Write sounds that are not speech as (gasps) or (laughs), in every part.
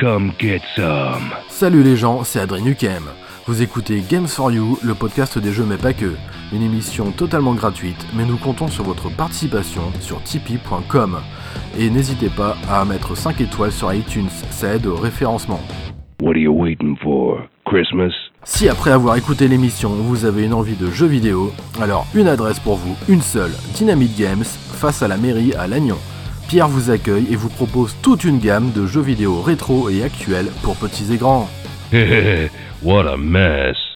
Come get some. Salut les gens, c'est Adrien Nukem. Vous écoutez Games for You, le podcast des jeux mais pas que. Une émission totalement gratuite, mais nous comptons sur votre participation sur tipeee.com. Et n'hésitez pas à mettre 5 étoiles sur iTunes, ça aide au référencement. What are you waiting for? Christmas? Si après avoir écouté l'émission, vous avez une envie de jeux vidéo, alors une adresse pour vous, une seule, Dynamite Games, face à la mairie à Lannion. Pierre vous accueille et vous propose toute une gamme de jeux vidéo rétro et actuels pour petits et grands. (laughs) what a mess.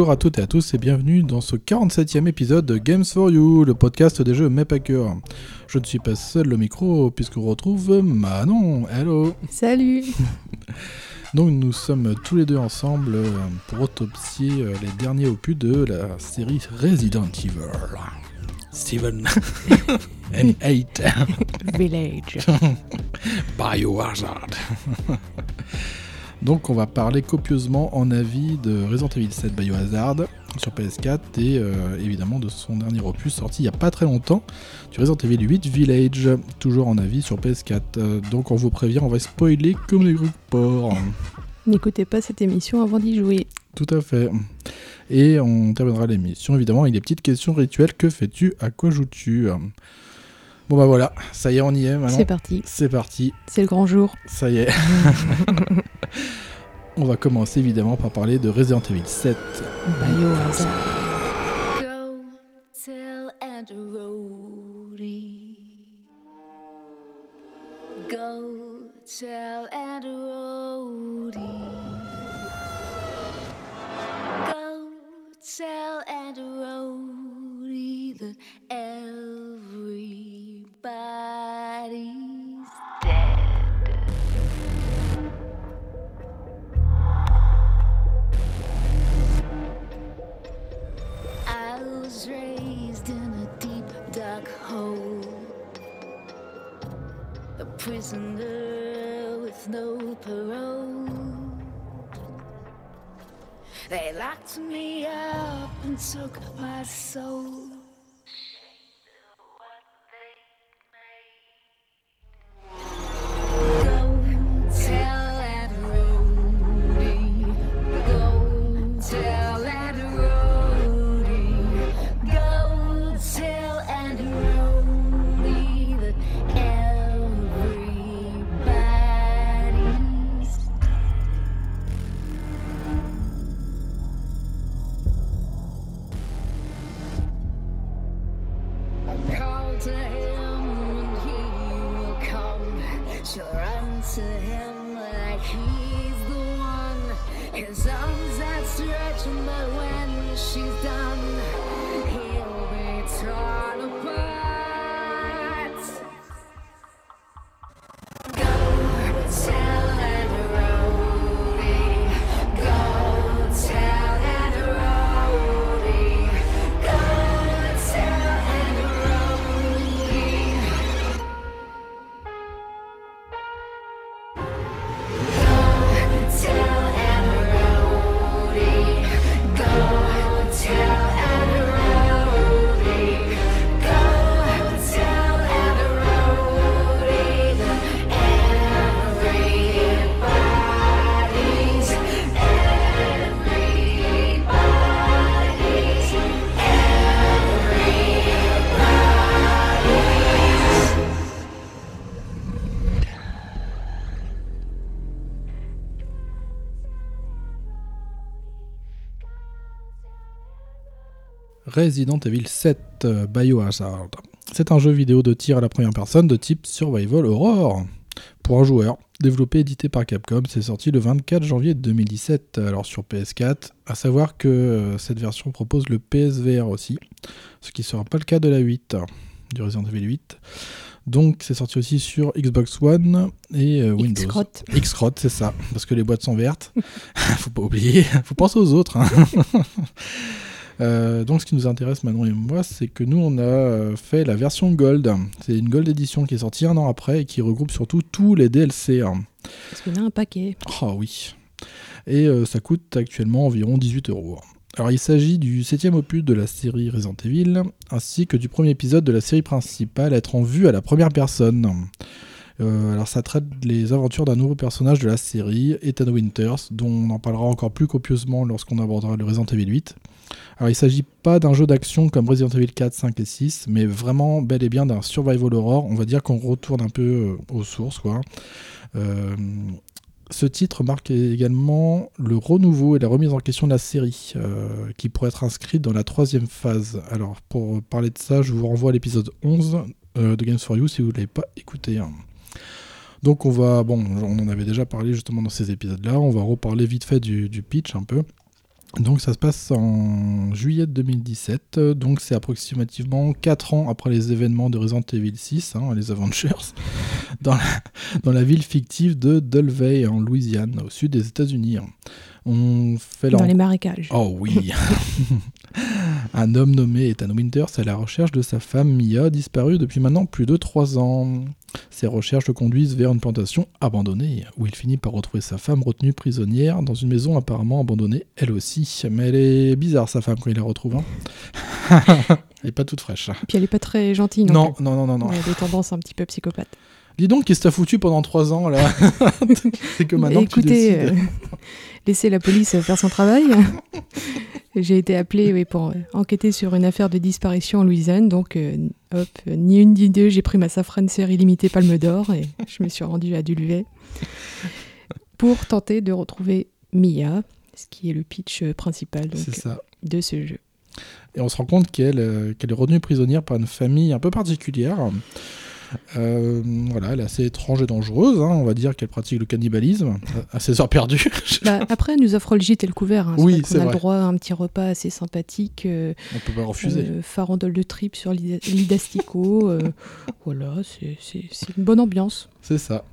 Bonjour à toutes et à tous et bienvenue dans ce 47e épisode de Games for You, le podcast des jeux Mepacker. Je ne suis pas seul au micro puisqu'on retrouve Manon. Hello Salut (laughs) Donc nous sommes tous les deux ensemble pour autopsier les derniers opus de la série Resident Evil. Steven (laughs) and 8 Village. (laughs) Biohazard. Donc on va parler copieusement en avis de Resident Evil 7 Biohazard sur PS4 et euh, évidemment de son dernier opus sorti il n'y a pas très longtemps, du Resident Evil 8 Village, toujours en avis sur PS4. Euh, donc on vous prévient, on va spoiler comme des grues porcs. N'écoutez pas cette émission avant d'y jouer. Tout à fait. Et on terminera l'émission évidemment avec des petites questions rituelles. Que fais-tu? À quoi joues-tu? Bon bah voilà, ça y est, on y est maintenant. C'est parti. C'est parti, C'est le grand jour. ça y est. (laughs) on va commencer évidemment par parler de Resident Evil 7. Biohazard. Go I was raised in a deep dark hole. A prisoner with no parole. They locked me up and took my soul. Resident Evil 7 euh, Biohazard. C'est un jeu vidéo de tir à la première personne de type Survival Horror pour un joueur. Développé et édité par Capcom, c'est sorti le 24 janvier 2017 alors sur PS4. À savoir que euh, cette version propose le PSVR aussi, ce qui ne sera pas le cas de la 8, du Resident Evil 8. Donc c'est sorti aussi sur Xbox One et euh, Windows. X-Crotte. X-Crotte, c'est ça, parce que les boîtes sont vertes. (laughs) Faut pas oublier, faut penser aux autres. hein. (laughs) Euh, donc ce qui nous intéresse Manon et moi, c'est que nous on a euh, fait la version Gold. C'est une Gold Edition qui est sortie un an après et qui regroupe surtout tous les DLC. hein. Parce qu'il y en a un paquet. Ah oui. Et euh, ça coûte actuellement environ 18 euros. Alors il s'agit du septième opus de la série Resident Evil, ainsi que du premier épisode de la série principale à être en vue à la première personne. Euh, alors ça traite les aventures d'un nouveau personnage de la série, Ethan Winters, dont on en parlera encore plus copieusement lorsqu'on abordera le Resident Evil 8. Alors il s'agit pas d'un jeu d'action comme Resident Evil 4, 5 et 6, mais vraiment bel et bien d'un survival horror. On va dire qu'on retourne un peu euh, aux sources, quoi. Euh, ce titre marque également le renouveau et la remise en question de la série, euh, qui pourrait être inscrite dans la troisième phase. Alors, pour parler de ça, je vous renvoie à l'épisode 11 euh, de Games for You si vous ne l'avez pas écouté. hein. Donc, on va, bon, on en avait déjà parlé justement dans ces épisodes-là, on va reparler vite fait du pitch un peu. Donc, ça se passe en juillet 2017, euh, donc c'est approximativement 4 ans après les événements de Resident Evil 6, hein, les Avengers, (laughs) dans la, dans la ville fictive de Dulvey en Louisiane, au sud des États-Unis. On fait Dans les marécages. Oh oui (laughs) Un homme nommé Ethan Winters à la recherche de sa femme Mia, disparue depuis maintenant plus de 3 ans. Ses recherches le conduisent vers une plantation abandonnée, où il finit par retrouver sa femme retenue prisonnière dans une maison apparemment abandonnée elle aussi. Mais elle est bizarre sa femme quand il la retrouve. hein. (laughs) elle est pas toute fraîche. Puis elle est pas très gentille non, Non, plus. non, non, non, non. Elle a des tendances un petit peu psychopathes. Dis donc, qu'est-ce que t'as foutu pendant 3 ans là (laughs) C'est que maintenant que tu Écoutez, décides. euh, laissez la police faire son travail. (laughs) J'ai été appelée oui, pour euh, enquêter sur une affaire de disparition en Louisiane. Donc, euh, hop, ni une ni deux, j'ai pris ma safrane série limitée Palme d'Or et je me suis rendue à Duluvet pour tenter de retrouver Mia, ce qui est le pitch euh, principal donc, C'est ça. de ce jeu. Et on se rend compte qu'elle euh, qu'elle est retenue prisonnière par une famille un peu particulière. Euh, voilà, elle est assez étrange et dangereuse. hein. On va dire qu'elle pratique le cannibalisme à à ses heures perdues. (laughs) Bah, après, elle nous offre le gîte et le couvert. hein. Oui, c'est a vrai. le droit à un petit repas assez sympathique. euh, On peut pas refuser. Euh, farandole de tripes sur l'Ida- l'Idastico. euh, voilà, c'est une bonne ambiance. C'est ça.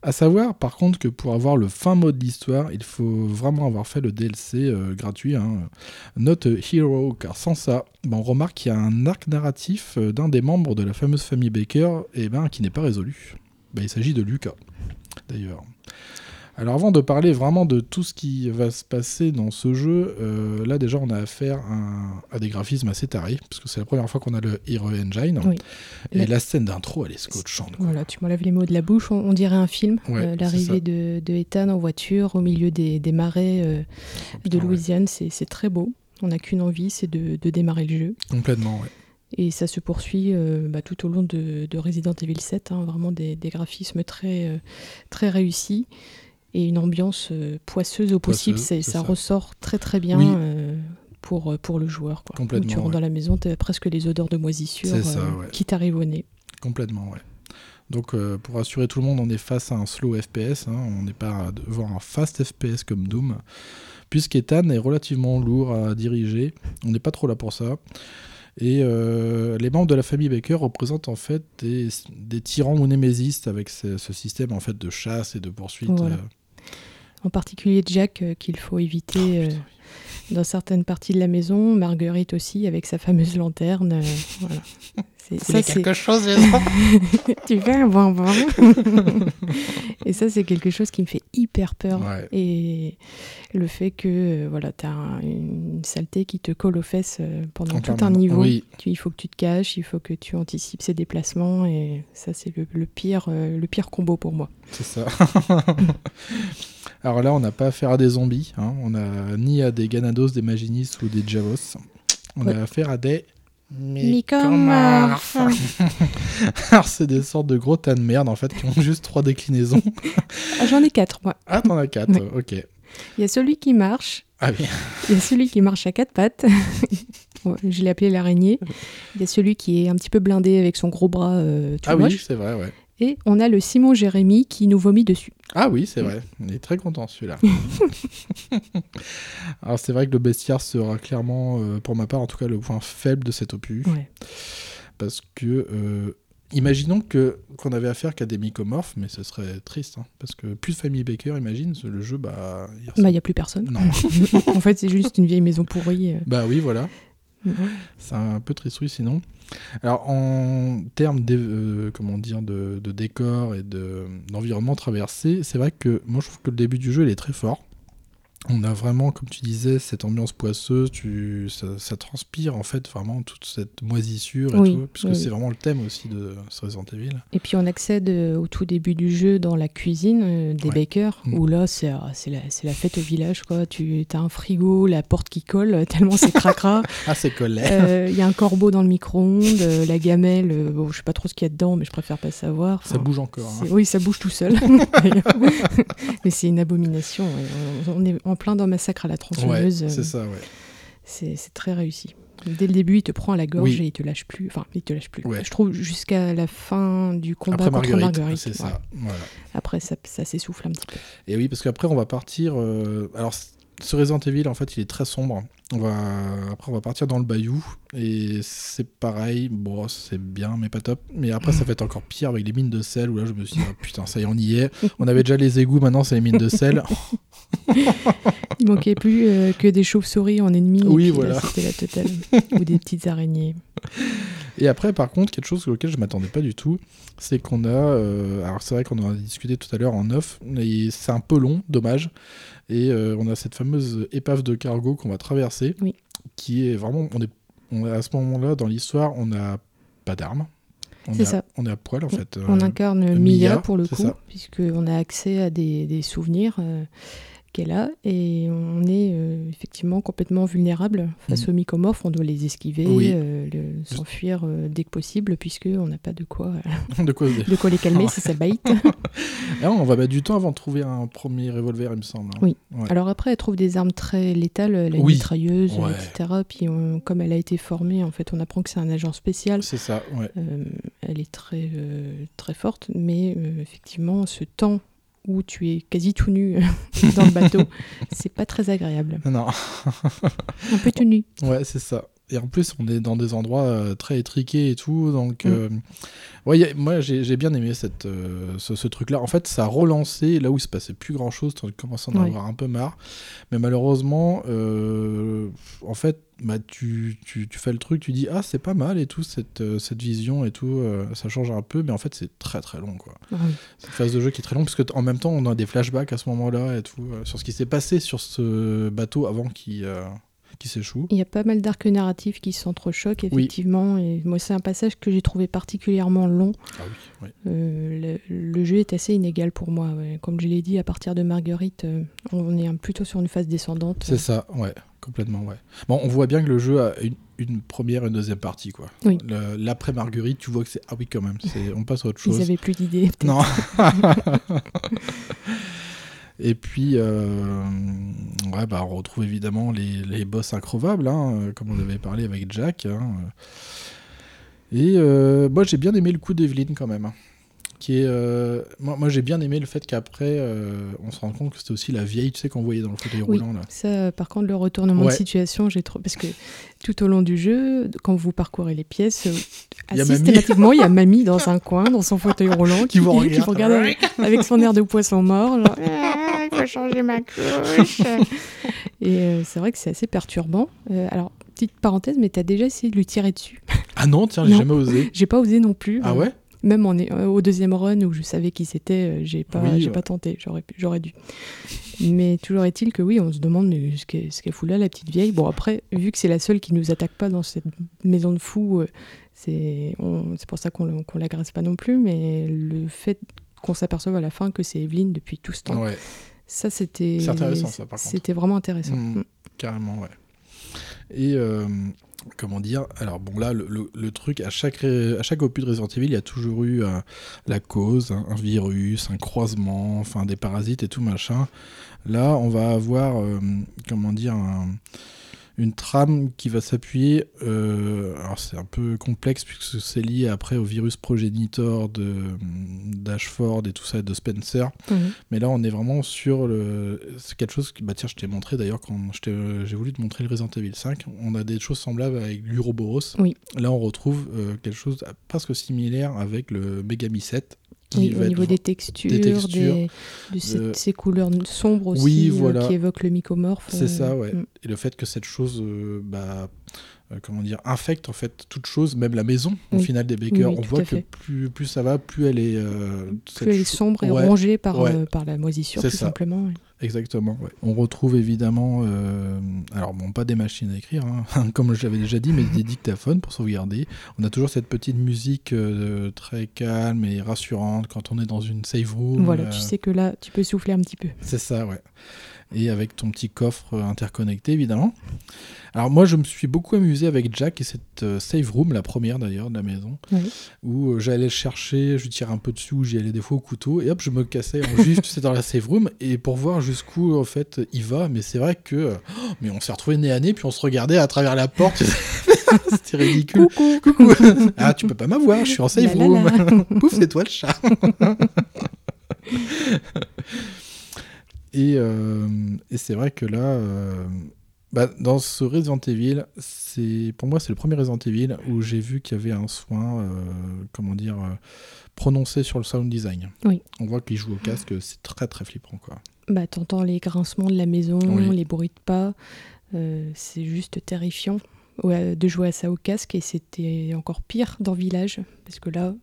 À savoir, par contre, que pour avoir le fin mot de l'histoire, il faut vraiment avoir fait le DLC euh, gratuit, hein, Not a Hero, car sans ça, ben, on remarque qu'il y a un arc narratif euh, d'un des membres de la fameuse famille Baker et ben, qui n'est pas résolu. Ben, il s'agit de Lucas, d'ailleurs. Alors avant de parler vraiment de tout ce qui va se passer dans ce jeu, euh, là déjà on a affaire à, à des graphismes assez tarés, parce que c'est la première fois qu'on a le Hero Engine. Oui. Et La- la scène d'intro, elle est scotchante. Voilà, tu m'enlèves les mots de la bouche, on, on dirait un film. Ouais, Euh, L'arrivée de, de Ethan en voiture au milieu des, des marais euh, Oh, de ouais. Louisiane, c'est c'est très beau. On n'a qu'une envie, c'est de, de démarrer le jeu. Complètement, ouais. Et ça se poursuit euh, bah, tout au long de, de Resident Evil 7, hein, vraiment des, des graphismes très, euh, très réussis et une ambiance euh, poisseuse au possible. Poisseuse, ça, ça. ressort très très bien Oui. euh, pour, euh, pour le joueur. Quoi. Complètement, tu rentres ouais. dans la maison, tu as presque les odeurs de moisissure ça, euh, ouais. qui t'arrivent au nez. Complètement, ouais. Donc, euh, pour rassurer tout le monde, on est face à un slow FPS. hein, on n'est pas devant un fast FPS comme Doom. Puisqu'Ethan est relativement lourd à diriger, on n'est pas trop là pour ça. Et euh, les membres de la famille Baker représentent en fait des, des tyrans ou némésistes avec ce, ce système en fait de chasse et de poursuite. Voilà. En particulier Jack, euh, qu'il faut éviter Oh, euh, dans certaines parties de la maison. Marguerite aussi, avec sa fameuse lanterne. euh, voilà. C'est- Ça, c'est... chose, (laughs) tu fais un bonbon. (laughs) et ça, c'est quelque chose qui me fait hyper peur. Ouais. Et le fait que voilà, tu as une saleté qui te colle aux fesses pendant En tout un niveau. Oui. Tu- il faut que tu te caches, il faut que tu anticipes ses déplacements. Et ça, c'est le, le pire, le pire combo pour moi. C'est ça. (laughs) Alors là, on n'a pas affaire à des zombies. hein. On n'a ni à des Ganados, des Maginis ou des Javos. On Ouais. a affaire à des. Mycomorphes. (laughs) Alors, c'est des sortes de gros tas de merde en fait qui ont juste trois déclinaisons. Ah, J'en ai quatre, moi. Ah, t'en as quatre. Ok. Il y a celui qui marche, Ah oui. il y a celui qui marche à quatre pattes, (laughs) Ouais, je l'ai appelé l'araignée. Il y a celui qui est un petit peu blindé avec son gros bras euh, tout Ah oui, c'est vrai, ouais. Et on a le Simon Jérémy qui nous vomit dessus. Ah oui, c'est vrai. On est très content celui-là. (laughs) Alors c'est vrai que le bestiaire sera clairement, euh, pour ma part en tout cas, le point faible de cet opus. Ouais. Parce que, euh, imaginons que qu'on avait affaire qu'à des mycomorphes, mais ce serait triste. hein, parce que plus de famille Baker, imagine, le jeu, bah... il Bah, il n'y a plus personne. Non. (laughs) en fait, c'est juste une vieille maison pourrie. euh. bah oui, voilà. C'est un peu tristouille sinon. Alors en termes euh, comment dire de, décor et de d'environnement traversé, c'est vrai que moi je trouve que le début du jeu il est très fort. On a vraiment, comme tu disais, cette ambiance poisseuse, tu, ça, ça transpire en fait vraiment toute cette moisissure et Oui, tout, puisque oui, c'est vraiment le thème aussi de ce Resident Evil. Et puis on accède euh, au tout début du jeu dans la cuisine euh, des Ouais. bakers, Mm. où là c'est ah, la, c'est la fête au village. quoi. Tu as un frigo, la porte qui colle, euh, (laughs) tellement c'est cracra. (laughs) Ah c'est. Euh, Il y a un corbeau dans le micro-ondes, euh, la gamelle, euh, bon, je sais pas trop ce qu'il y a dedans, mais je préfère pas savoir. ça bouge encore. hein. Oui, ça bouge tout seul. (laughs) mais c'est une abomination. on est en plein dans Massacre à la tronçonneuse. euh, c'est ça, ouais. c'est très réussi. Dès le début, il te prend à la gorge Oui. et il te lâche plus. Enfin, il te lâche plus. Ouais. Je trouve jusqu'à la fin du combat Après contre Marguerite, Marguerite. c'est ouais. ça. Voilà. Après, ça, ça s'essouffle un petit peu. Et oui, parce qu'après, on va partir. euh, Alors, ce Resident Evil, en fait, il est très sombre. On va... Après, on va partir dans le bayou. Et c'est pareil. Bon, c'est bien, mais pas top. Mais après, ça (laughs) va être encore pire avec les mines de sel. Où là, je me suis dit, oh, putain, ça y est, on y est. On avait déjà les égouts, maintenant, c'est les mines de sel. (laughs) Il manquait plus euh, que des chauves-souris en ennemi. Oui, voilà. C'était la totale. (laughs) Ou des petites araignées. Et après, par contre, quelque chose auquel je m'attendais pas du tout, c'est qu'on a. euh, alors, c'est vrai qu'on en a discuté tout à l'heure en off, et c'est un peu long, dommage. Et euh, on a cette fameuse épave de cargo qu'on va traverser, Oui. qui est vraiment. On est, on est à ce moment-là, dans l'histoire, on n'a pas d'armes. C'est ça. On est à poil, en fait. On Euh, incarne Mia, Mia, pour le coup, puisqu'on a accès à des, des souvenirs euh, qu'elle a. Et on est euh, effectivement complètement vulnérable face Mm. aux mycomorphes. On doit les esquiver, Oui. euh, le- s'enfuir euh, dès que possible, puisqu'on n'a pas de quoi, (laughs) de quoi de quoi les calmer (laughs) si ça bite. Ah, On va mettre du temps avant de trouver un premier revolver, il me semble. hein. Oui. Ouais. Alors après, elle trouve des armes très létales, la Oui. mitrailleuse, Ouais. etc. Puis on- comme elle a été formée, en fait, on apprend que c'est un agent spécial. C'est ça, ouais. Elle est très, très forte, mais effectivement, ce temps où tu es quasi tout nu (laughs) dans le bateau, c'est pas très agréable. Non, Un peu tout nu. Ouais, c'est ça. Et en plus, on est dans des endroits euh, très étriqués et tout. Donc, Mm. euh, ouais, y a- moi, j'ai bien aimé cette, euh, ce, ce truc-là. En fait, ça a relancé là où il se passait plus grand-chose. Tu commences à en Ouais. avoir un peu marre. Mais malheureusement, euh, en fait, bah, tu, tu, tu fais le truc, tu dis Ah, c'est pas mal et tout, cette, cette vision et tout. euh, ça change un peu. Mais en fait, c'est très très long, quoi. Oui. C'est une phase de jeu qui est très longue, parce qu'en même temps, on a des flashbacks à ce moment-là et tout, euh, sur ce qui s'est passé sur ce bateau avant qu'il euh, s'échoue. Il y a pas mal d'arcs narratifs qui s'entrechoquent, effectivement. Et moi, c'est un passage que j'ai trouvé particulièrement long. Ah oui, oui. Euh, le, le jeu est assez inégal pour moi. ouais. Comme je l'ai dit, à partir de Marguerite, euh, on est plutôt sur une phase descendante. C'est ça, ouais, complètement, ouais. Bon, on voit bien que le jeu a une, une première et une deuxième partie, quoi. L'après Marguerite, tu vois que c'est ah oui quand même, on passe à autre Ils chose. avaient plus d'idées. (laughs) Non. (laughs) et puis, euh, bah, on retrouve évidemment les, boss increvables, hein, euh, comme on avait parlé avec Jack. hein, euh. Et moi, j'ai bien aimé le coup d'Evelyne quand même. Qui est, euh, moi, moi j'ai bien aimé le fait qu'après, euh, on se rend compte que c'était aussi la vieille, tu sais, qu'on voyait dans le fauteuil Oui. roulant. Là. Ça, euh, par contre, le retournement Ouais. de situation, j'ai trop. Parce que tout au long du jeu, quand vous parcourez les pièces, (laughs) Il systématiquement, il y a Mamie dans un coin, dans son fauteuil roulant, qui, Qui vous qui vous regarde. avec, avec son air de poisson mort. genre, (laughs) Ah, il faut changer ma couche. (laughs) Et euh, c'est vrai que c'est assez perturbant. Euh, alors, petite parenthèse, mais t'as déjà essayé de lui tirer dessus? Ah non, tiens, j'ai jamais osé. J'ai pas osé non plus. Ah Euh, ouais? Même en, euh, au deuxième run où je savais qui c'était, euh, j'ai pas, Oui, j'ai ouais. pas tenté. J'aurais, dû. Mais toujours est-il que oui, on se demande mais ce qu'elle, qu'elle fout là, la petite vieille? Bon après, vu que c'est la seule qui nous attaque pas dans cette maison de fous, euh, c'est, pour ça qu'on, qu'on l'agresse pas non plus. Mais le fait qu'on s'aperçoive à la fin que c'est Evelyne depuis tout ce temps, Ouais, ça c'était, c'était vraiment intéressant. Mm. Mm. carrément, ouais. Et euh, comment dire Alors bon, là, le, truc, à chaque, opus de Resident Evil, il y a toujours eu euh, la cause, un, un virus, un croisement, enfin des parasites et tout machin. Là, on va avoir, euh, comment dire, un- une trame qui va s'appuyer. euh, alors c'est un peu complexe puisque c'est lié après au virus progénitor de d'Ashford et tout ça de Spencer. Mhm. Mais là, on est vraiment sur le. C'est quelque chose que. Bah, tiens, je t'ai montré d'ailleurs quand euh, j'ai voulu te montrer le Resident Evil 5. On a des choses semblables avec l'Uroboros. Oui. Là, on retrouve euh, quelque chose presque similaire avec le Megami 7. Oui, au niveau des textures, des textures, des- de ces, euh, ces couleurs sombres aussi, Oui, euh, qui évoquent le mycomorphe. C'est euh, ça, ouais. mm. Et le fait que cette chose, euh, bah, euh, comment dire, infecte en fait toute chose, même la maison au final des Bakers. Oui, on voit que plus, plus ça va, plus elle est. euh, Plus elle est sombre et Ouais, rongée par, ouais. euh, par la moisissure, tout ça. simplement. Exactement. ouais. On retrouve évidemment, euh, alors bon, pas des machines à écrire, hein, (laughs) comme je l'avais déjà dit, mais des dictaphones pour sauvegarder. On a toujours cette petite musique euh, très calme et rassurante quand on est dans une save room. Voilà, euh, tu sais que là, tu peux souffler un petit peu. C'est ça, ouais. Et avec ton petit coffre euh, interconnecté, évidemment. Alors moi, je me suis beaucoup amusé avec Jack et cette euh, save room, la première d'ailleurs de la maison, Oui. où euh, j'allais chercher, je tirais un peu dessus, j'y allais des fois au couteau, et hop, je me cassais en juif, tu sais, dans la save room, et pour voir jusqu'où en fait il va. Mais c'est vrai que, oh, mais on s'est retrouvé nez à nez, puis on se regardait à travers la porte. (laughs) C'était ridicule. Coucou Coucou. (laughs) ah, tu peux pas m'avoir, je suis en save La la room. (laughs) Pouf, c'est toi le chat. Et euh, et c'est vrai que là, euh, bah, dans ce Resident Evil, c'est pour moi c'est le premier Resident Evil où j'ai vu qu'il y avait un soin, euh, comment dire, prononcé sur le sound design. Oui. On voit qu'il joue au casque, c'est très très flippant quoi. Bah, t'entends les grincements de la maison, Oui. les bruits de pas. c'est juste terrifiant de jouer à ça au casque. Et c'était encore pire dans Village. Parce que là,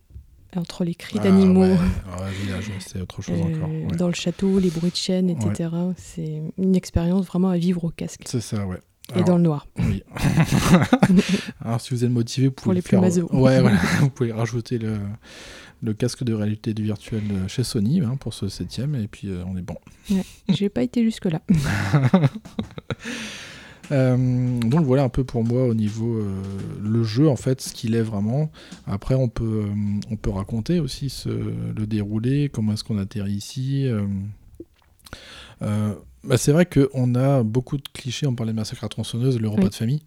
entre les cris Ah, d'animaux, ouais. Ah, village, c'est autre chose euh, encore. ouais. dans le château, les bruits de chaînes, etc. C'est une expérience vraiment à vivre au casque. C'est ça, ouais. Et dans le noir. Oui. (laughs) Alors, si vous êtes motivé, vous Pour pouvez les le plus faire. masos. Ouais, (laughs) voilà. vous pouvez rajouter le, le casque de réalité virtuelle chez Sony hein, pour ce septième, et puis euh, on est bon. J'ai pas été jusque-là. Euh, (laughs) donc voilà un peu pour moi au niveau euh, le jeu en fait ce qu'il est vraiment après on peut euh, on peut raconter aussi ce, le déroulé comment est-ce qu'on atterrit ici euh, euh, bah, c'est vrai qu'on a beaucoup de clichés on parlait de massacre à tronçonneuse le repas Oui. de famille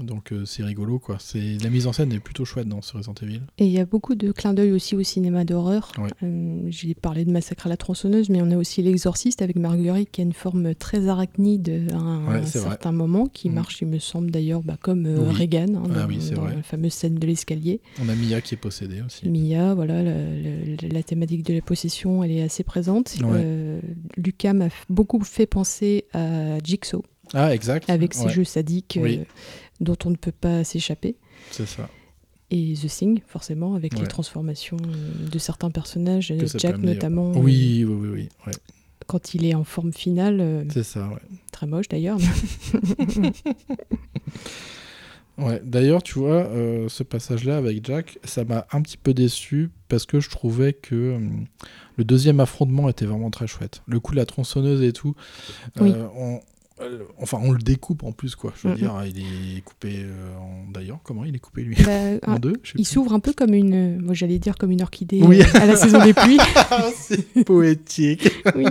donc euh, c'est rigolo quoi c'est la mise en scène est plutôt chouette dans ce Resident Evil Et il y a beaucoup de clins d'œil aussi au cinéma d'horreur. Ouais. Euh, J'ai parlé de Massacre à la tronçonneuse, mais on a aussi L'Exorciste avec Marguerite qui a une forme très arachnide à un, Ouais, vrai. certain moment, qui Mm. marche, il me semble d'ailleurs, bah, comme euh, Oui. Reagan hein, Ah dans, oui, la fameuse scène de l'escalier. on a Mia qui est possédée aussi Mia, voilà, la, la- la thématique de la possession, elle est assez présente. Ouais. Lucas m'a beaucoup fait penser à Jigsaw, ah exact avec ses jeux sadiques Oui. euh, dont on ne peut pas s'échapper. c'est ça Et The Thing, forcément, avec Ouais. les transformations euh, de certains personnages, Jack notamment, euh, oui oui oui, oui ouais. quand il est en forme finale, euh, c'est ça ouais très moche d'ailleurs. (laughs) Ouais, d'ailleurs, tu vois, euh, ce passage-là avec Jack, ça m'a un petit peu déçu parce que je trouvais que le deuxième affrontement était vraiment très chouette. Le coup de la tronçonneuse et tout, euh, Oui. on, euh, enfin, on le découpe en plus, quoi. Je veux dire, il est coupé euh, en. D'ailleurs, comment il est coupé lui Bah, (laughs) En un- deux il s'ouvre un peu comme une, moi j'allais dire comme une orchidée (laughs) Oui. euh, à la saison des pluies, Ah, (laughs) c'est poétique. oui.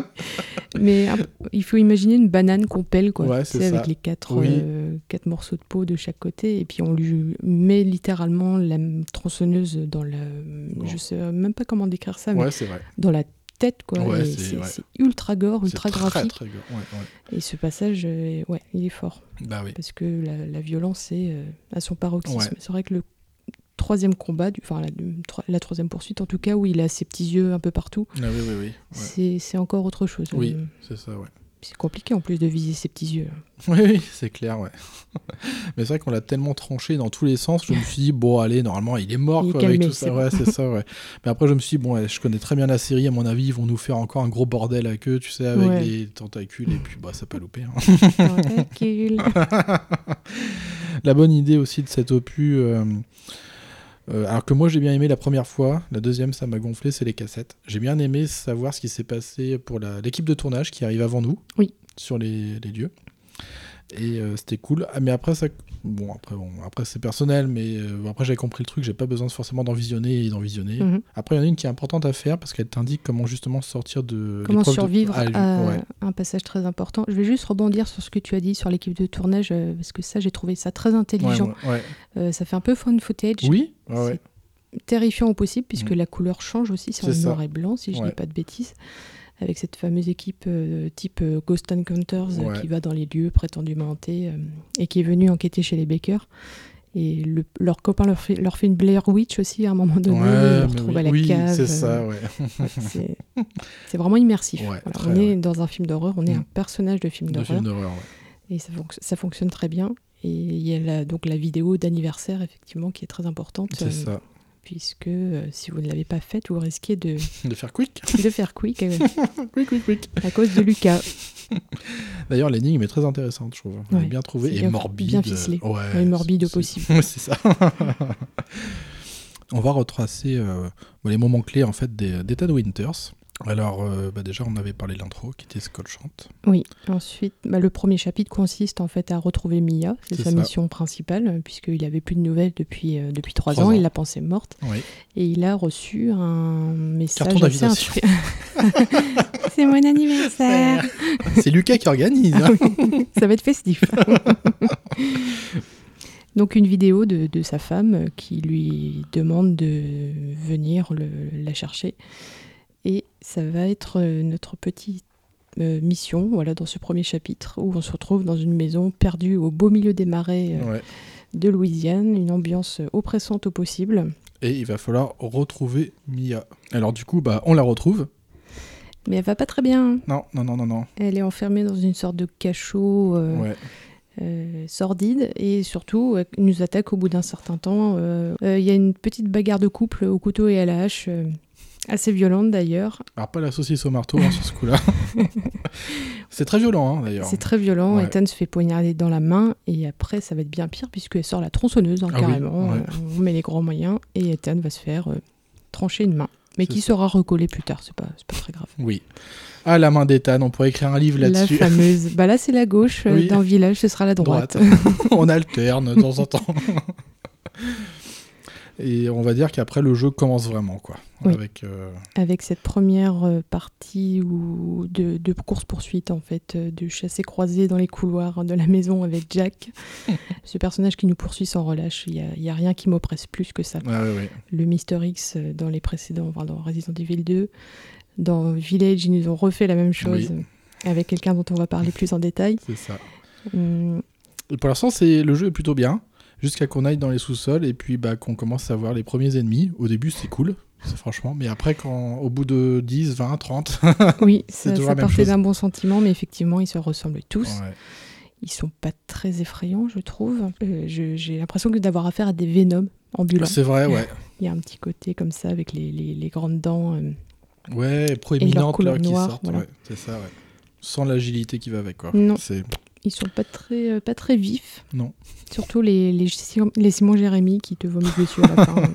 mais il faut imaginer une banane qu'on pèle, quoi, Ouais, c'est avec les quatre, Oui. euh, quatre morceaux de peau de chaque côté, et puis on lui met littéralement la tronçonneuse dans la, je sais même pas comment décrire ça, mais Ouais, c'est vrai. dans la tête, quoi. Ouais, et c'est- ouais. ultra gore, ultra graphique. très gore. Ouais. Et ce passage, euh, ouais, il est fort. Bah oui. Parce que la, la violence est euh, à son paroxysme. C'est vrai que le troisième combat, du- enfin la, la troisième poursuite en tout cas, où il a ses petits yeux un peu partout, Ah oui, oui, oui. Ouais. c'est c'est encore autre chose. Oui, Euh, c'est ça, ouais. C'est compliqué en plus de viser ses petits yeux. Oui, oui, c'est clair, ouais. (laughs) Mais c'est vrai qu'on l'a tellement tranché dans tous les sens, je me suis dit, bon, allez, normalement, il est mort, Il est quoi, avec tout ça. bon. Ouais, c'est ça, ouais. Mais après, je me suis dit, bon, ouais, je connais très bien la série, à mon avis, ils vont nous faire encore un gros bordel avec eux, tu sais, avec Ouais. les tentacules, et puis, bah, ça pas loupé. hein. (laughs) La bonne idée aussi de cet opus, euh, euh, alors que moi, j'ai bien aimé la première fois, la deuxième, ça m'a gonflé, c'est les cassettes. J'ai bien aimé savoir ce qui s'est passé pour l'équipe de tournage qui arrive avant nous, Oui. sur les, les lieux. Et euh, c'était cool. Ah, mais après, ça. Bon, après, bon, après c'est personnel, mais euh, après, j'avais compris le truc. J'ai pas besoin forcément d'en visionner et d'en visionner. Mhm. Après, il y en a une qui est importante à faire parce qu'elle t'indique comment justement sortir de. Comment de- survivre Ah, à ouais. un passage très important. Je vais juste rebondir sur ce que tu as dit sur l'équipe de tournage, euh, parce que ça, j'ai trouvé ça très intelligent. Ouais, ouais. Euh, ça fait un peu fun footage. Oui, terrifiant au possible, puisque Mm. la couleur change aussi, c'est en noir et blanc, si je dis pas de bêtises. Avec cette fameuse équipe euh, type euh, Ghost Encounters euh, Ouais. qui va dans les lieux prétendument hantés euh, et qui est venue enquêter chez les Baker. Et le- leur copain leur fait, leur fait une Blair Witch aussi à un moment donné. Ouais, ils le mais retrouvent oui, à la oui, cave. c'est ça, ouais. (laughs) c'est- C'est vraiment immersif. On est dans un film d'horreur, on est Mm. un personnage de film d'horreur. Et ça, fonc- ça fonctionne très bien. Et il y a la- donc la vidéo d'anniversaire, effectivement, qui est très importante. C'est ça. Puisque euh, si vous ne l'avez pas faite, vous risquez de, (laughs) De faire quick. de faire quick euh, (laughs) quick, quick, quick. à cause de Lucas. (laughs) D'ailleurs, l'énigme est très intéressante, je trouve. Elle est bien trouvée c'est et bien- morbide. bien ficelé. Ouais, Et morbide au possible. C'est ça. On va retracer euh, les moments clés en fait des, des Ted Winters. Alors, euh, bah, déjà, on avait parlé de l'intro qui était scotchante. Oui, ensuite, bah, le premier chapitre consiste en fait à retrouver Mia, c'est sa ça. mission principale, euh, puisqu'il avait plus de nouvelles depuis, euh, depuis trois ans, ans. il la pensait morte, Oui. et il a reçu un message (laughs) (laughs) c'est mon anniversaire C'est Lucas qui organise. Ah hein. Ça va être festif. (laughs) Donc une vidéo de, de sa femme qui lui demande de venir le- la chercher. Et ça va être euh, notre petite euh, mission voilà, dans ce premier chapitre où on se retrouve dans une maison perdue au beau milieu des marais euh, Ouais. de Louisiane, une ambiance oppressante au possible. Et il va falloir retrouver Mia. Alors, du coup, bah, on la retrouve. Mais elle va pas très bien. Non, non, non, non, non. Elle est enfermée dans une sorte de cachot. euh, Ouais. euh, sordide et surtout euh, nous attaque au bout d'un certain temps. Euh, Il y a une petite bagarre de couple au couteau et à la hache, assez violente d'ailleurs. Alors, pas la saucisse au marteau hein, sur ce coup-là. (laughs) c'est très violent, hein, d'ailleurs. C'est très violent. Ouais. Ethan se fait poignarder dans la main et après ça va être bien pire puisqu'elle sort la tronçonneuse hein, Ah oui, carrément. ouais. On met les grands moyens et Ethan va se faire euh, trancher une main. Mais qui sera recollée plus tard, c'est pas, pas très grave. Oui. Ah, la main d'Ethan, on pourrait écrire un livre La là-dessus. fameuse. (laughs) Bah là c'est la gauche, euh, Oui. dans le village ce sera la droite. (laughs) on alterne de temps en temps. Et on va dire qu'après le jeu commence vraiment quoi. Oui. Avec euh, avec cette première euh, partie où de, de course-poursuite, en fait, euh, de chassé-croisé dans les couloirs de la maison avec Jack. (laughs) Ce personnage qui nous poursuit sans relâche, il n'y a, il y a rien qui m'oppresse plus que ça. ouais. Le Mister X dans les précédents, enfin, dans Resident Evil 2, dans Village, ils nous ont refait la même chose Oui. avec quelqu'un dont on va parler plus en détail. c'est ça. Hum, Et pour l'instant, c'est le jeu est plutôt bien jusqu'à qu'on aille dans les sous-sols et puis bah qu'on commence à voir les premiers ennemis. Au début, c'est cool. franchement, mais après, quand, au bout de 10, 20, 30, oui, C'est ça, ça partait d'un bon sentiment, mais effectivement, ils se ressemblent tous. ouais. Ils sont pas très effrayants, je trouve. Euh, J'ai l'impression que d'avoir affaire à des Venom ambulants. c'est vrai, ouais. (laughs) Il y a un petit côté comme ça avec les, les- les grandes dents. euh, Ouais, proéminente couleur là, qui sortent. voilà. ouais, c'est ça, ouais. Sans l'agilité qui va avec, quoi. Non. C'est... ils sont pas très, euh, pas très vifs. Non. Surtout les, les, Simon- les Simon Jérémy qui te vomissent dessus à la fin. (laughs)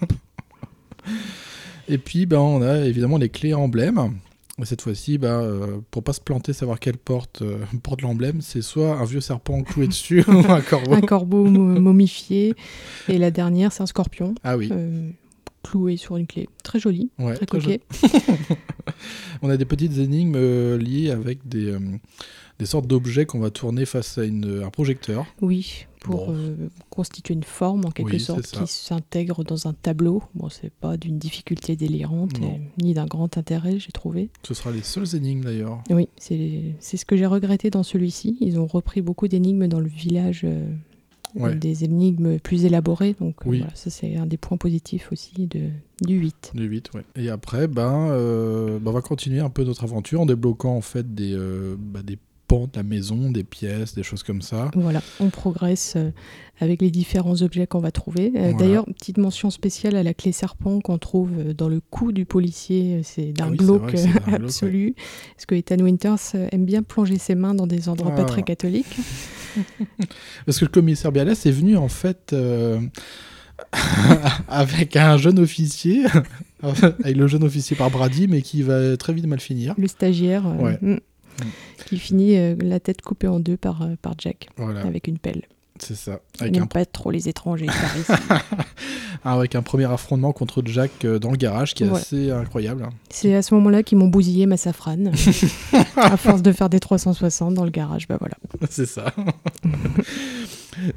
Et puis, ben, on a évidemment les clés emblèmes. Et cette fois-ci, ben, euh, pour pas se planter, savoir quelle porte euh, porte l'emblème, c'est soit un vieux serpent cloué dessus (laughs) ou un corbeau. un corbeau mo- momifié. Et la dernière, c'est un scorpion Ah oui, euh, cloué sur une clé. Très joli, ouais, très très coquet. (laughs) On a des petites énigmes liées avec des, des sortes d'objets qu'on va tourner face à une, un projecteur. Oui, pour Bon. euh, constituer une forme en quelque Oui, sorte qui s'intègre dans un tableau. Bon, c'est pas d'une difficulté délirante et- ni d'un grand intérêt, j'ai trouvé. Ce sera les seules énigmes d'ailleurs. Oui, c'est ce que j'ai regretté dans celui-ci. Ils ont repris beaucoup d'énigmes dans le village, euh, Ouais. des énigmes plus élaborées. Donc euh, Oui. voilà, ça c'est un des points positifs aussi de, du 8. Du 8, ouais. Et après, ben, euh, ben, on va continuer un peu notre aventure en débloquant en fait des, euh, bah, des pans de la maison, des pièces, des choses comme ça. Voilà, on progresse euh, avec les différents objets qu'on va trouver. Euh, Voilà. D'ailleurs, petite mention spéciale à la clé serpent qu'on trouve euh, dans le cou du policier. C'est d'un Ah oui, glauque absolu. Parce que Ethan Winters aime bien plonger ses mains dans des endroits Ah. pas très catholiques. (laughs) Parce que le commissaire Bialès est venu en fait euh, (laughs) avec un jeune officier, (laughs) avec le jeune officier par Brady, mais qui va très vite mal finir. Le stagiaire. euh, Ouais. Qui finit euh, la tête coupée en deux par, euh, par Jack Voilà, avec une pelle. c'est ça. Avec un, pas trop les étrangers ici. (laughs) avec un premier affrontement contre Jack euh, dans le garage qui est assez incroyable. hein. C'est à ce moment-là qu'ils m'ont bousillé ma safrane. (laughs) à force de faire des 360 dans le garage, bah voilà. (laughs) c'est ça.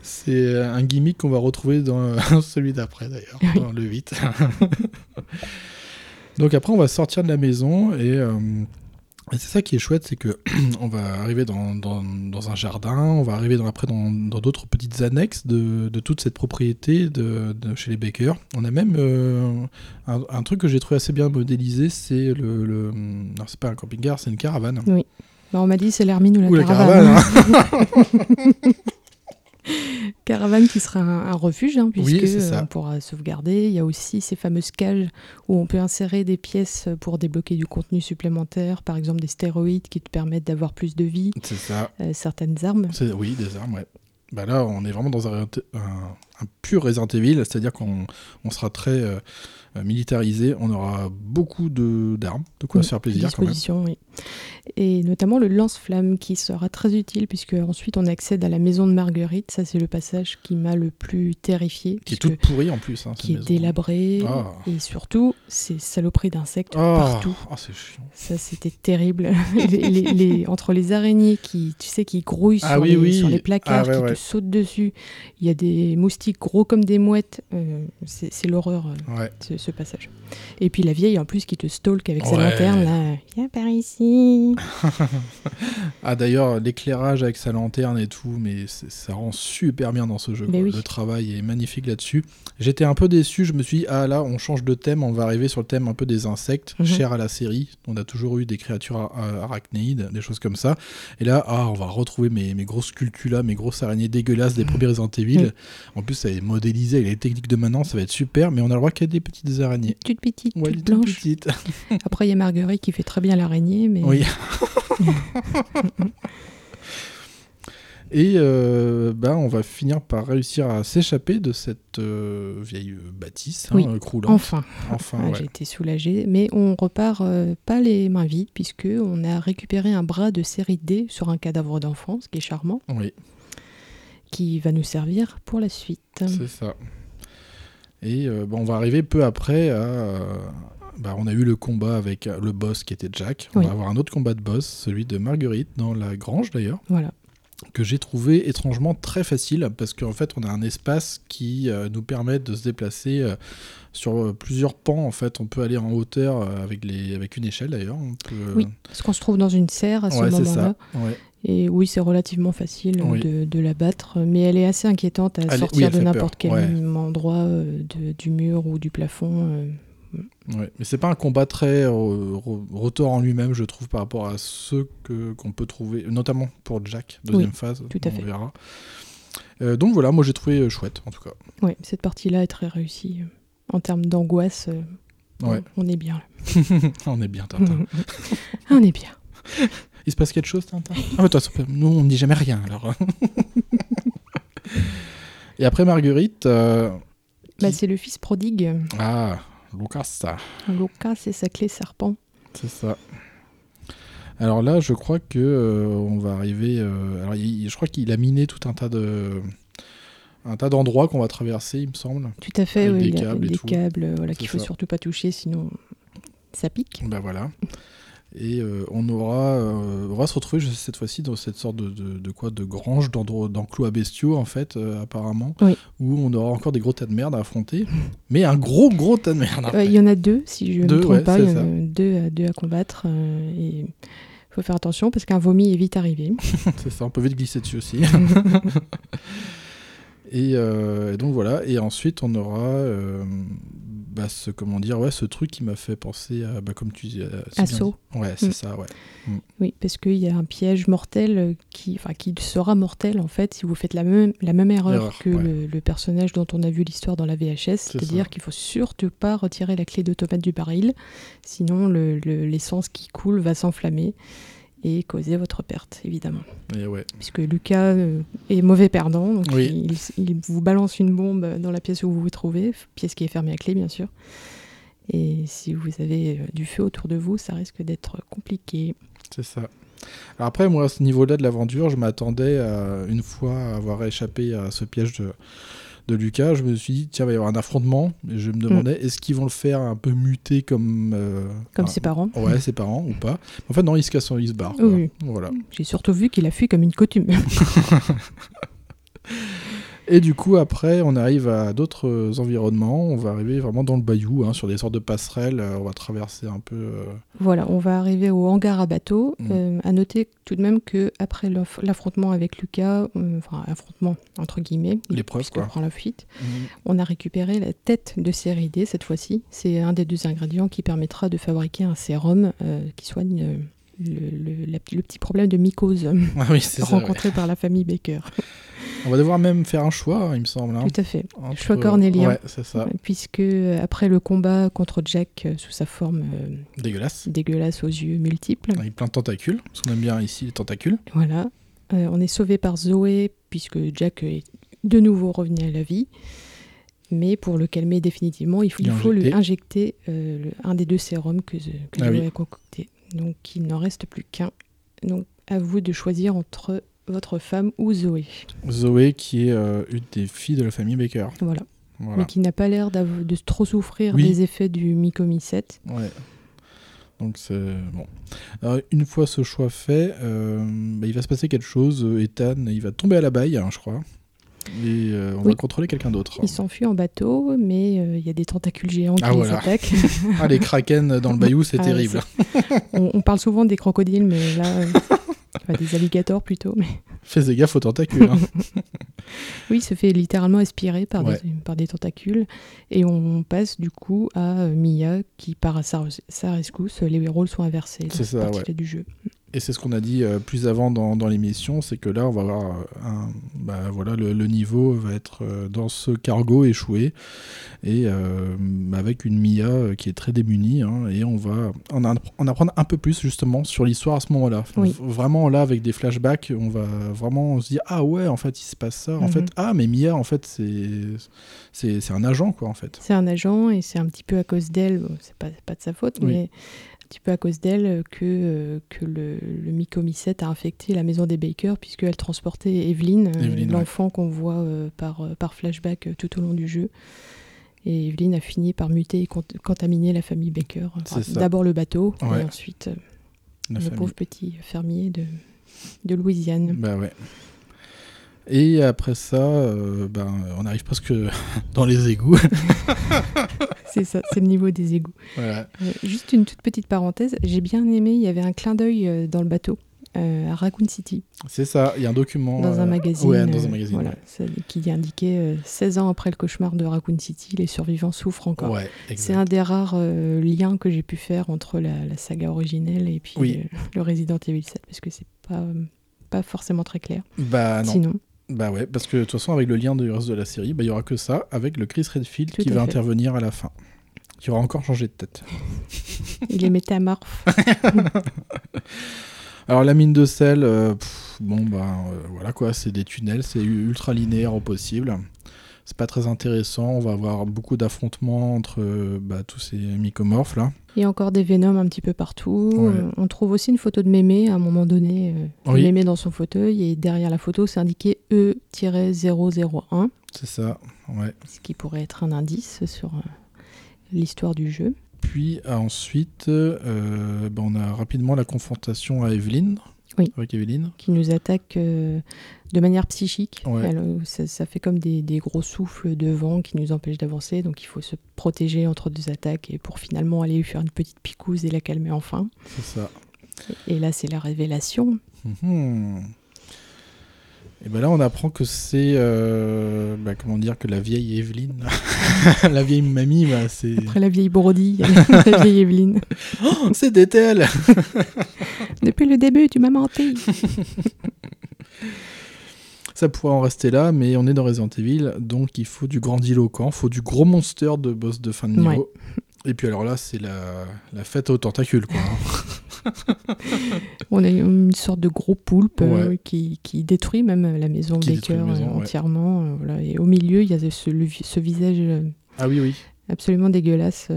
c'est un gimmick qu'on va retrouver dans celui d'après d'ailleurs, Oui. dans le 8. Donc après on va sortir de la maison et, euh, et c'est ça qui est chouette, c'est que (clears throat) on va arriver dans, dans- dans un jardin, on va arriver dans, après dans dans d'autres petites annexes de, de toute cette propriété de, de chez les Baker. On a même euh, un, un truc que j'ai trouvé assez bien modélisé, c'est le, le non c'est pas un camping-car, c'est une caravane. Bah, on m'a dit c'est l'hermine ou la Ou la caravane. caravane, hein. (laughs) (laughs) (laughs) Caravane qui sera un, un refuge, hein, puisque euh, on pourra sauvegarder. Il y a aussi ces fameuses cages où on peut insérer des pièces pour débloquer du contenu supplémentaire, par exemple des stéroïdes qui te permettent d'avoir plus de vie, C'est ça. euh, certaines armes. Oui, des armes, ouais. Bah là, on est vraiment dans un, un, un pur Resident Evil, c'est-à-dire qu'on on sera très euh, militarisé, on aura beaucoup de- d'armes, de quoi Oui, se faire plaisir quand même. oui. Et notamment le lance-flamme qui sera très utile puisque ensuite on accède à la maison de Marguerite. Ça c'est le passage qui m'a le plus terrifié. Qui est toute pourrie en plus. Hein, qui est maison. délabré Ah. et surtout ces saloperies d'insectes Oh, partout. oh, chiant. Ça c'était terrible. (laughs) les, les- les- entre les araignées qui, tu sais, qui grouillent Ah sur, oui, sur les placards, Ah ouais, qui ouais. te sautent dessus. Il y a des moustiques gros comme des mouettes. Euh, c'est l'horreur. euh, Ouais. ce, ce passage. Et puis la vieille en plus qui te stalk avec sa lanterne là. Viens par ici. (laughs) Ah d'ailleurs, l'éclairage avec sa lanterne et tout, mais ça rend super bien dans ce jeu. Mais quoi. oui. Le travail est magnifique là-dessus. J'étais un peu déçu, je me suis dit, ah là, on change de thème, on va arriver sur le thème un peu des insectes, Mhm. cher à la série. On a toujours eu des créatures ar- ar- arachnéides, des choses comme ça. Et là, ah, on va retrouver mes, mes grosses cultulas, mes grosses araignées dégueulasses des premiers Resident (laughs) Evil. En plus, ça est modélisé avec les techniques de maintenant, ça va être super, mais on a le droit qu'à des petites araignées. Toute petite, Ouais, toutes petites. (laughs) Après il y a Marguerite qui fait très bien l'araignée, mais Oui. (laughs) Et euh, bah, on va finir par réussir à s'échapper de cette euh, vieille bâtisse hein, Oui, euh, croulante. enfin. Enfin, Ah, ouais. J'ai été soulagée, mais on repart euh, pas les mains vides puisque on a récupéré un bras de série D sur un cadavre d'enfant, ce qui est charmant, Oui, qui va nous servir pour la suite. c'est ça. Et euh, bah, on va arriver peu après à. Bah, on a eu le combat avec euh, le boss qui était Jack. On Oui. va avoir un autre combat de boss, celui de Marguerite, dans la grange d'ailleurs. Voilà. que j'ai trouvé étrangement très facile parce qu'en fait on a un espace qui euh, nous permet de se déplacer euh, sur euh, plusieurs pans en fait on peut aller en hauteur avec les avec une échelle d'ailleurs peut Oui, parce qu'on se trouve dans une serre à ce ouais moment-là. ouais. Et oui, c'est relativement facile Oui. de, de la battre, mais elle est assez inquiétante à Elle est- oui, sortir de n'importe quel ouais. endroit de- du mur ou du plafond. Ouais. mais c'est pas un combat très euh, retors en lui-même je trouve par rapport à ceux que qu'on peut trouver notamment pour Jack deuxième Oui, phase tout à on fait. verra Euh, donc voilà moi j'ai trouvé euh, chouette en tout cas Ouais, cette partie-là est très réussie. En termes d'angoisse, euh, Ouais. on est bien là. (laughs) on est bien Tintin (laughs) on est bien. (laughs) il se passe quelque chose Tintin? Ah mais toi nous on ne dit jamais rien alors et après Marguerite euh, Bah, qui- c'est le fils prodigue. Ah, Lucas, ça. Lucas, c'est sa clé serpent. C'est ça. Alors là, je crois que euh, on va arriver. euh, alors, il- je crois qu'il a miné tout un tas de, un tas d'endroits qu'on va traverser, il me semble. Tout à fait, Avec oui, des il y a câbles et des tout. câbles euh, voilà, qu'il faut ça. surtout pas toucher, sinon ça pique. Ben voilà. (laughs) Et euh, on aura, euh, on va se retrouver je sais, cette fois-ci dans cette sorte de, de, de quoi, de grange, d'endro- d'enclos à bestiaux en fait, euh, apparemment, Oui. où on aura encore des gros tas de merde à affronter, (laughs) mais un gros gros tas de merde. Il y en a deux, si je ne me trompe ouais, pas, il y en a deux, à- deux à combattre. et il faut faire attention parce qu'un vomi est vite arrivé. (laughs) C'est ça, on peut vite glisser dessus aussi. (laughs) et, et donc voilà, et ensuite on aura bah, ce, comment dire, ouais, ce truc qui m'a fait penser à, bah, comme tu dis, à- Assaut. Ouais, c'est Mm. ça, ouais. Oui, parce qu'il y a un piège mortel qui, enfin, qui sera mortel en fait si vous faites la même, la même erreur Erreur, que ouais. le, le personnage dont on a vu l'histoire dans la VHS, c'est-à-dire qu'il faut surtout pas retirer la clé d'automate du baril, sinon le- le- l'essence qui coule va s'enflammer et causer votre perte, évidemment. Et ouais. Puisque Lucas euh, est mauvais perdant, donc Oui. il, il vous balance une bombe dans la pièce où vous vous trouvez, pièce qui est fermée à clé bien sûr. Et si vous avez euh, du feu autour de vous, ça risque d'être compliqué. C'est ça. Alors après, moi, à ce niveau-là de l'aventure, je m'attendais une fois à avoir échappé à ce piège de, de Lucas. Je me suis dit, tiens, il va y avoir un affrontement. Et je me demandais, est-ce qu'ils vont le faire un peu muter comme. euh, Comme ses parents. Ouais, ses parents ou pas. En fait, non, il se casse, il se barre. Oui. Voilà. J'ai surtout vu qu'il a fui comme une coutume. (laughs) Et du coup, après, on arrive à d'autres environnements. On va arriver vraiment dans le bayou, hein, sur des sortes de passerelles. Euh, on va traverser un peu. euh, Voilà, on va arriver au hangar à bateau. Mm. Euh, à noter tout de même que après l'aff- l'affrontement avec Lucas, euh, enfin affrontement entre guillemets, L'épreuve, quoi. prend la fuite, on a récupéré la tête de série D cette fois-ci. C'est un des deux ingrédients qui permettra de fabriquer un sérum qui soigne le, le- la- le petit problème de mycose Ah oui, c'est ça. ouais. rencontré par la famille Baker. (laughs) On va devoir même faire un choix, il me semble. hein, Tout à fait. entre- choix cornélien. Ouais, c'est ça. Puisque euh, après le combat contre Jack euh, sous sa forme euh, Dégueulasse. dégueulasse aux yeux multiples, Avec plein de tentacules. Parce qu'on aime bien ici les tentacules. Voilà. Euh, on est sauvé par Zoé, puisque Jack est de nouveau revenu à la vie. Mais pour le calmer définitivement, il faut, Il il faut lui injecter le- un des deux sérums que, que Ah Zoé oui. a concocté. Donc il n'en reste plus qu'un. Donc à vous de choisir entre votre femme ou Zoé. Zoé, qui est euh, une des filles de la famille Baker. Voilà. Voilà. Mais qui n'a pas l'air de trop souffrir Oui. des effets du mycomycète. Ouais. Donc c'est bon. Alors, une fois ce choix fait, euh, bah, il va se passer quelque chose. Euh, Ethan, il va tomber à la baille, hein, je crois. Et euh, on va contrôler quelqu'un d'autre. Il s'enfuit en bateau, mais euh, il y a des tentacules géants qui Ah, les voilà. attaquent. (laughs) Ah, les kraken dans le bayou, c'est Ah, terrible. on, on parle souvent des crocodiles, mais là, (laughs) enfin, des alligators plutôt. Mais (laughs) Fais gaffe aux tentacules. hein. (laughs) oui, il se fait littéralement aspirer par, Ouais. des, par des tentacules. Et on passe du coup à euh, Mia qui part à sa, sa rescousse. Les rôles sont inversés. C'est ça, partie-là du jeu. Et c'est ce qu'on a dit euh, plus avant dans, dans l'émission, c'est que là, on va avoir euh, un, bah, voilà, le, le niveau va être euh, dans ce cargo échoué et euh, avec une Mia qui est très démunie hein, et on va en, a- en apprendre un peu plus justement sur l'histoire à ce moment-là. Oui. Vraiment là, avec des flashbacks, on va vraiment se dire ah ouais, en fait, il se passe ça. En Mhm. fait, ah mais Mia, en fait, c'est un agent quoi en fait. C'est un agent et c'est un petit peu à cause d'elle, bon, c'est pas, c'est pas de sa faute, Oui. mais petit peu à cause d'elle que, euh, que le, le mycomycète a infecté la maison des Baker puisqu'elle transportait Evelyn, euh, ouais. l'enfant qu'on voit euh, par, euh, par flashback euh, tout au long du jeu. Et Evelyn a fini par muter et cont- contaminer la famille Baker. Enfin. D'abord le bateau Ouais. et ensuite euh, La le famille. pauvre petit fermier de, de Louisiane. Bah ouais. Et après ça, euh, ben, on arrive presque (laughs) dans les égouts. (laughs) C'est ça, c'est le niveau des égouts. voilà. Euh, juste une toute petite parenthèse, j'ai bien aimé, il y avait un clin d'œil euh, dans le bateau euh, à Raccoon City. C'est ça, il y a un document. dans un magazine, Ouais, dans un magazine. voilà, ça- qui indiquait euh, 16 ans après le cauchemar de Raccoon City, les survivants souffrent encore. Ouais, C'est un des rares liens que j'ai pu faire entre la, la saga originelle et puis Oui. le Resident Evil 7, parce que c'est pas, pas forcément très clair. Bah non. Sinon, Bah ouais, parce que de toute façon, avec le lien du reste de la série, bah, il y aura que ça, avec le Chris Redfield Tout qui va fait. intervenir à la fin. Qui aura encore changé de tête. (laughs) il est métamorphe. (laughs) Alors la mine de sel, euh, pff, bon bah euh, voilà quoi, c'est des tunnels, c'est ultra linéaire au possible. C'est pas très intéressant, on va avoir beaucoup d'affrontements entre euh, bah, tous ces mycomorphes là. Il y a encore des Venom un petit peu partout. Ouais. On trouve aussi une photo de Mémé à un moment donné. euh, Oui. Mémé dans son fauteuil et derrière la photo, c'est indiqué E-001, C'est ça, ouais. ce qui pourrait être un indice sur euh, l'histoire du jeu. Puis ensuite, euh, bah, on a rapidement la confrontation à Evelyn. Oui. Avec Evelyn. qui nous attaque euh, de manière psychique. Ouais. Elle, euh, ça, ça fait comme des, des gros souffles de vent qui nous empêchent d'avancer, donc il faut se protéger entre deux attaques et pour finalement aller lui faire une petite picouse et la calmer enfin. C'est ça. Et là, c'est la révélation. Mhm. Et ben là, on apprend que c'est, euh, bah, comment dire, que la vieille Evelyne, (laughs) la vieille mamie, bah, c'est, Après la vieille Brody, (laughs) la vieille Evelyne. Oh, c'était elle. (laughs) Depuis le début, tu m'as menti. Ça pourrait en rester là, mais on est dans Resident Evil, donc il faut du grandiloquent, faut du gros monster de boss de fin de niveau. Ouais. Et puis alors là, c'est la, la fête aux tentacules, quoi. hein. (laughs) On a une sorte de gros poulpe euh, qui, qui détruit même la maison Qui la maison, euh, ouais. entièrement. euh, voilà. Et au milieu, il y a ce, le- ce visage ah oui, oui, absolument dégueulasse.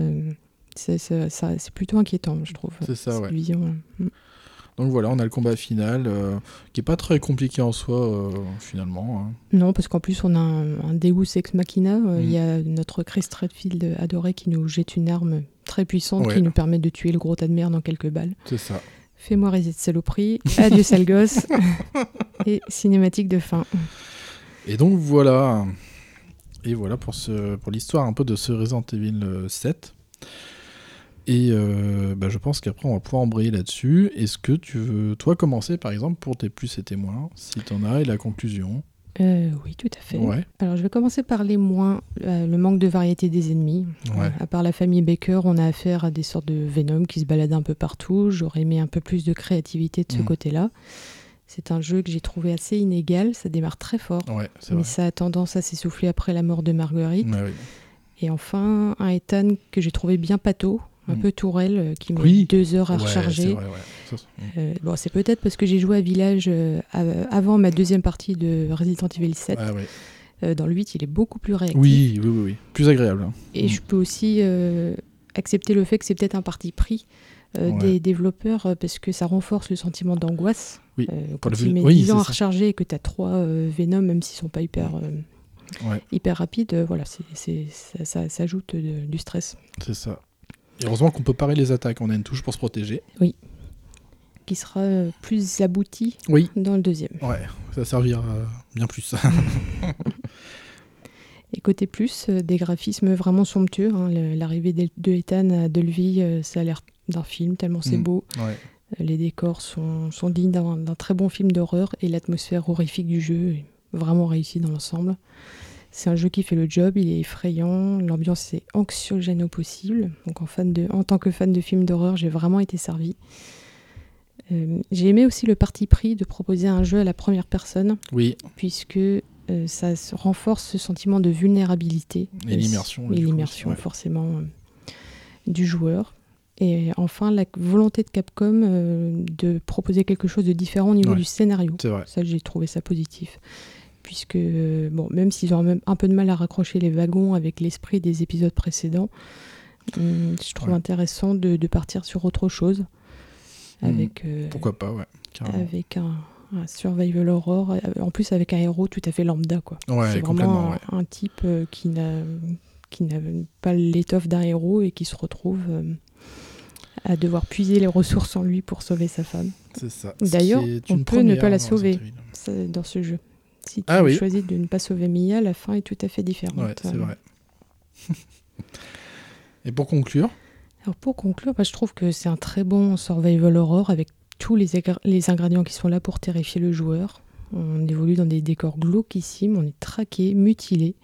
c'est- plutôt inquiétant, je trouve. c'est ça, cette ouais. vision. Donc voilà, on a le combat final euh, qui est pas très compliqué en soi euh, finalement. hein. Non, parce qu'en plus, on a un, un Deus Ex Machina. euh, Il Mm. y a notre Chris Redfield adoré qui nous jette une arme très puissante Ouais. qui nous permet de tuer le gros tas de merde en quelques balles. C'est ça. Fais-moi raiser de saloperie. Adieu, sale gosse. (laughs) Et cinématique de fin. Et donc voilà. Et voilà pour, ce, pour l'histoire un peu de ce Resident Evil euh, 7. Et euh, bah, je pense qu'après on va pouvoir embrayer là-dessus. Est-ce que tu veux, toi, commencer par exemple pour tes plus et tes moins, si t'en as, et la conclusion? Euh, oui, tout à fait. Ouais. Alors, je vais commencer par les moins. euh, le manque de variété des ennemis. Ouais. À part la famille Baker, on a affaire à des sortes de Venom qui se baladent un peu partout. J'aurais aimé un peu plus de créativité de ce Mm. côté-là. C'est un jeu que j'ai trouvé assez inégal. Ça démarre très fort. Ouais, Mais vrai. ça a tendance à s'essouffler après la mort de Marguerite. Oui. Et enfin, un Ethan que j'ai trouvé bien pâteau, un Mm. peu tourelle, euh, qui met Oui. deux heures à Ouais, recharger. ouais. C'est- Euh, bon, c'est peut-être parce que j'ai joué à Village euh, av- avant ma deuxième partie de Resident Evil 7. Ouais, ouais. Euh, dans le 8, il est beaucoup plus réactif. Oui, oui, oui, oui. Plus agréable. hein. Et Mm. je peux aussi accepter le fait que c'est peut-être un parti pris des développeurs parce que ça renforce le sentiment d'angoisse. Oui, quand le il vu- met oui, 10 ans à recharger et que tu as 3 Venom, même s'ils sont pas hyper, hyper rapides, voilà, c'est, ça, ça- ça ajoute de- du stress. C'est ça. Et heureusement qu'on peut parer les attaques. On a une touche pour se protéger. Qui sera euh, plus abouti Oui. dans le deuxième. Ouais, ça servira bien plus. (laughs) Et côté plus, euh, des graphismes vraiment somptueux. hein. L'arrivée de Ethan à Delville, euh, ça a l'air d'un film, tellement c'est Mm. beau. ouais. Les décors sont, sont dignes d'un d'un très bon film d'horreur et l'atmosphère horrifique du jeu est vraiment réussie dans l'ensemble. C'est un jeu qui fait le job, il est effrayant, l'ambiance est anxiogène au possible. Donc en, fan de, en tant que fan de films d'horreur, j'ai vraiment été servi. Euh, j'ai aimé aussi le parti pris de proposer un jeu à la première personne, Oui, puisque euh, ça se renforce ce sentiment de vulnérabilité. Et l'immersion, Et l'immersion, ouais. forcément, euh, du joueur. Et enfin, la volonté de Capcom de proposer quelque chose de différent au niveau Ouais. du scénario. c'est vrai. Ça, j'ai trouvé ça positif. Puisque, euh, bon, même s'ils ont un peu de mal à raccrocher les wagons avec l'esprit des épisodes précédents, hum, je trouve Ouais. intéressant de, de partir sur autre chose. Mhm. Avec, euh, Pourquoi pas, ouais. Carrément. avec un, un survival horror, euh, en plus avec un héros tout à fait lambda. Quoi. Ouais, C'est vraiment un, ouais. un type qui n'a qui n'a pas l'étoffe d'un héros et qui se retrouve euh, à devoir puiser les ressources en lui pour sauver sa femme C'est ça. D'ailleurs, on peut ne pas la sauver. Dans ce jeu. Si tu Ah oui. choisis de ne pas sauver Mia, la fin est tout à fait différente. Ouais, c'est vrai. (laughs) Et pour conclure, Alors pour conclure, bah, je trouve que c'est un très bon survival horror avec tous les ingrédients qui sont là pour terrifier le joueur. On évolue dans des décors glauquissimes, on est traqué, mutilé.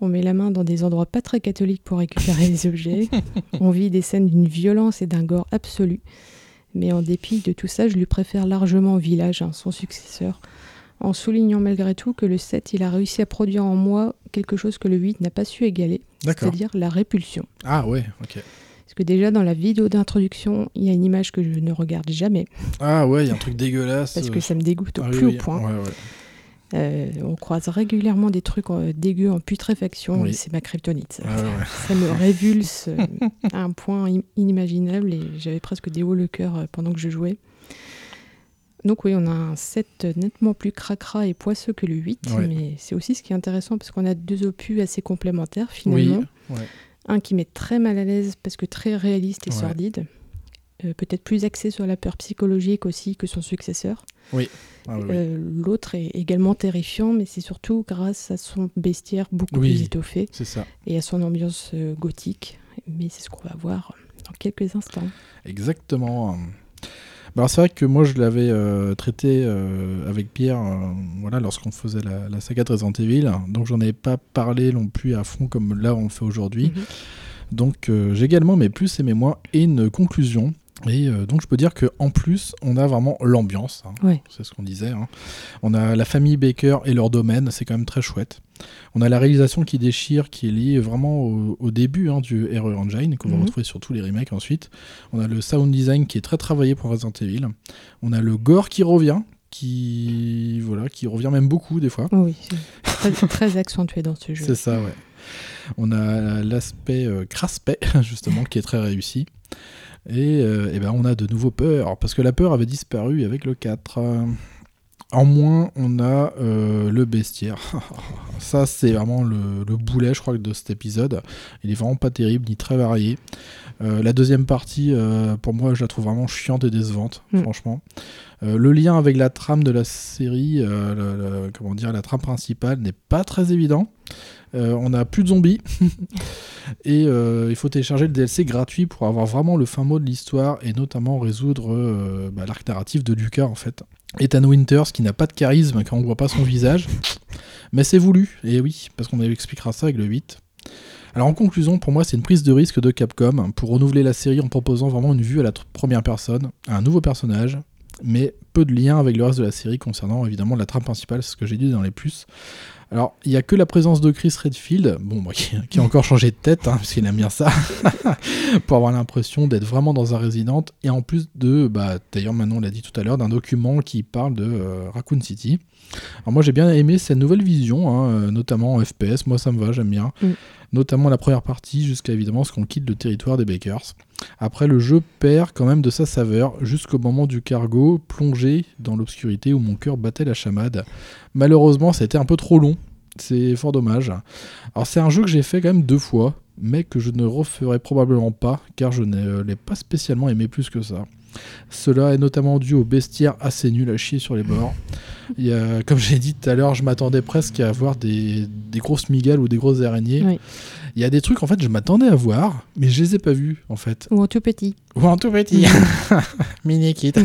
On met la main dans des endroits pas très catholiques pour récupérer les objets. (laughs) On vit des scènes d'une violence et d'un gore absolu. Mais en dépit de tout ça, je lui préfère largement Village, hein, son successeur, en soulignant malgré tout que le 7, il a réussi à produire en moi quelque chose que le 8 n'a pas su égaler, c'est-à-dire la répulsion. Ah ouais, ok. Parce que déjà dans la vidéo d'introduction, il y a une image que je ne regarde jamais Ah ouais, il y a un truc dégueulasse. parce euh, que ça me dégoûte au ah plus oui, haut point. Ouais, ouais. Euh, on croise régulièrement des trucs euh, dégueux en putréfaction Oui. et c'est ma kryptonite. Ça, ouais. Ça me révulse euh, à un point im- inimaginable et j'avais presque des hauts le cœur pendant que je jouais. Donc oui, on a un set nettement plus cracra et poisseux que le 8, Ouais. mais c'est aussi ce qui est intéressant parce qu'on a deux opus assez complémentaires Oui, finalement. ouais. Un qui met très mal à l'aise parce que très réaliste et Ouais. sordide. Euh, Peut-être plus axé sur la peur psychologique aussi que son successeur. Ah oui, oui. Euh, L'autre est également terrifiant, mais c'est surtout grâce à son bestiaire beaucoup Oui. plus étoffé ça. et à son ambiance euh, gothique. Mais c'est ce qu'on va voir dans quelques instants. Exactement. Bah, c'est vrai que moi je l'avais euh, traité euh, avec Pierre euh, voilà, lorsqu'on faisait la, la saga de Resident Evil, donc j'en avais pas parlé non plus à fond comme là on le fait aujourd'hui. Mhm. Donc j'ai également mes plus et mes moins et une conclusion. Et euh, donc je peux dire qu'en plus on a vraiment l'ambiance, hein. Ouais. c'est ce qu'on disait. hein. On a la famille Baker et leur domaine, c'est quand même très chouette. On a la réalisation qui déchire, qui est liée vraiment au, au début hein, du Error Engine, qu'on va Mhm. retrouver sur tous les remakes ensuite. On a le sound design qui est très travaillé pour Resident Evil. On a le gore qui revient, qui voilà, qui revient même beaucoup des fois. Oui, c'est très, très accentué dans ce jeu. C'est ça, ouais. On a l'aspect euh, craspet, (laughs) justement, qui est très réussi. Et, euh, eh ben, on a de nouveau peur, parce que la peur avait disparu avec le 4. Euh, En moins, on a euh, le bestiaire. (laughs) Ça, c'est vraiment le, le boulet, je crois, de cet épisode. Il est vraiment pas terrible, ni très varié. Euh, la deuxième partie, euh, pour moi, je la trouve vraiment chiante et décevante, Mm. franchement. Le lien avec la trame de la série, le- le- comment dire, la trame principale n'est pas très évident. Euh, on a plus de zombies (laughs) et euh, il faut télécharger le DLC gratuit pour avoir vraiment le fin mot de l'histoire et notamment résoudre euh, bah, l'arc narratif de Lucas en fait. Ethan Winters qui n'a pas de charisme quand on voit pas son visage, mais c'est voulu et oui parce qu'on expliquera ça avec le 8. Alors en conclusion, pour moi c'est une prise de risque de Capcom pour renouveler la série en proposant vraiment une vue à la première personne, à un nouveau personnage, mais peu de lien avec le reste de la série concernant évidemment la trame principale, ce que j'ai dit dans les plus. Alors, il n'y a que la présence de Chris Redfield, bon, qui, qui a encore changé de tête, hein, parce qu'il aime bien ça, (laughs) pour avoir l'impression d'être vraiment dans un Resident, et en plus de, bah, d'ailleurs Manon l'a dit tout à l'heure, d'un document qui parle de euh, Raccoon City. Alors moi j'ai bien aimé cette nouvelle vision, hein, euh, notamment en FPS, moi ça me va, j'aime bien. Mm. Notamment la première partie, jusqu'à évidemment ce qu'on quitte le territoire des Bakers. Après, le jeu perd quand même de sa saveur jusqu'au moment du cargo, plongé dans l'obscurité où mon cœur battait la chamade. Malheureusement, ça a été un peu trop long. C'est fort dommage. Alors, c'est un jeu que j'ai fait quand même deux fois, mais que je ne referai probablement pas, car je ne l'ai pas spécialement aimé plus que ça. Cela est notamment dû au bestiaire assez nul à chier sur les bords. Il y a, comme j'ai dit tout à l'heure, je m'attendais presque à avoir des, des grosses migales ou des grosses araignées. Oui. Il y a des trucs en fait je m'attendais à voir, mais je les ai pas vus en fait. Ou en tout petit. Ou en tout petit. (laughs) Mini kit. (laughs)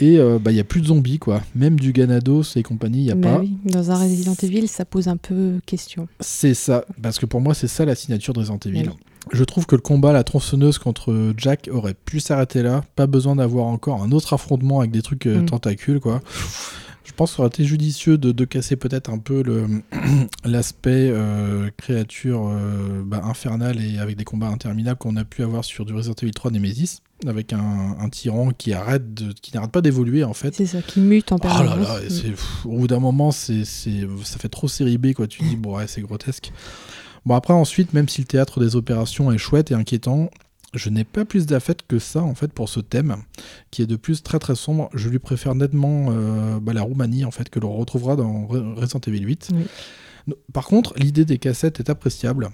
Et euh, bah il y a plus de zombies quoi. Même du Ganados et compagnie, il y a Bah pas. oui, Dans un Resident Evil, ça pose un peu question. C'est ça, parce que pour moi c'est ça la signature de Resident Evil. Oui. Je trouve que le combat à la tronçonneuse contre Jack aurait pu s'arrêter là, pas besoin d'avoir encore un autre affrontement avec des trucs euh, Mm. tentacules quoi. Je pense que ça aurait été judicieux de, de casser peut-être un peu (clears throat) l'aspect euh, créature euh, bah, infernale et avec des combats interminables qu'on a pu avoir sur du Resident Evil 3 Nemesis, avec un, un tyran qui arrête de, qui n'arrête pas d'évoluer en fait. C'est ça, qui mute en Oh permanence. là là, pff, au bout d'un moment, c'est, ça fait trop série B, quoi. Tu dis, bon, ouais, c'est grotesque. Bon, après, ensuite, même si le théâtre des opérations est chouette et inquiétant, je n'ai pas plus d'affect que ça, en fait, pour ce thème, qui est de plus très très sombre. Je lui préfère nettement euh, bah, la Roumanie, en fait, que l'on retrouvera dans Re- Resident Evil 8. Oui. No- Par contre, l'idée des cassettes est appréciable,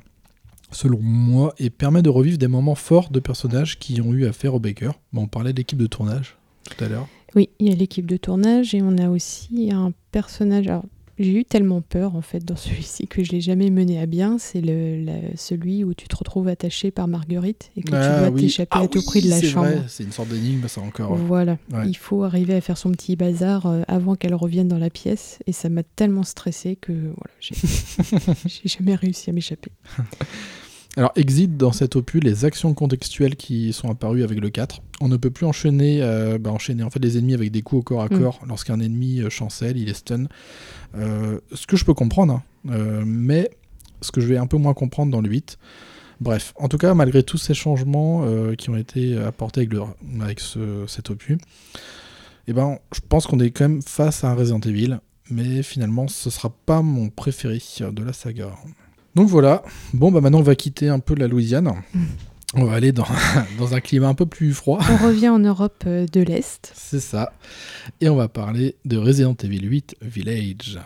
selon moi, et permet de revivre des moments forts de personnages qui ont eu affaire au Baker. Bon, on parlait de l'équipe de tournage tout à l'heure. Oui, il y a l'équipe de tournage et on a aussi un personnage. Alors, j'ai eu tellement peur en fait dans celui-ci que je l'ai jamais mené à bien. C'est le, la- celui où tu te retrouves attaché par Marguerite et que tu Ah dois oui. t'échapper Ah à tout oui, prix de la chambre. C'est une sorte d'énigme, ça encore. Voilà, Ouais. il faut arriver à faire son petit bazar euh, avant qu'elle revienne dans la pièce et ça m'a tellement stressé que voilà, (laughs) j'ai jamais réussi à m'échapper. (laughs) Alors, exit dans cet opus les actions contextuelles qui sont apparues avec le 4. On ne peut plus enchaîner, euh, bah, enchaîner en fait les ennemis avec des coups au corps à Mm. corps lorsqu'un ennemi euh, chancelle, il est stun. Euh, ce que je peux comprendre, hein, euh, mais ce que je vais un peu moins comprendre dans le 8. Bref, en tout cas, malgré tous ces changements qui ont été apportés avec, le, avec ce- cet opus, eh ben, je pense qu'on est quand même face à un Resident Evil, mais finalement, ce sera pas mon préféré de la saga. Donc voilà, bon bah maintenant on va quitter un peu la Louisiane. On va aller dans, (laughs) dans un climat un peu plus froid, On revient en Europe euh, de l'Est. c'est ça. Et on va parler de Resident Evil 8 Village.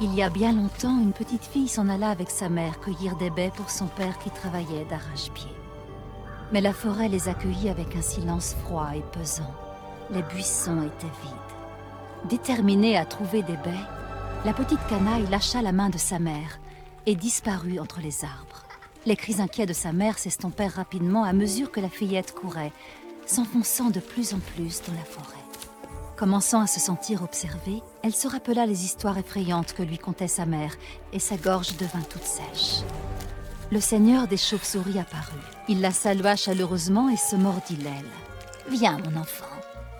Il y a bien longtemps, une petite fille s'en alla avec sa mère cueillir des baies pour son père qui travaillait d'arrache-pied. Mais la forêt les accueillit avec un silence froid et pesant. Les buissons étaient vides. Déterminée à trouver des baies, la petite canaille lâcha la main de sa mère et disparut entre les arbres. Les cris inquiets de sa mère s'estompèrent rapidement à mesure que la fillette courait, s'enfonçant de plus en plus dans la forêt. Commençant à se sentir observée, elle se rappela les histoires effrayantes que lui contait sa mère, et sa gorge devint toute sèche. Le seigneur des chauves-souris apparut. Il la salua chaleureusement et se mordit l'aile. Viens, mon enfant,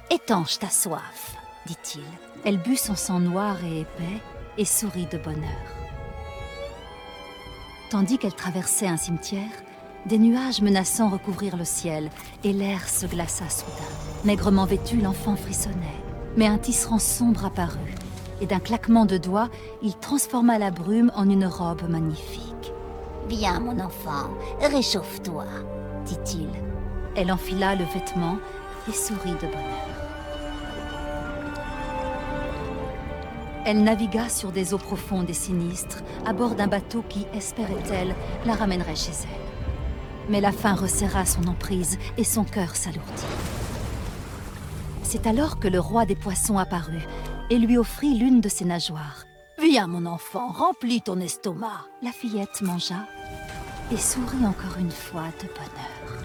étanche ta soif, dit-il. Elle but son sang noir et épais et sourit de bonheur. Tandis qu'elle traversait un cimetière, des nuages menaçants recouvrirent le ciel et l'air se glaça soudain. Maigrement vêtu, l'enfant frissonnait. Mais un tisserand sombre apparut, et d'un claquement de doigts, il transforma la brume en une robe magnifique. Viens, mon enfant, réchauffe-toi, dit-il. Elle enfila le vêtement et sourit de bonheur. Elle navigua sur des eaux profondes et sinistres, à bord d'un bateau qui, espérait-elle, la ramènerait chez elle. Mais la faim resserra son emprise et son cœur s'alourdit. C'est alors que le roi des poissons apparut et lui offrit l'une de ses nageoires. Viens, mon enfant, remplis ton estomac. La fillette mangea et sourit encore une fois de bonheur.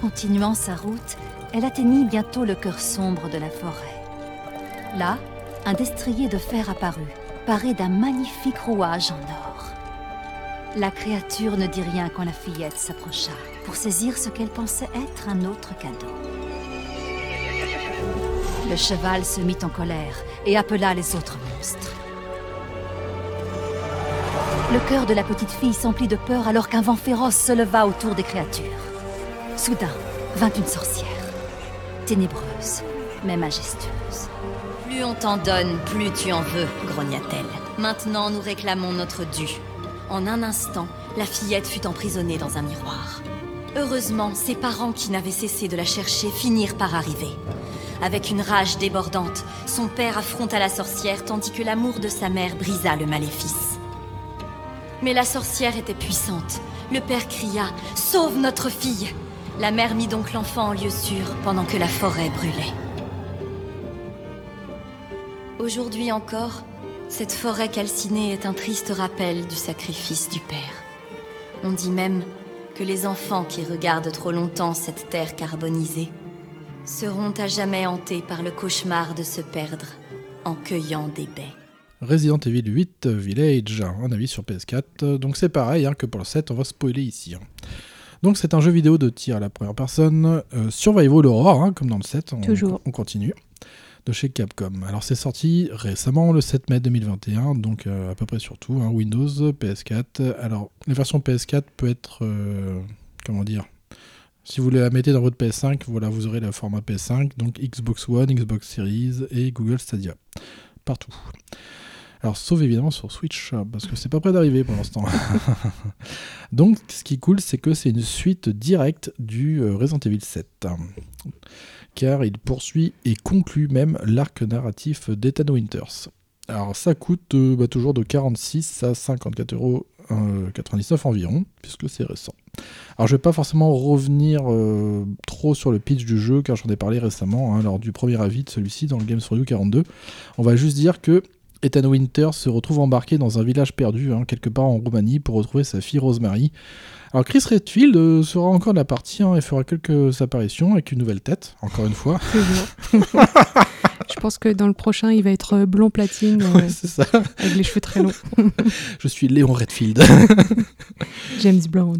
Continuant sa route, elle atteignit bientôt le cœur sombre de la forêt. Là, un destrier de fer apparut, paré d'un magnifique rouage en or. La créature ne dit rien quand la fillette s'approcha, pour saisir ce qu'elle pensait être un autre cadeau. Le cheval se mit en colère et appela les autres monstres. Le cœur de la petite fille s'emplit de peur alors qu'un vent féroce se leva autour des créatures. Soudain vint une sorcière, ténébreuse, mais majestueuse. Plus on t'en donne, plus tu en veux, grogna-t-elle. Maintenant, nous réclamons notre dû. En un instant, la fillette fut emprisonnée dans un miroir. Heureusement, ses parents qui n'avaient cessé de la chercher finirent par arriver. Avec une rage débordante, son père affronta la sorcière tandis que l'amour de sa mère brisa le maléfice. Mais la sorcière était puissante. Le père cria ⁇ Sauve notre fille !⁇ La mère mit donc l'enfant en lieu sûr pendant que la forêt brûlait. Aujourd'hui encore, cette forêt calcinée est un triste rappel du sacrifice du père. On dit même que les enfants qui regardent trop longtemps cette terre carbonisée seront à jamais hantés par le cauchemar de se perdre en cueillant des baies. Resident Evil 8 Village, un avis sur PS4. Donc c'est pareil hein, que pour le 7, on va spoiler ici. hein. Donc c'est un jeu vidéo de tir à la première personne, euh, Survival Horror, hein, comme dans le 7. On, Toujours. On continue. De chez Capcom. Alors c'est sorti récemment, le 7 mai 2021, donc euh, à peu près sur tout. hein, Windows, PS4. Alors la version PS4 peut être... euh, comment dire si vous la mettez dans votre PS5, voilà, vous aurez le format PS5, donc Xbox One, Xbox Series et Google Stadia. Partout. Alors, sauf évidemment sur Switch, euh, parce que c'est pas prêt d'arriver pour l'instant. (laughs) Donc, ce qui est cool, c'est que c'est une suite directe du euh, Resident Evil 7. Car il poursuit et conclut même l'arc narratif d'Ethan Winters. Alors, ça coûte euh, bah, toujours de 46 à 54 euros. euh, 99 environ, puisque c'est récent. Alors je vais pas forcément revenir euh, trop sur le pitch du jeu, car j'en ai parlé récemment hein, lors du premier avis de celui-ci dans le Games for You 42. On va juste dire que Ethan Winter se retrouve embarqué dans un village perdu, hein, quelque part en Roumanie, pour retrouver sa fille Rosemary. Alors Chris Redfield euh, sera encore de la partie hein, et fera quelques apparitions avec une nouvelle tête, encore une fois. (laughs) Je pense que dans le prochain, il va être euh, blond platine, euh, Ouais, ça. avec les cheveux très longs. (laughs) Je suis Léon Redfield. (laughs) James Bond.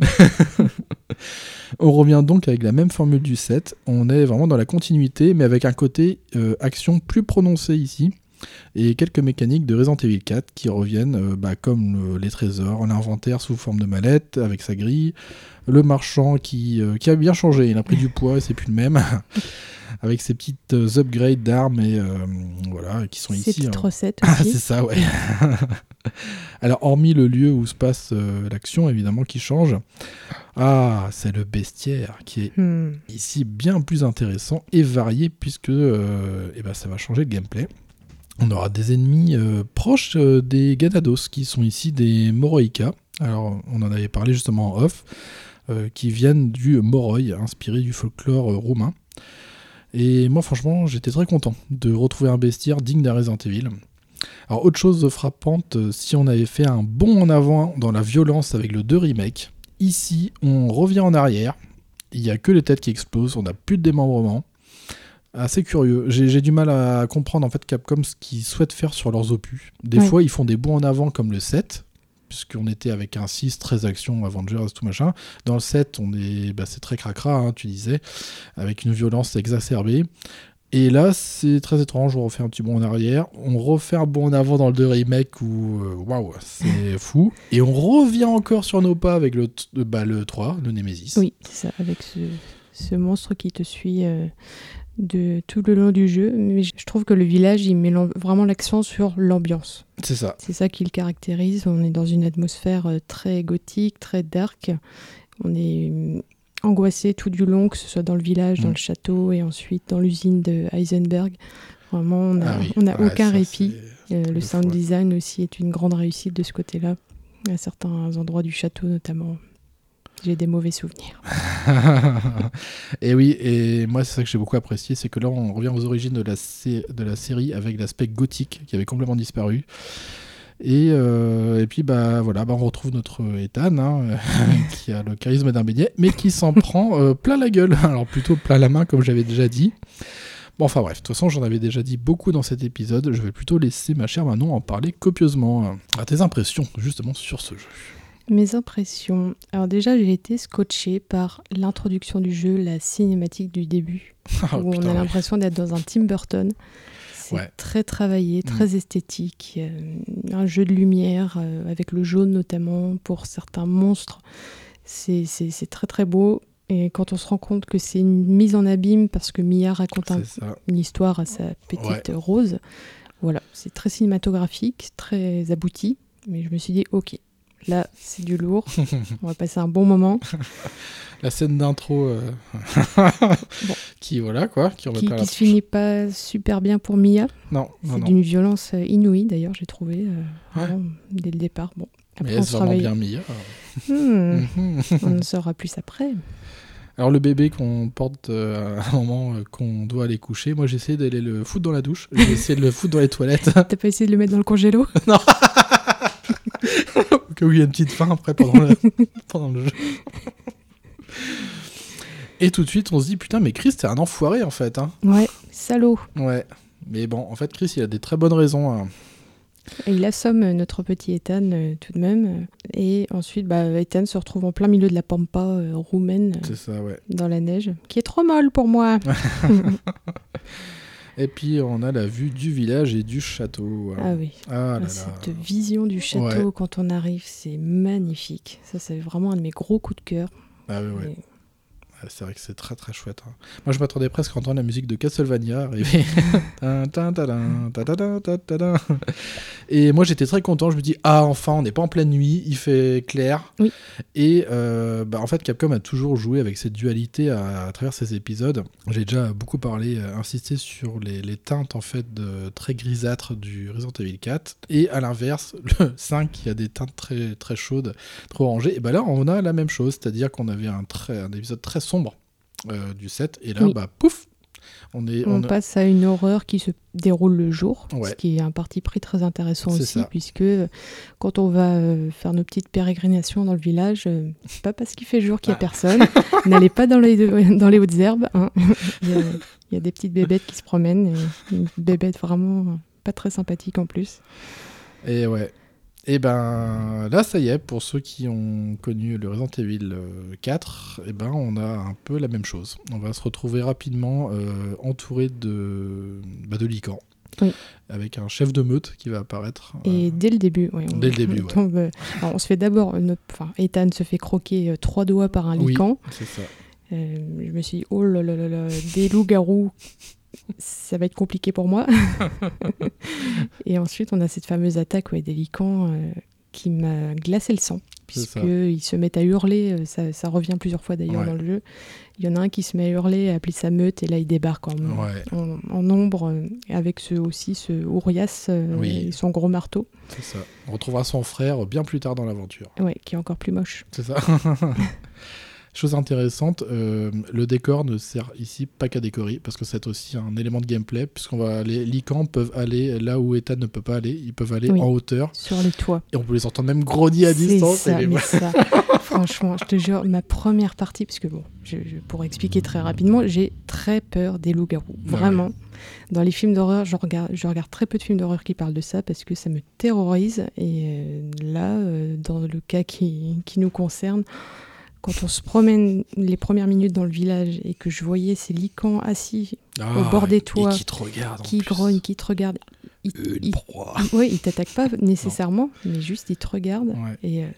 On revient donc avec la même formule du 7. On est vraiment dans la continuité, mais avec un côté euh, action plus prononcé ici. Et quelques mécaniques de Resident Evil 4 qui reviennent, euh, bah, comme le- les trésors, l'inventaire sous forme de mallette avec sa grille, le marchand qui, euh, qui a bien changé, il a pris du poids et c'est plus le même, (laughs) avec ses petites euh, upgrades d'armes et euh, voilà, qui sont ici. petites hein. recettes Ah, (laughs) aussi. c'est ça, ouais. (laughs) Alors, hormis le lieu où se passe l'action, évidemment, qui change. Ah, c'est le bestiaire qui est Hmm. ici bien plus intéressant et varié puisque eh ben, ça va changer le gameplay. On aura des ennemis euh, proches euh, des Ganados qui sont ici des Moroïka. Alors on en avait parlé justement en off, euh, qui viennent du Moroi, inspiré du folklore roumain. Et moi franchement j'étais très content de retrouver un bestiaire digne d'un Resident Evil. Alors autre chose frappante, si on avait fait un bond en avant dans la violence avec le 2 remake, ici on revient en arrière, il n'y a que les têtes qui explosent, on n'a plus de démembrement. Assez curieux. J'ai du mal à comprendre en fait Capcom ce qu'ils souhaitent faire sur leurs opus. Des Ouais. fois, ils font des bons en avant comme le 7, puisqu'on était avec un 6, 13 actions, Avengers, tout machin. Dans le 7, on est, bah, c'est très cracra, hein, tu disais, avec une violence exacerbée. Et là, c'est très étrange, on refait un petit bond en arrière, on refait un bond en avant dans le 2 remake où, euh, waouh, c'est (laughs) fou. Et on revient encore sur nos pas avec le, bah, le 3, le Nemesis. Oui, c'est ça, avec ce, ce monstre qui te suit euh, de tout le long du jeu, mais je trouve que le village, il met vraiment l'accent sur l'ambiance. C'est ça. C'est ça qui le caractérise. On est dans une atmosphère euh, très gothique, très dark. On est hum, angoissé tout du long, que ce soit dans le village, dans Mm. le château et ensuite dans l'usine de Heisenberg. Vraiment, on n'a Ah oui. aucun ça, répit. Euh, le sound design aussi est une grande réussite de ce côté-là, à certains endroits du château notamment. J'ai des mauvais souvenirs. (laughs) et oui, et moi c'est ça que j'ai beaucoup apprécié, c'est que là on revient aux origines de la, sé- de la série avec l'aspect gothique qui avait complètement disparu. Et, euh, et puis bah voilà, bah, on retrouve notre Ethan hein, (laughs) qui a le charisme d'un beignet, mais qui s'en (laughs) prend euh, plein la gueule. Alors plutôt plein la main comme j'avais déjà dit. Bon enfin bref, de toute façon j'en avais déjà dit beaucoup dans cet épisode. Je vais plutôt laisser ma chère Manon en parler copieusement. À tes impressions justement sur ce jeu. Mes impressions. Alors déjà, j'ai été scotché par l'introduction du jeu, la cinématique du début, Ah, (laughs) où on a ouais. l'impression d'être dans un Tim Burton. C'est Ouais. très travaillé, très esthétique. euh, un jeu de lumière, euh, avec le jaune notamment, pour certains monstres. C'est très très beau. Et quand on se rend compte que c'est une mise en abîme parce que Mia raconte un- une histoire à sa petite rose, voilà, c'est très cinématographique, très abouti. Mais je me suis dit, ok, là c'est du lourd, (laughs) on va passer un bon moment. (laughs) la scène d'intro euh, (laughs) qui voilà quoi qui qui, qui se finit pas super bien pour Mia. non non C'est non d'une violence euh, inouïe d'ailleurs, j'ai trouvé, euh, Ouais. dès le départ. Bon, mais après on est-ce se vraiment bien Mia Hmm, Mhm. on en saura plus après. alors le bébé qu'on porte euh, à un moment euh, qu'on doit aller coucher moi j'ai essayé d'aller le foutre dans la douche j'ai essayé de le foutre dans les toilettes T'as pas essayé de le mettre dans le congélo? Au cas où il y a une petite faim après pendant le, (laughs) pendant le jeu et tout de suite on se dit putain mais Chris t'es un enfoiré en fait hein. Ouais, salaud. ouais mais bon en fait Chris il a des très bonnes raisons hein. Et il assomme notre petit Ethan euh, tout de même. Et ensuite, bah, Ethan se retrouve en plein milieu de la pampa euh, roumaine, euh, c'est ça ouais dans la neige, qui est trop molle pour moi. (laughs) (laughs) et puis on a la vue du village et du château ah oui. ah là là Cette vision du château Ouais. quand on arrive, c'est magnifique. Ça, c'est vraiment un de mes gros coups de cœur. ah ouais. Et- Ouais, C'est vrai que c'est très très chouette. hein. Moi je m'attendais presque à entendre la musique de Castlevania arriver. Et moi j'étais très content, je me dis ah enfin on n'est pas en pleine nuit, il fait clair. Oui. Et euh, bah, en fait Capcom a toujours joué avec cette dualité à, à travers ses épisodes. J'ai déjà beaucoup parlé, euh, insisté sur les, les teintes en fait de, très grisâtres du Resident Evil 4. Et à l'inverse, le (laughs) 5 qui a des teintes très très chaudes, très orangées. Et bah là on a la même chose, c'est-à-dire qu'on avait un, très, un épisode très sombre euh, du 7 et là Oui. bah pouf on est On passe à une horreur qui se déroule le jour, Ouais. ce qui est un parti pris très intéressant aussi, ça. puisque euh, quand on va euh, faire nos petites pérégrinations dans le village, c'est pas parce qu'il fait jour qu'il y a Ah. personne. (laughs) N'allez pas dans les, dans les hautes herbes. hein. il, y a, il y a des petites bébêtes qui se promènent, une bébête vraiment pas très sympathique en plus. Et ouais. Et ben là, ça y est, pour ceux qui ont connu le Resident Evil euh, 4, et ben on a un peu la même chose. On va se retrouver rapidement euh, entouré de, bah, de licans. Oui. Avec un chef de meute qui va apparaître. Et euh, dès le début, ouais, on, Dès le début, on (laughs) ouais. tombe, euh, alors, on se fait d'abord, euh, notre- enfin, Ethan se fait croquer euh, trois doigts par un oui, lican. c'est ça. Euh, je me suis dit, oh là là là là, des loups-garous, ça va être compliqué pour moi. (laughs) et ensuite, on a cette fameuse attaque ouais, des licans euh, qui m'a glacé le sang, puisqu'ils se mettent à hurler, euh, ça, ça revient plusieurs fois d'ailleurs Ouais. dans le jeu. Il y en a un qui se met à hurler, à appeler sa meute, et là, il débarque en, Ouais, en, en nombre, euh, avec ce, aussi ce Ourias euh, Oui. et son gros marteau, c'est ça. On retrouvera son frère bien plus tard dans l'aventure. ouais, qui est encore plus moche. C'est ça. (laughs) Chose intéressante, euh, le décor ne sert ici pas qu'à décorer, parce que c'est aussi un élément de gameplay, puisqu'on va les licans peuvent aller là où Ethan ne peut pas aller, ils peuvent aller Oui. en hauteur, Sur les toits. et on peut les entendre même grogner à distance. ça, et les- mais ça, (laughs) franchement, je te jure, ma première partie, parce que bon, je, je- pour expliquer très rapidement, j'ai très peur des loups-garous. Ouais. Vraiment. Dans les films d'horreur, je regarde, je regarde très peu de films d'horreur qui parlent de ça parce que ça me terrorise. Et euh, là, euh, dans le cas qui, qui nous concerne, quand on se promène les premières minutes dans le village et que je voyais ces licans assis, Ah, au bord des toits, qui te regardent. en qui grognent, qui te regardent, ils, Une ils- proie. (laughs) oui, ils t'attaquent pas nécessairement, mais juste ils te regardent. Ouais. Et euh,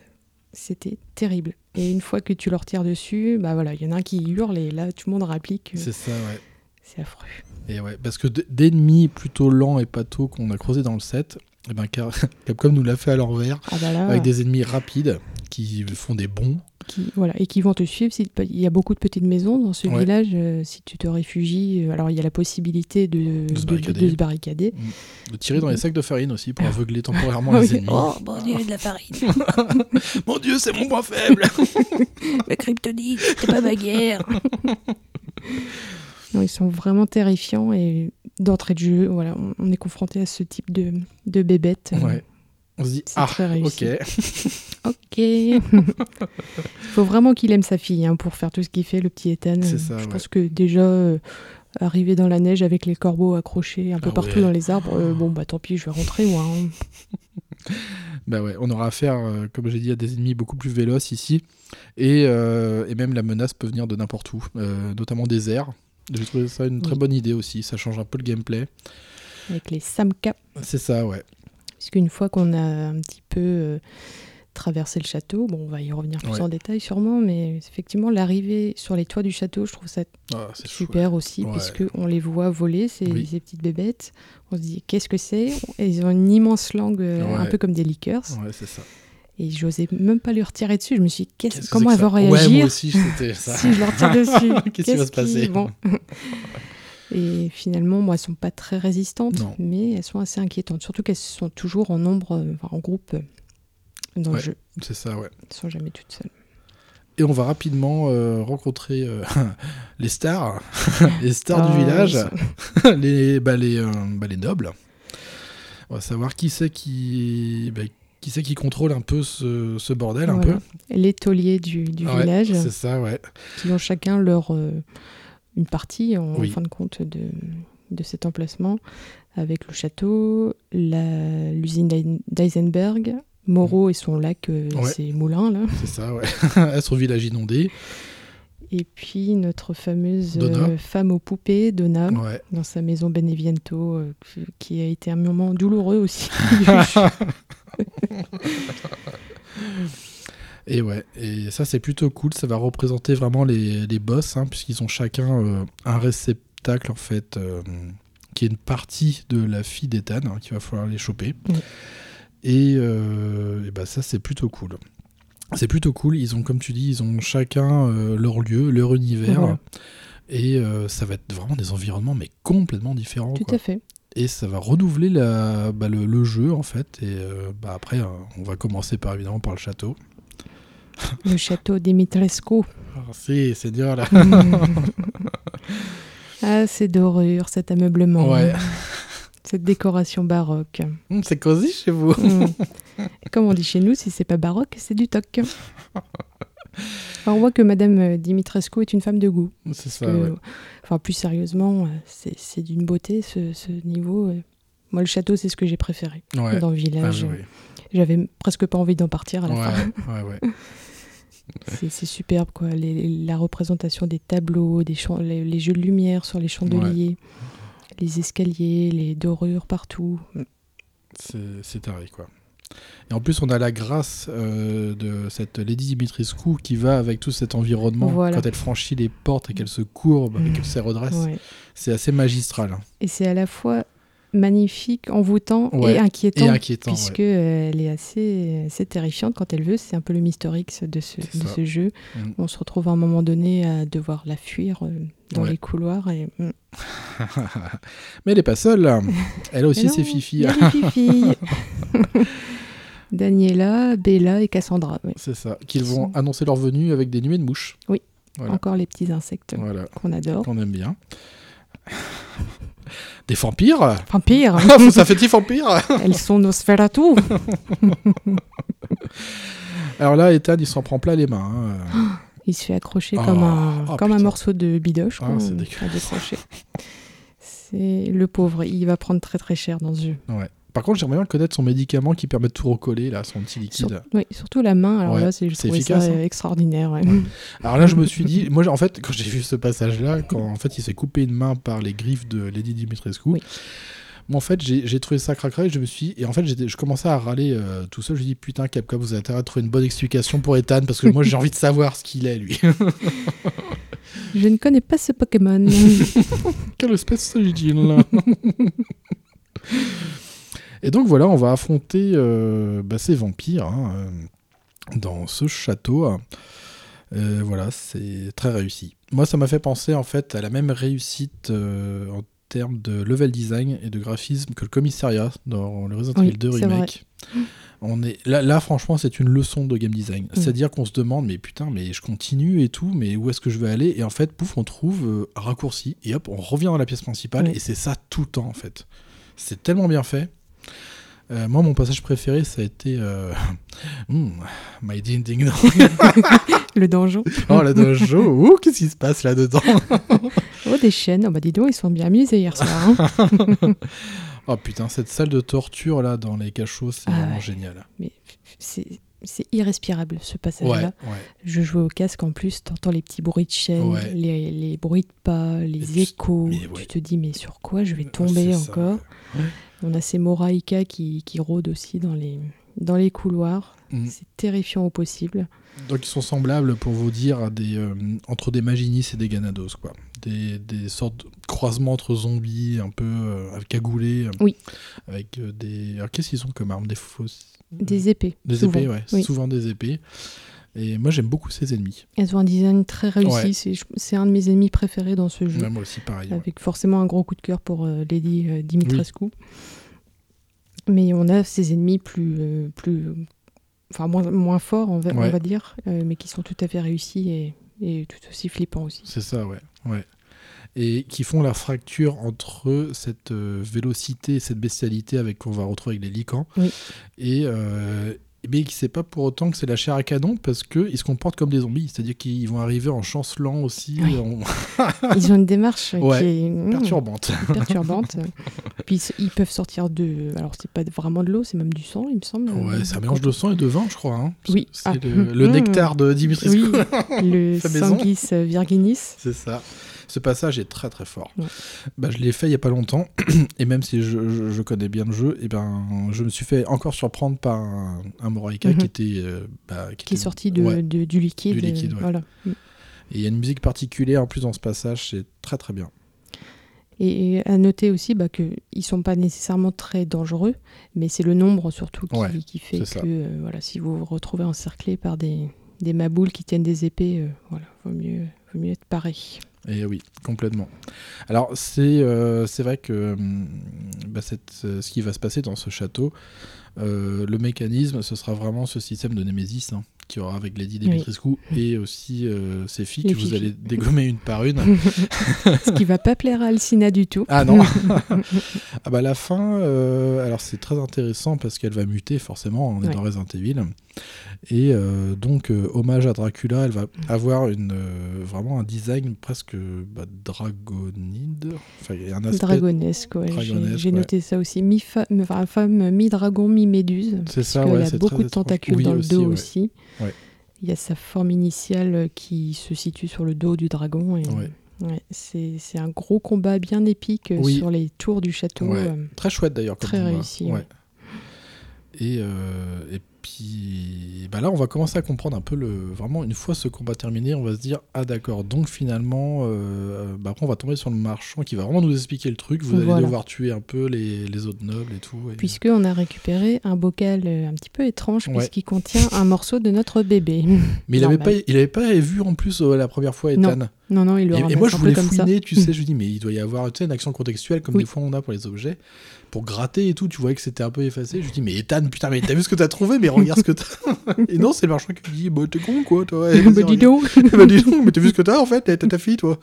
c'était terrible. Et une fois que tu leur tires dessus, bah voilà, il y en a un qui hurle et là tout le monde rapplique. que C'est ça, ouais. C'est affreux. Et ouais, parce que d'ennemis plutôt lents et pâteaux qu'on a creusé dans le set, eh ben, Car- (laughs) Capcom nous l'a fait à l'envers, Ah bah là, avec des ennemis rapides qui font des bonds. qui, voilà, et qui vont te suivre. si- Il y a beaucoup de petites maisons dans ce Ouais. village. euh, si tu te réfugies, euh, alors il y a la possibilité de, De se de- barricader. de se barricader. De tirer dans les sacs de farine aussi pour aveugler (laughs) temporairement Ah les oui. ennemis. Oh, bon Dieu, de la farine. (laughs) Mon dieu, c'est mon point faible La kryptonite, c'était pas ma guerre. non, ils sont vraiment terrifiants et d'entrée de jeu, voilà, on, on est confronté à ce type de, de bébête. euh, Ouais. On se dit, ah, ok. (laughs) Ok. Il faut vraiment qu'il aime sa fille hein, pour faire tout ce qu'il fait, le petit Ethan. C'est ça, Je ouais. pense que déjà, euh, arriver dans la neige avec les corbeaux accrochés un peu Ah partout ouais. dans les arbres, euh, bon, bah tant pis, je vais rentrer, moi. hein. (laughs) Bah ouais, on aura affaire, euh, comme j'ai dit, à des ennemis beaucoup plus véloces ici. Et, et même la menace peut venir de n'importe où, notamment des airs. J'ai trouvé ça une très Oui. bonne idée aussi, ça change un peu le gameplay. Avec les Samka. C'est ça, ouais. Puisqu'une fois qu'on a un petit peu euh, traversé le château, bon, on va y revenir plus Ouais. en détail sûrement, mais effectivement, l'arrivée sur les toits du château, je trouve ça Ah, super aussi, Ouais. puisque on les voit voler, ces, Oui. ces petites bébêtes. On se dit, qu'est-ce que c'est? Ils ont une immense langue, euh, un peu comme des liqueurs. Ouais, c'est ça. Et j'osais même pas lui retirer dessus. Je me suis dit, comment elle va ça Ouais, réagir moi aussi, (laughs) ça. si je leur tire dessus (laughs) Qu'est-ce qui va se passer bon. (laughs) Et finalement, moi, elles sont pas très résistantes, Non. mais elles sont assez inquiétantes. Surtout qu'elles sont toujours en nombre, euh, enfin, en groupe euh, dans Ouais. le jeu. C'est ça, ouais. Elles sont jamais toutes seules. Et on va rapidement euh, rencontrer euh, les stars, les stars Ah, du village, ils les, bah, les, euh, bah, les nobles. On va savoir qui c'est qui, bah, qui, c'est qui contrôle un peu ce, ce bordel, un Voilà. peu. Les tauliers du, village, C'est ça, ouais. qui ont chacun leur euh, une partie, en Oui. fin de compte, de, de cet emplacement, avec le château, l'usine d'Eisen- d'Eisenberg, Moreau et son lac, euh, Ouais. ses moulins, là. C'est ça, ouais. (laughs) Son village inondé. Et puis notre fameuse euh, femme aux poupées, Donna, Ouais. dans sa maison Beneviento, euh, qui a été un moment douloureux aussi. (laughs) (laughs) (laughs) Et ouais, et ça c'est plutôt cool, ça va représenter vraiment les, les boss, hein, puisqu'ils ont chacun euh, un réceptacle en fait, euh, qui est une partie de la fille d'Ethan, hein, qu'il va falloir les choper. Et, euh, et bah ça c'est plutôt cool. C'est plutôt cool, ils ont comme tu dis, ils ont chacun leur lieu, leur univers, et ça va être vraiment des environnements mais complètement différents. Tout quoi. à fait. Et ça va renouveler la, bah, le, le jeu en fait, et euh, bah, après euh, on va commencer par évidemment par le château. Le château Dimitrescu. Ah, c'est, c'est dur là. (laughs) ah, c'est dorure, cet ameublement. Ouais. Cette décoration baroque. Hum, c'est cosy chez vous. Et Comme on dit chez nous, si c'est pas baroque, c'est du toc. (laughs) Alors, on voit que Madame euh, Dimitrescu est une femme de goût. C'est ça, que- ouais. Enfin, plus sérieusement, euh, c'est d'une beauté ce, ce niveau. euh. Moi, le château, c'est ce que j'ai préféré Ouais. dans le Ah, village. oui, J'avais presque pas envie d'en partir à la fin. (laughs) C'est superbe, quoi. Les- la représentation des tableaux, des les, les jeux de lumière sur les chandeliers, les escaliers, les dorures partout. C'est, c'est taré, quoi. Et en plus, on a la grâce euh, de cette Lady Dimitrescu qui va avec tout cet environnement. Voilà. Quand elle franchit les portes et qu'elle se courbe et qu'elle se redresse, Ouais. c'est assez magistral. hein. Et c'est à la fois magnifique, envoûtant Ouais, et inquiétant. Et inquiétant. puisque ouais. elle est assez, assez terrifiante quand elle veut. C'est un peu le Mister X de ce, de jeu. Mm. On se retrouve à un moment donné à devoir la fuir euh, dans Ouais. les couloirs. Et, mm. (laughs) Mais elle n'est pas seule. Elle a aussi non, ses fifis. (laughs) Daniela, Bella et Cassandra. oui. C'est ça. Qu'ils vont annoncer leur venue avec des nuées de mouches. Oui. Voilà. Encore les petits insectes Voilà. qu'on adore. Qu'on aime bien. (laughs) Des vampires Vampires, Ça fait petit vampire elles sont Nosferatu. (laughs) Alors là, Ethan, il s'en prend plein les mains. hein. Il se fait accrocher Oh, comme, un, oh, comme un morceau de bidoche. Ah, c'est décrocher. C'est le pauvre, il va prendre très très cher dans ce jeu. Ouais. Par contre, j'aimerais bien connaître son médicament qui permet de tout recoller, là, son petit liquide. Sur- oui, surtout la main, alors Ouais, là, c'est, ça hein. euh, extraordinaire. ouais. (laughs) Alors là, je me suis dit, moi, en fait, quand j'ai vu ce passage-là, quand en fait, il s'est coupé une main par les griffes de Lady Dimitrescu, Oui. moi, en fait, j'ai trouvé ça cracra et je me suis, et en fait, je commençais à râler euh, tout seul. Je me dis, putain, Capcom, vous avez intérêt à trouver une bonne explication pour Ethan parce que moi, j'ai (laughs) envie de savoir ce qu'il est, lui. Je ne connais pas ce Pokémon. (laughs) Quelle espèce s'agit-il Et donc voilà, on va affronter euh, bah, ces vampires hein, euh, dans ce château. Euh, voilà, c'est très réussi. Moi, ça m'a fait penser en fait à la même réussite en termes de level design et de graphisme que le commissariat dans le Resident Oui, Evil 2 c'est remake. On est là, là, franchement, c'est une leçon de game design. Mm. C'est-à-dire qu'on se demande, mais putain, mais je continue et tout, mais où est-ce que je vais aller? Et en fait, pouf, on trouve euh, un raccourci et hop, on revient dans la pièce principale Oui. et c'est ça tout le temps en fait. C'est tellement bien fait. Euh, moi, mon passage préféré, ça a été euh... (laughs) hmm, My Ding Ding Dong. Le donjon. (laughs) Oh, la dojo, ouh, qu'est-ce qui se passe là-dedans? (laughs) Oh, des chaînes. Oh, bah dis donc, ils sont bien amusés hier soir. hein. Oh putain, cette salle de torture là dans les cachots, c'est Ah vraiment ouais. génial. Mais c'est c'est irrespirable ce passage-là. ouais. Je jouais au casque en plus, t'entends les petits bruits de chaîne, Ouais. les, les bruits de pas, les échos. Tu te dis, mais sur quoi je vais Ah, tomber encore? On a ces Moraïka qui, qui rôdent aussi dans les, dans les couloirs. Mm. C'est terrifiant au possible. Donc ils sont semblables, pour vous dire, à des, euh, entre des Maginis et des Ganados, quoi. Des, des sortes de croisements entre zombies, un peu euh, cagoulés. euh, Oui. Avec euh, des... Alors qu'est-ce qu'ils ont comme armes? Des fausses... Des épées. Des souvent. épées, ouais. Oui. Souvent des épées. Et moi j'aime beaucoup ces ennemis. Elles ont un design très réussi. Ouais. C'est- un de mes ennemis préférés dans ce jeu. Ouais, moi aussi pareil. ouais. avec forcément un gros coup de cœur pour euh, Lady euh, Dimitrescu. Mais on a ces ennemis plus, euh, plus, enfin moins, moins forts, on va, on Ouais. va dire, mais qui sont tout à fait réussis et, et tout aussi flippants aussi. C'est ça, ouais. ouais. Et qui font la fracture entre cette vélocité, cette bestialité avec qu'on va retrouver avec les licans, Oui. et mais qui sait pas pour autant que c'est la chair à canon parce qu'ils se comportent comme des zombies, c'est-à-dire qu'ils vont arriver en chancelant aussi, Oui. en- (laughs) Ils ont une démarche Ouais, qui est mmh, perturbante. (laughs) perturbante. Puis ils, peuvent sortir de, alors c'est pas vraiment de l'eau, c'est même du sang, il me semble. Ouais, c'est un mélange de sang et de vin, je crois. hein. Oui. C'est Ah. le, le Mmh. nectar de Dimitrescu. Oui, (laughs) le. Sanguis Virginis. C'est ça. Ce passage est très très fort. Ouais. Bah, je l'ai fait il y a pas longtemps, (clears throat) et même si je, je- je connais bien le jeu, et ben je me suis fait encore surprendre par un, un Moraïka Mhm. qui était euh, bah, Qui est était- sorti de, ouais. de- du liquide. Du liquide, euh, ouais. Voilà. Et il y a une musique particulière en plus dans ce passage, c'est très très bien. Et, à noter aussi bah, qu'ils ne sont pas nécessairement très dangereux, mais c'est le nombre surtout qui, Ouais, qui fait que euh, voilà, si vous vous retrouvez encerclé par des, des maboules qui tiennent des épées, euh, voilà, vaut mieux, vaut mieux être paré. Et oui, complètement. Alors c'est euh, vrai que hum, bah, cette- ce qui va se passer dans ce château, euh, le mécanisme, ce sera vraiment ce système de Némésis hein, qu'il y aura avec Lady Dimitrescu et aussi euh, ses filles Les que vous allez dégommer une par une. (laughs) Ce qui va pas plaire à Alcina du tout. Ah non (laughs) Ah bah la fin, euh, alors c'est très intéressant parce qu'elle va muter forcément, on est Ouais. dans Resident Evil. Et euh, donc, euh, hommage à Dracula, elle va avoir une, vraiment un design presque bah, dragonide. Enfin, il y a un aspect... Dragonesque, ouais. J'ai- ouais. noté ça aussi. Mi-fa- enfin, femme, mi-dragon, mi-méduse. C'est ça, parce ouais, qu'elle a c'est beaucoup très de tentacules Oui, dans le dos aussi. Ouais. Il y a sa forme initiale qui se situe sur le dos du dragon. Et, Ouais. ouais, c'est c'est un gros combat bien épique euh, Oui. sur les tours du château. Ouais. euh, Très chouette d'ailleurs. Très combat. réussi, ouais. Et, euh, et puis bah là, on va commencer à comprendre un peu le. Vraiment, une fois ce combat terminé, on va se dire ah d'accord. Donc finalement, euh, bah, après on va tomber sur le marchand qui va vraiment nous expliquer le truc. Vous allez devoir tuer un peu les, les autres nobles et tout. et- Puisqu'on a récupéré un bocal euh, un petit peu étrange, Ouais. puisqu'il contient un morceau de notre bébé. Mais il avait pas, il avait pas vu en plus euh, la première fois Ethan. Non, non, il le Et, et moi je voulais comme ça. fouiner, tu sais, (laughs) je me dis mais il doit y avoir tu sais, une action contextuelle comme Oui. des fois on a pour les objets. Pour gratter et tout, tu voyais que c'était un peu effacé. Je me dis mais Ethan, putain, mais t'as vu ce que t'as trouvé, mais regarde ce que t'as. (laughs) et non, c'est le marchand qui me dit bah t'es con quoi, toi. (laughs) Vas-y, Bah, dis donc. bah dis donc, mais t'as vu ce que t'as en fait, t'as ta fille toi.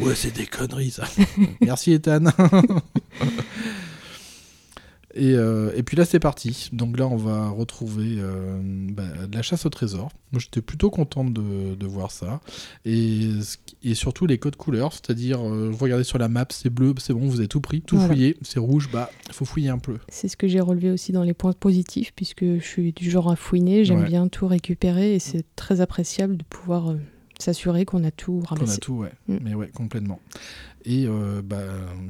ouais, c'est des conneries ça. Merci Ethan. Et, euh, et puis là c'est parti. Donc là on va retrouver euh, bah, de la chasse au trésor. Moi j'étais plutôt contente de, de voir ça. Et, surtout les codes couleurs, c'est-à-dire euh, vous regardez sur la map, c'est bleu, c'est bon, vous avez tout pris, tout Voilà. fouillé. C'est rouge, bah faut fouiller un peu. C'est ce que j'ai relevé aussi dans les points positifs, puisque je suis du genre à fouiner, j'aime Ouais. bien tout récupérer et c'est très appréciable de pouvoir S'assurer qu'on a tout Qu'on ramassé. a tout, ouais. Mm. Mais ouais, complètement. Et euh, bah,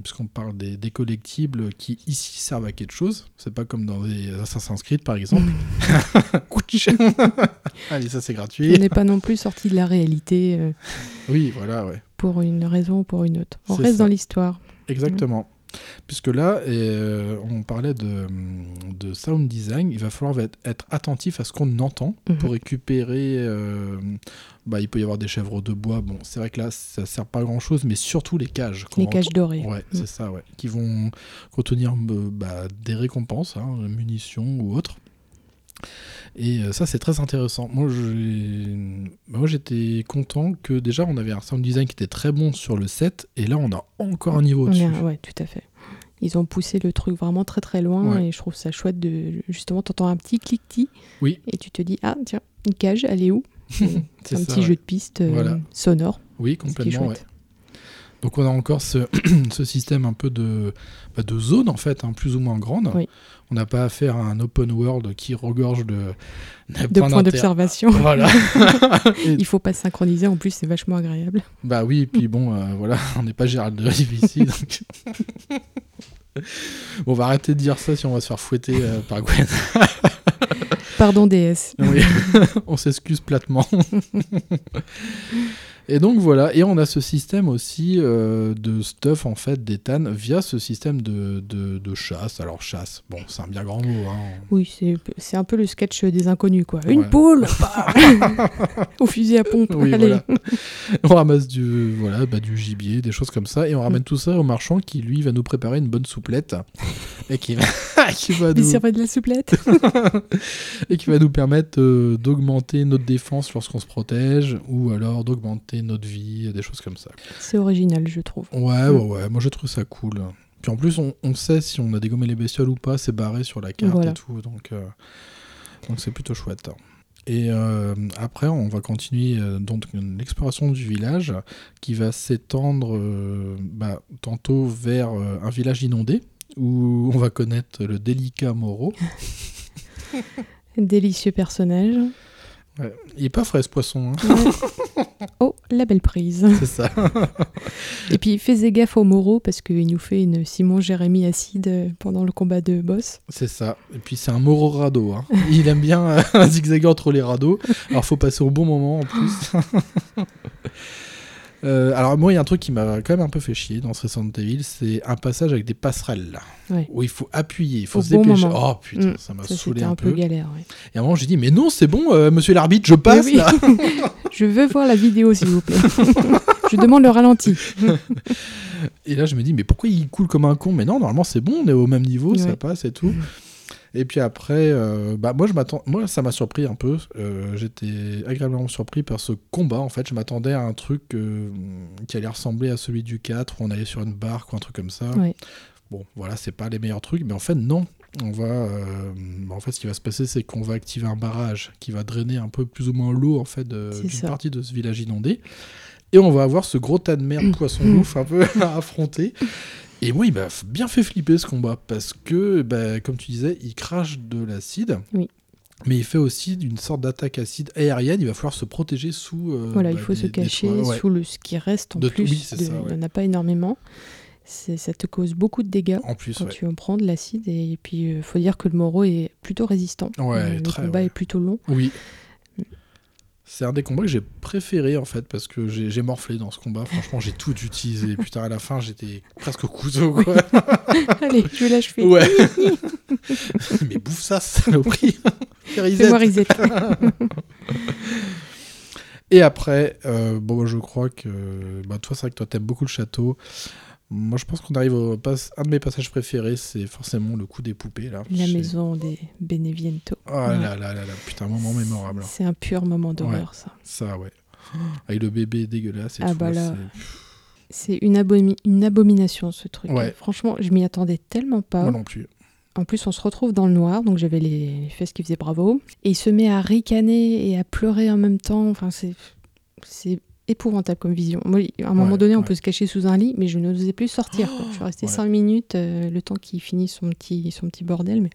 puisqu'on parle des, des collectibles qui ici servent à quelque chose, c'est pas comme dans les Assassin's Creed par exemple. (laughs) (laughs) Allez, ça c'est On gratuit. n'est pas non plus sorti de la réalité euh, Oui, voilà, ouais. pour une raison ou pour une autre. On reste ça. dans l'histoire. Exactement. Puisque là, euh, on parlait de, de sound design, il va falloir être, être attentif à ce qu'on entend Mhm. pour récupérer. euh, bah, il peut y avoir des chèvres de bois. Bon, c'est vrai que là, ça sert pas à grand chose, mais surtout les cages. Les cages dorées. Ouais, Mm. c'est ça, ouais. Qui vont contenir euh, bah, des récompenses, hein, munitions ou autres. Et euh, ça, c'est très intéressant. Moi, j'étais content que déjà, on avait un sound design qui était très bon sur le set, et là, on a encore un niveau au-dessus. ouais, tout à fait. Ils ont poussé le truc vraiment très très loin Ouais. et je trouve ça chouette de justement t'entends un petit cliquetis Oui. et tu te dis ah tiens une cage elle est où? (laughs) C'est un ça, petit ouais. jeu de piste euh, Voilà. sonore Oui, complètement, ouais. Donc on a encore ce, (clears throat) ce système un peu de, bah, de zone en fait, hein, plus ou moins grande. Oui. On n'a pas affaire à un open world qui regorge de, de points d'observation. (laughs) Voilà. (laughs) Il faut pas se synchroniser en plus c'est vachement agréable. bah oui, et puis bon, euh, voilà, (laughs) on n'est pas Gérald de ici. donc- Bon, on va arrêter de dire ça si on va se faire fouetter euh, par Gwen. Pardon DS. Oui, on s'excuse platement. Et donc voilà, et on a ce système aussi euh, de stuff en fait d'Ethan via ce système de, de, de chasse. Alors chasse, bon c'est un bien grand mot. Hein. Oui c'est un peu le sketch des inconnus quoi. Une Ouais. poule (laughs) (laughs) au fusil à pompe. Oui, Allez. voilà. On ramasse du, voilà, bah, du gibier, des choses comme ça, et on ramène tout ça au marchand qui lui va nous préparer une bonne souplette (laughs) et qui va, qui va nous, de la souplette. et qui va nous permettre euh, d'augmenter notre défense lorsqu'on se protège ou alors d'augmenter notre vie, des choses comme ça. c'est original je trouve. Ouais, ouais, ouais, moi je trouve ça cool. Puis en plus, on, on sait si on a dégommé les bestioles ou pas, c'est barré sur la carte Voilà. et tout, donc euh, donc c'est plutôt chouette. Et euh, après, on va continuer euh, donc l'exploration du village qui va s'étendre bah, tantôt vers un village inondé où on va connaître le délicat Moreau. (laughs) Délicieux personnage. Ouais. Il est pas frais ce poisson, hein. (laughs) Oh, la belle prise. c'est ça. (laughs) Et puis fais gaffe au Moreau parce qu'il nous fait une Simon Jérémy acide pendant le combat de boss. C'est ça. Et puis c'est un Moro radeau. hein. Il aime bien euh, (laughs) zigzaguer entre les radeaux. Alors faut passer au bon moment en plus. Euh, alors moi il y a un truc qui m'a quand même un peu fait chier dans ce Resident Evil, c'est un passage avec des passerelles là, Ouais. où il faut appuyer, il faut Au se bon dépêcher. moment. Oh putain, Mm. ça m'a saoulé un, un peu peu. galère. ouais. Et à un moment j'ai dit mais non c'est bon, euh, monsieur l'arbitre, je passe Oui, oui. là. (laughs) Je veux voir la vidéo s'il vous plaît. Je demande le ralenti. (laughs) Et là je me dis mais pourquoi il coule comme un con? Mais non normalement c'est bon, on est au même niveau, ça passe et tout. Et puis après, euh, bah moi je m'attends, moi ça m'a surpris un peu. Euh, J'étais agréablement surpris par ce combat. En fait, je m'attendais à un truc euh, qui allait ressembler à celui du 4 où on allait sur une barque ou un truc comme ça. Bon, voilà, c'est pas les meilleurs trucs, mais en fait non. On va, en fait, ce qui va se passer, c'est qu'on va activer un barrage qui va drainer un peu plus ou moins l'eau en fait d'une partie de ce village inondé. Et on va avoir ce gros tas de merde poisson bouffe (clears throat) un peu (laughs) à affronter. Et moi, il m'a bien fait flipper ce combat parce que, bah, comme tu disais, il crache de l'acide. Oui. Mais il fait aussi une sorte d'attaque acide aérienne. Il va falloir se protéger sous. euh, Voilà, il bah, faut des- se cacher toits. Ouais. sous le ce qui reste en De- plus. oui, de- ça, ouais. Il n'y en a pas énormément. C'est- Ça te cause beaucoup de dégâts En plus, quand ouais. tu en prends de l'acide. Et puis, il faut dire que le Moreau est plutôt résistant. Ouais, Euh, le combat est plutôt long. Oui. C'est un des combats que j'ai préféré en fait parce que j'ai morflé dans ce combat. Franchement, j'ai tout utilisé. Putain, à la fin, j'étais presque au couteau quoi. (laughs) Allez, je. Ouais. (laughs) Mais bouffe ça, saloperie. (laughs) Fais-moi. Et après, euh, bon, je crois que. Bah, toi, c'est vrai que toi, t'aimes beaucoup le château. Moi, je pense qu'on arrive au. pass- Un de mes passages préférés, c'est forcément le coup des poupées là. La maison des Beneviento. Oh là là là là, putain, un moment mémorable. C'est un pur moment d'horreur, ça. Ça, ouais. Avec le bébé dégueulasse et Ah tout. bah là. c'est- C'est une, abomi- une abomination, ce truc. Ouais. Franchement, je m'y attendais tellement pas. Moi non plus. En plus, on se retrouve dans le noir, donc j'avais les, les fesses qui faisaient bravo. Et il se met à ricaner et à pleurer en même temps. Enfin, c'est, c'est épouvantable comme vision. Moi, à un moment Ouais, donné, on ouais. peut se cacher sous un lit, mais je n'osais plus sortir. quoi. Je suis restée Ouais. cinq minutes, euh, le temps qu'il finisse son petit, son petit bordel, mais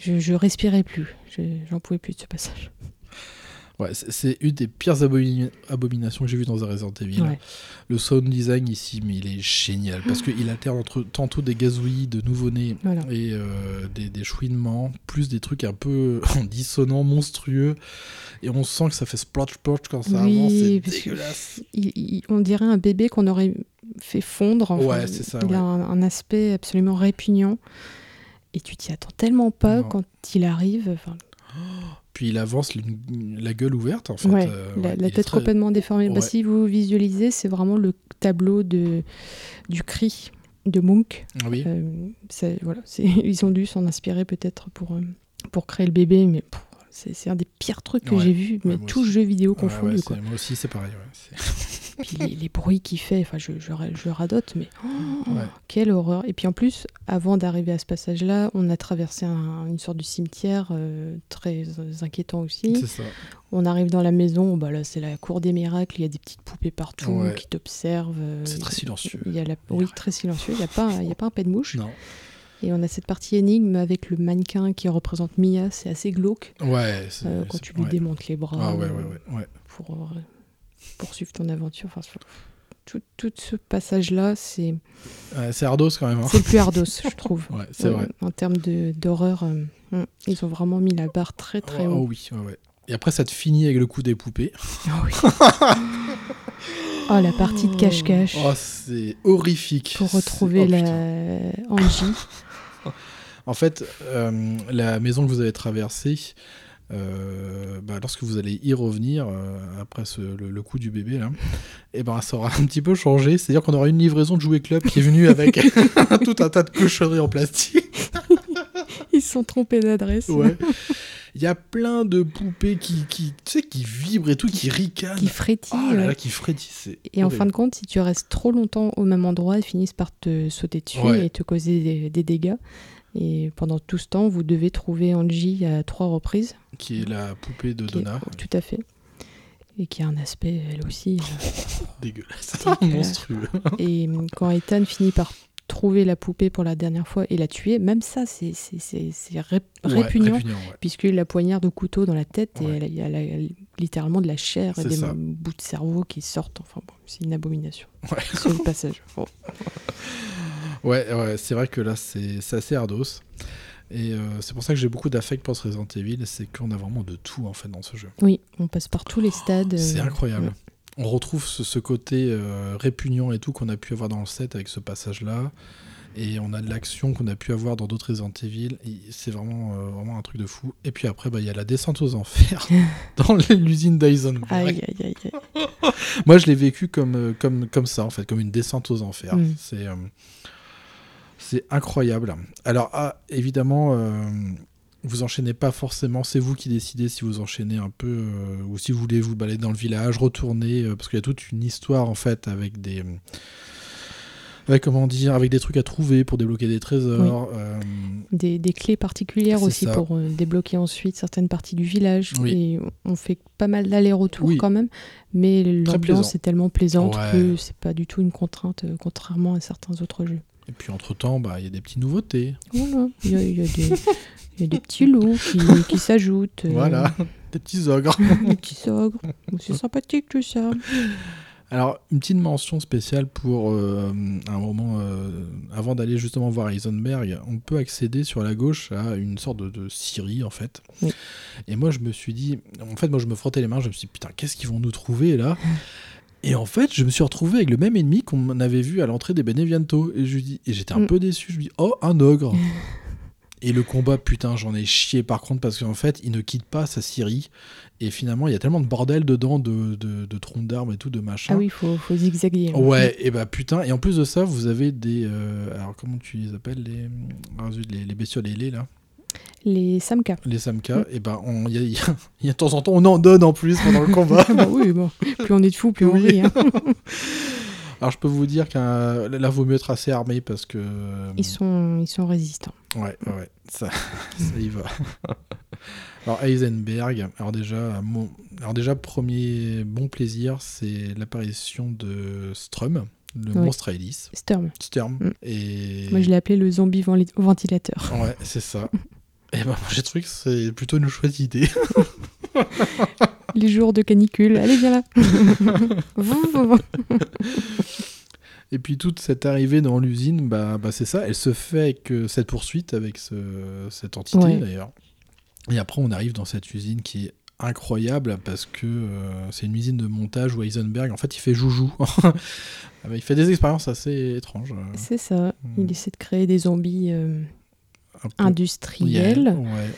je, je respirais plus. Je- j'en pouvais plus de ce passage. Ouais, c'est- une des pires abomina- abominations que j'ai vues dans un Resident Evil. Ouais. Le sound design ici, mais il est génial parce qu'il alterne entre tantôt des gazouillis de nouveau-nés Voilà. et euh, des, des chouinements, plus des trucs un peu (laughs) dissonants, monstrueux. Et on sent que ça fait splotch splotch quand ça Oui, avance, c'est dégueulasse. Il- il- on dirait un bébé qu'on aurait fait fondre. Enfin, Ouais, c'est ça, Il ouais. a un, un aspect absolument répugnant. Et tu t'y attends tellement pas Non. quand il arrive. Enfin, Puis il avance la gueule ouverte en fait. ouais, euh, la, ouais, tête très- complètement déformée. Bah, si vous visualisez, c'est vraiment le tableau de, du cri de Munch. Oui. Euh, voilà, (laughs) ils ont dû s'en inspirer peut-être pour, euh, pour créer le bébé, mais c'est un des pires trucs que j'ai vu, mais tout jeu vidéo confondu. quoi. moi aussi c'est pareil. (laughs) Puis les, les bruits qu'il fait, enfin, je, je, ra- je radote, mais oh, Ouais. quelle horreur. Et puis en plus, avant d'arriver à ce passage-là, on a traversé un- une sorte de cimetière euh, très euh, inquiétant aussi. C'est ça. On arrive dans la maison, bah là c'est la cour des miracles, il y a des petites poupées partout Ouais. qui t'observent. euh, C'est très silencieux. Il y a la... Oui, très silencieux, il n'y a, pas il y a pas un pet de mouche. Non. Et on a cette partie énigme avec le mannequin qui représente Mia, c'est assez glauque Ouais. c'est- euh, quand tu lui ouais. démontes les bras Ah ouais, ouais, ouais. ouais. pour euh, poursuivre ton aventure. Enfin, tout, tout ce passage-là, c'est Ouais, c'est Ardos quand même. hein. c'est plus ardos, (laughs) je trouve. Ouais, c'est vrai. En termes de- d'horreur, euh, hum, ils ont vraiment mis la barre très très oh, haut. oh oui, ouais, ouais. Et après, ça te finit avec le coup des poupées. (laughs) Ah oui. oh, la partie de cache-cache Oh, c'est horrifique. pour retrouver oh, la. Angie. (laughs) En fait, euh, la maison que vous avez traversée, euh, bah, lorsque vous allez y revenir euh, après ce- le, le coup du bébé, là, et ben, ça aura un petit peu changé. C'est-à-dire qu'on aura une livraison de jouets club qui est venue avec (laughs) tout un tas de cochonneries en plastique. (laughs) Ils se sont trompés d'adresse. Ouais. Il y a plein de poupées qui, qui, tu sais, qui vibrent et tout, qui ricanent. Qui frétillent. Oh là ouais. là, qui frétissent. c'est Et en fin de compte, si tu restes trop longtemps au même endroit, ils finissent par te sauter dessus Ouais. et te causer des, des dégâts. Et pendant tout ce temps, vous devez trouver Angie à trois reprises. Qui est la poupée de est- Donna. tout à fait. Et qui a un aspect, elle aussi. euh, (laughs) Dégueulasse. (laughs) Dégueulasse. Monstrueux. (laughs) et hum, quand Ethan finit par trouver la poupée pour la dernière fois et la tuer, même ça, c'est ré- Ouais, répugnant. répugnant, ouais. Puisque la poignarde au couteau dans la tête, et Ouais. elle a- il y a, la- littéralement de la chair et des ça. bouts de cerveau qui sortent. Enfin bon, c'est une abomination. Ouais. Sur le passage. Bon. Ouais, ouais, c'est vrai que là, c'est assez ardos. Et euh, c'est pour ça que j'ai beaucoup d'affect pour ce Resident Evil, c'est qu'on a vraiment de tout en fait dans ce jeu. Oui, on passe par tous les stades. C'est euh, incroyable. ouais. On retrouve ce, ce côté euh, répugnant et tout qu'on a pu avoir dans le set avec ce passage-là. Et on a de l'action qu'on a pu avoir dans d'autres Resident Evil. C'est vraiment, vraiment un truc de fou. Et puis après, bah, il y a la descente aux enfers (laughs) dans l'usine Dyson. Aïe, aïe, aïe, aïe. Moi, je l'ai vécu comme, comme, comme ça, en fait, comme une descente aux enfers. Mm. C'est c'est incroyable. Alors, ah, évidemment, euh, vous enchaînez pas forcément, c'est vous qui décidez si vous enchaînez un peu euh, ou si vous voulez vous balader dans le village, retourner, euh, parce qu'il y a toute une histoire, en fait, avec des. avec, comment dire, avec des trucs à trouver pour débloquer des trésors. Des, des clés particulières aussi ça. pour débloquer ensuite certaines parties du village. Oui. Et on fait pas mal d'allers-retours Oui. quand même, mais l'ambiance est tellement plaisante Ouais. que c'est pas du tout une contrainte, contrairement à certains autres jeux. Et puis, entre-temps, bah, il y a des petites nouveautés. Voilà, il y a, il y il y a des petits (laughs) loups qui, qui s'ajoutent. euh, Voilà, des petits ogres. (laughs) Des petits ogres. C'est sympathique tout ça. Alors, une petite mention spéciale pour euh, un moment, euh, avant d'aller justement voir Heisenberg, on peut accéder sur la gauche à une sorte de, de scierie, en fait. Oui. Et moi, je me suis dit, en fait, moi, je me frottais les mains, je me suis dit, putain, qu'est-ce qu'ils vont nous trouver là? Et en fait, je me suis retrouvé avec le même ennemi qu'on avait vu à l'entrée des Beneviento. Et je lui dis, et j'étais un Mm. peu déçu, je lui dis, oh, un ogre (laughs) Et le combat, putain, j'en ai chié par contre, parce qu'en fait, il ne quitte pas sa scierie. Et finalement, il y a tellement de bordel dedans, de, de, de troncs d'arbres et tout, de machin. Ah oui, il faut, faut zigzaguer. hein. Ouais, et bah putain, et en plus de ça, vous avez des. euh, alors, comment tu les appelles Les, ah, les, les bestioles ailées, là Les Samka. Les Samka, Mm. et ben, on- il y, a- il y a- il (laughs) y a de temps en temps, on en donne en plus pendant le (laughs) combat. Ah bah oui, bon. Plus on est de fous, plus on Oui. rit. hein. (laughs) alors, je peux vous dire qu'un. Là, vaut mieux être assez armé parce que. Ils, sont, ils sont résistants. Ouais, ouais, ça, ça y va. Alors Heisenberg, alors déjà, mon- alors déjà premier bon plaisir, c'est l'apparition de Strum, le monstre à hélice. Sturm. Sturm. Mm. Et Moi, je l'ai appelé le zombie venti- ventilateur. ouais, c'est ça. Et ben moi, j'ai trouvé que c'est plutôt une chouette idée. (laughs) Les jours de canicule. Allez, viens là. (laughs) Et puis toute cette arrivée dans l'usine, bah, bah c'est ça, elle se fait avec euh, cette poursuite, avec ce- cette entité Ouais. d'ailleurs. Et après on arrive dans cette usine qui est incroyable parce que euh, c'est une usine de montage où Heisenberg, en fait il fait joujou. (laughs) Ah bah, il fait des expériences assez étranges. euh, C'est ça. Il essaie de créer des zombies euh, peu. Ouais.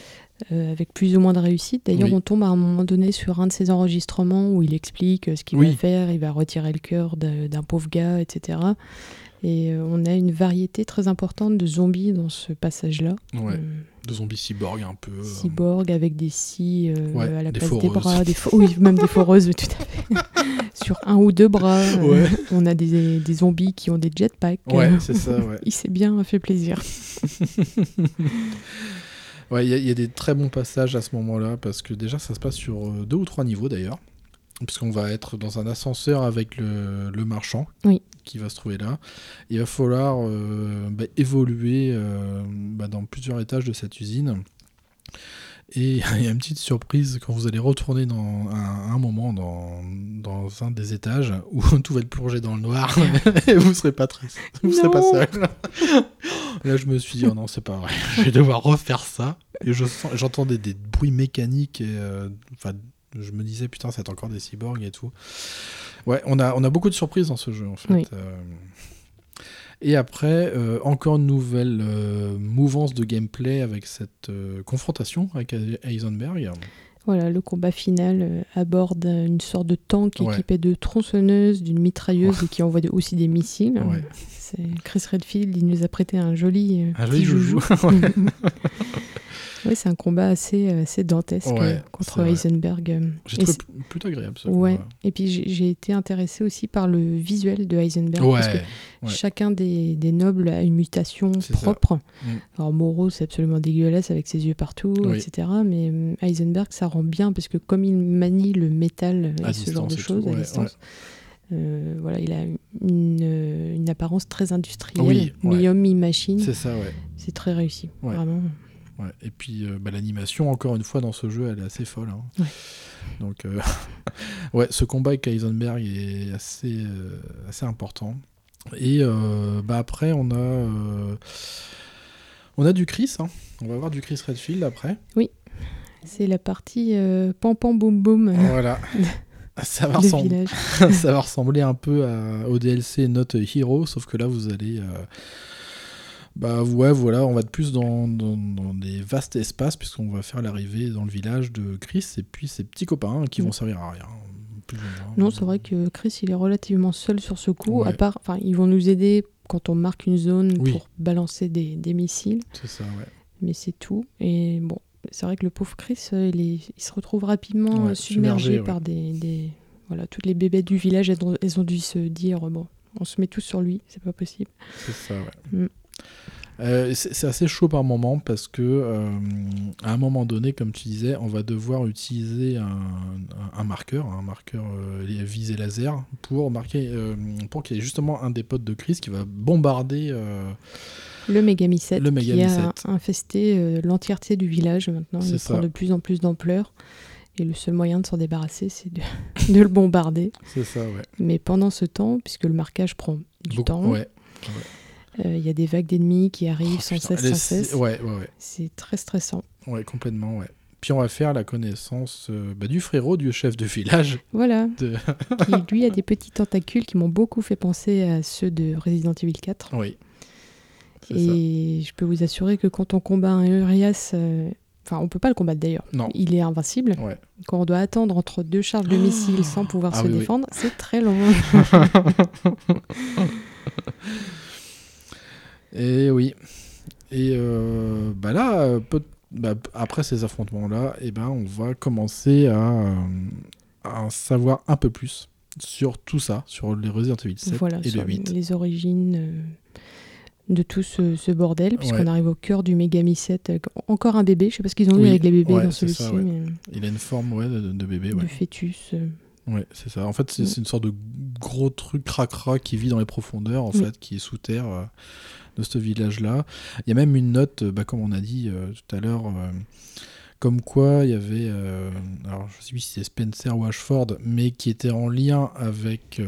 euh, avec plus ou moins de réussite. D'ailleurs, Oui. on tombe à un moment donné sur un de ses enregistrements où il explique euh, ce qu'il Oui. va faire. Il va retirer le cœur d'un pauvre gars, etc. Et euh, on a une variété très importante de zombies dans ce passage-là. Ouais. Euh, De zombies cyborg un peu. euh, cyborg avec des scies euh, Ouais, à la des place des bras, des oui, même des foreuses, tout à fait. (laughs) Sur un ou deux bras, euh, Ouais. on a des, des zombies qui ont des jetpacks. Ouais, c'est ça, ouais. (laughs) Il s'est bien fait plaisir. (laughs) Ouais, il y, a- il y a des très bons passages à ce moment-là, parce que déjà, ça se passe sur deux ou trois niveaux d'ailleurs. Puisqu'on va être dans un ascenseur avec le, le marchand Oui. qui va se trouver là. Il va falloir euh, bah, évoluer euh, bah, dans plusieurs étages de cette usine. Et (laughs) il y a une petite surprise quand vous allez retourner dans un, un moment dans, dans un des étages où (laughs) tout va être plongé dans le noir (laughs) et vous serez pas triste, vous serez pas seul. Là, je me suis dit, oh non, c'est pas vrai, je vais devoir refaire ça. Et je j'entendais des bruits mécaniques et euh, je me disais, putain, c'est encore des cyborgs et tout. Ouais, on a, on a beaucoup de surprises dans ce jeu en fait. Oui. Euh, et après, euh, encore une nouvelle euh, mouvance de gameplay avec cette confrontation avec Heisenberg. Voilà, le combat final aborde une sorte de tank Ouais. équipé de tronçonneuses, d'une mitrailleuse et qui envoie de- aussi des missiles. Ouais. C'est Chris Redfield, il nous a prêté un joli, Un petit joli joujou. (laughs) (laughs) ouais, c'est un combat assez, euh, assez dantesque Ouais, euh, contre. Heisenberg. euh, J'ai trouvé plutôt agréable ce Ouais, et puis j'ai été intéressée aussi par le visuel de Heisenberg. parce que. Chacun des, des nobles a une mutation ça. propre. Mm. Alors Moreau, c'est absolument dégueulasse avec ses yeux partout, Oui. etc. Mais hum, Heisenberg, ça rend bien parce que comme il manie le métal et À ce genre de choses à distance, euh, voilà, il a une, une apparence très industrielle, Oui, mi-homme, mi-machine. C'est ça, ouais. C'est très réussi, Ouais. vraiment. Ouais. Et puis euh, bah, l'animation, encore une fois, dans ce jeu, elle est assez folle. hein. Ouais. Donc, euh, (laughs) ouais, ce combat avec Heisenberg est assez, euh, assez important. Et bah, après, on a, on a du Chris. hein. On va voir du Chris Redfield après. C'est la partie pam pam boum boum Voilà. (laughs) ça, va ressembler, village. (laughs) ça va ressembler un peu à- au DLC Not Hero, sauf que là, vous allez. Bah ouais, voilà, on va de plus dans, dans- dans des vastes espaces, puisqu'on va faire l'arrivée dans le village de Chris et puis ses petits copains hein, qui Mm. vont servir à rien. Plus ou moins. Non, c'est vrai que Chris, il est relativement seul sur ce coup. Ouais. À part, enfin, ils vont nous aider quand on marque une zone Oui. pour balancer des, des missiles. C'est ça, ouais. mais c'est tout. Et bon, c'est vrai que le pauvre Chris, euh, il, est- il se retrouve rapidement Ouais, submergé, submergé, ouais. par des, des- Voilà, toutes les bébés du village, elles ont, elles ont dû se dire bon, on se met tous sur lui, c'est pas possible. C'est ça, ouais. Mm. Euh, c'est assez chaud par moment parce que euh, à un moment donné, comme tu disais, on va devoir utiliser un, un- un marqueur, un marqueur euh, visé laser pour marquer, pour qu'il y ait justement un des potes de Chris qui va bombarder. Le Megamycète Le qui a infesté l'entièreté du village maintenant. Il ça. prend de plus en plus d'ampleur. Et le seul moyen de s'en débarrasser, c'est de, (laughs) de le bombarder. c'est ça, ouais. Mais pendant ce temps, puisque le marquage prend du Beaucoup- temps, ouais. Il y a des vagues d'ennemis qui arrivent Oh, sans putain, cesse, sans cesse. Ouais, ouais, ouais. C'est très stressant. Ouais, complètement, ouais. Puis on va faire la connaissance euh, bah, du frérot du chef de village. Voilà. (laughs) De... qui lui a des petits tentacules qui m'ont beaucoup fait penser à ceux de Resident Evil 4. Oui. Ça. Et je peux vous assurer que quand on combat un Urias, euh, enfin on peut pas le combattre d'ailleurs, Non. il est invincible. Ouais. Quand on doit attendre entre deux charges de missiles (gasps) sans pouvoir Ah se oui, oui. défendre, c'est très long. (laughs) (laughs) Et oui. Et euh, bah là, euh, peu- bah, après ces affrontements-là, et ben, on va commencer à, euh, à en savoir un peu plus sur tout ça, sur les Resident Evil 7 voilà, et sur le 8. les origines de tout ce, ce bordel, puisqu'on Ouais. arrive au cœur du Megamycète. avec encore un bébé, je sais pas ce qu'ils ont eu Oui, avec les bébés ouais, dans celui-ci, ça, ouais. mais Il a une forme ouais, de, de bébé. de fœtus. euh, ouais c'est ça. En fait, c'est Mm. c'est une sorte de gros truc cracra qui vit dans les profondeurs, en Oui. fait, qui est sous terre euh, de ce village-là. Il y a même une note, euh, bah, comme on a dit euh, tout à l'heure. euh, comme quoi il y avait, alors je sais plus si c'est Spencer ou Ashford, mais qui était en lien avec,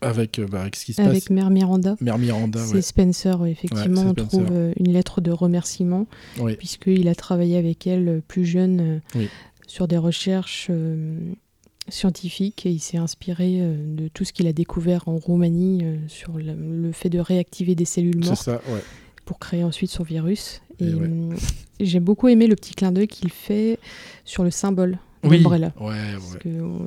avec, bah, avec ce qui se Avec passe. Mère Miranda. Mère Miranda, C'est ouais. Spencer, oui, effectivement. Ouais, on trouve euh, une lettre de remerciement, Ouais. puisqu'il a travaillé avec elle euh, plus jeune euh, Oui. sur des recherches scientifiques et il s'est inspiré euh, de tout ce qu'il a découvert en Roumanie euh, sur le, le fait de réactiver des cellules mortes ça, ouais. pour créer ensuite son virus. Et Et, ouais. hum, j'ai beaucoup aimé le petit clin d'œil qu'il fait sur le symbole Oui, ouais,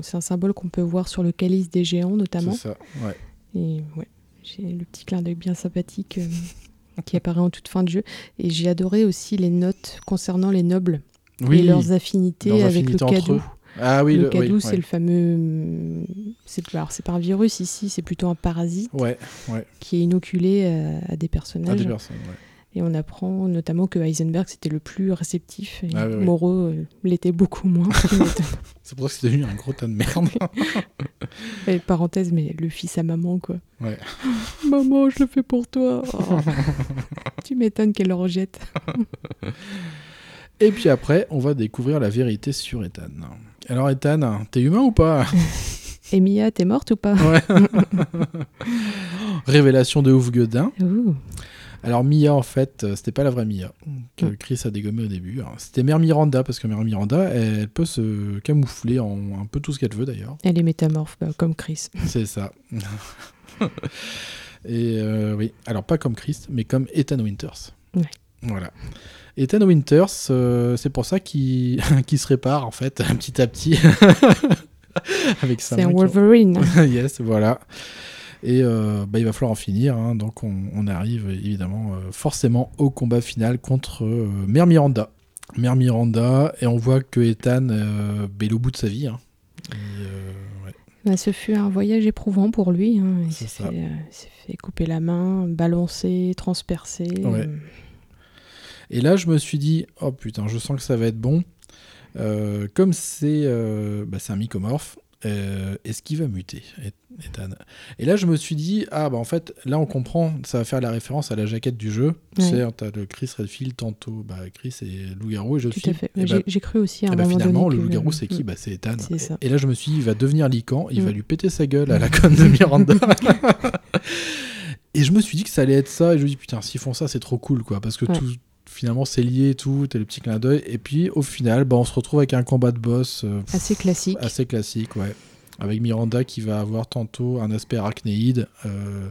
c'est un symbole qu'on peut voir sur le calice des géants notamment. C'est ça, ouais. Et ouais, j'ai le petit clin d'œil bien sympathique euh, (laughs) qui apparaît en toute fin de jeu. Et j'ai adoré aussi les notes concernant les nobles Oui, et leurs affinités leurs avec affinités le eux. Ah oui, le, le, cadou, oui, c'est ouais. le fameux. C'est alors c'est pas un virus ici, c'est plutôt un parasite Ouais, ouais, qui est inoculé à, à des à personnages. des personnes, ouais. Et on apprend notamment que Heisenberg c'était le plus réceptif et Ah. Moreau euh, l'était beaucoup moins. (laughs) C'est pour ça que c'est devenu un gros tas de merde. (laughs) Et parenthèse, mais le fils à maman quoi. Ouais. (laughs) Maman, je le fais pour toi. Oh. tu m'étonnes qu'elle le rejette. Et puis après, on va découvrir la vérité sur Ethan. Alors Ethan, t'es humain ou pas (laughs) Et Mia, t'es morte ou pas Ouais. (laughs) Révélation de ouf. Ouh. Alors Mia, en fait, euh, c'était pas la vraie Mia que Mm. Chris a dégommé au début. Alors, C'était Mère Miranda, parce que Mère Miranda, elle, elle peut se camoufler en un peu tout ce qu'elle veut d'ailleurs. Elle est métamorphe, comme Chris. (laughs) C'est ça. Et euh, oui, alors pas comme Chris, mais comme Ethan Winters. Ouais. Voilà. Ethan Winters, euh, c'est pour ça qu'il (laughs) se répare en fait, (laughs) petit à petit. (laughs) Avec C'est un qui- Wolverine. yes, voilà. Et euh, bah, il va falloir en finir. hein. donc on, on arrive évidemment euh, forcément au combat final contre euh, Mère Miranda. Mère Miranda, et on voit que Ethan bah, est au bout de sa vie. hein. Et, ouais. Bah, ce fut un voyage éprouvant pour lui. hein. Il C'est s'est fait, couper la main, balancer, transpercer. Ouais. Et là, je me suis dit, oh putain, je sens que ça va être bon. Euh, comme c'est euh, bah, un mycomorphe, euh, est-ce qu'il va muter, Et- Ethan? Et là, je me suis dit, ah bah en fait, là on comprend, ça va faire la référence à la jaquette du jeu. Tu Ouais. sais, t'as le Chris Redfield, tantôt bah, Chris et loup-garou, et je Tout suis bah, j'ai cru aussi à un et bah, moment finalement, donné le loup-garou, c'est qui? Bah, C'est Ethan. Et, là, je me suis dit, il va devenir Lican, il va Mm. lui péter sa gueule à la conne de Miranda. (laughs) et je me suis dit que ça allait être ça, et je me dis, putain, s'ils font ça, c'est trop cool, quoi, parce que Ouais. tout, finalement, c'est lié et tout, t'as le petit clin d'œil, et puis au final, bah, on se retrouve avec un combat de boss euh, Assez classique. assez classique, ouais. Avec Miranda qui va avoir tantôt un aspect arachnéide, euh,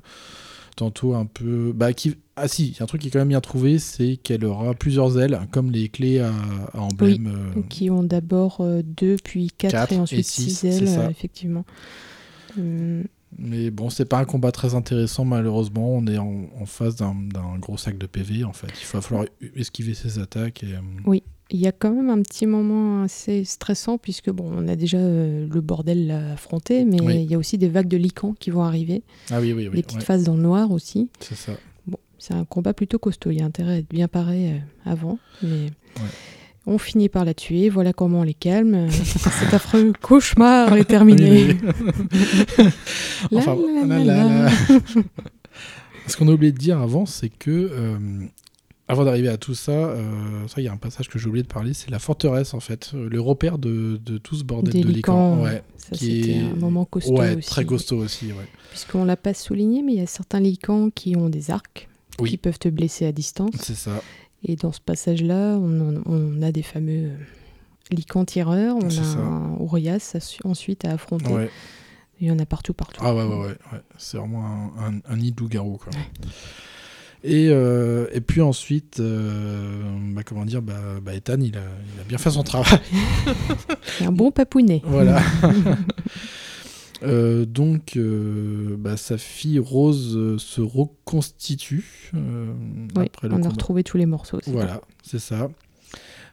tantôt un peu. Bah, qui... Ah si, il y a un truc qui est quand même bien trouvé, c'est qu'elle aura plusieurs ailes, comme les clés à, à emblème. euh, Qui ont d'abord deux, puis quatre, Quatre et et ensuite six, ailes, effectivement. Hum, Mais bon, c'est pas un combat très intéressant, malheureusement. On est en, en face d'un gros sac de PV, en fait. Il va falloir esquiver ses attaques. Et, euh, Il y a quand même un petit moment assez stressant, puisque bon, on a déjà euh, le bordel à affronter, mais Oui. il y a aussi des vagues de licans qui vont arriver, Ah oui, oui, oui. des petites ouais, phases dans le noir aussi. c'est ça. Bon, c'est un combat plutôt costaud. Il y a intérêt à être bien paré euh, avant, mais on finit par la tuer. Voilà comment on les calme. (laughs) Cet affreux cauchemar est terminé. (laughs) Enfin, la la la. (laughs) Ce qu'on a oublié de dire avant, c'est que euh, avant d'arriver à tout ça, euh, ça, il y a un passage que j'ai oublié de parler, c'est la forteresse en fait, Euh, le repère de, de tout ce bordel Des de licans. Ouais, c'était est- un moment costaud ouais aussi. très costaud aussi. Ouais. Puisqu'on l'a pas souligné, mais il y a certains licans qui ont des arcs, Oui. qui peuvent te blesser à distance. C'est ça. Et dans ce passage-là, on, a des fameux euh, licans tireurs, on a ça. un su- ensuite à affronter. Ouais. Il y en a partout, partout. Ah ouais, ouais, ouais. ouais. C'est vraiment un, un, un nid. Quoi. Et, euh, et puis ensuite, euh, bah, comment dire, bah, bah, Ethan, il a, il a bien fait son travail. C'est (laughs) un bon papounet. Voilà. (laughs) Euh, donc, euh, bah, sa fille Rose euh, se reconstitue Oui, après le on a retrouvé tous les morceaux. Voilà, c'est ça.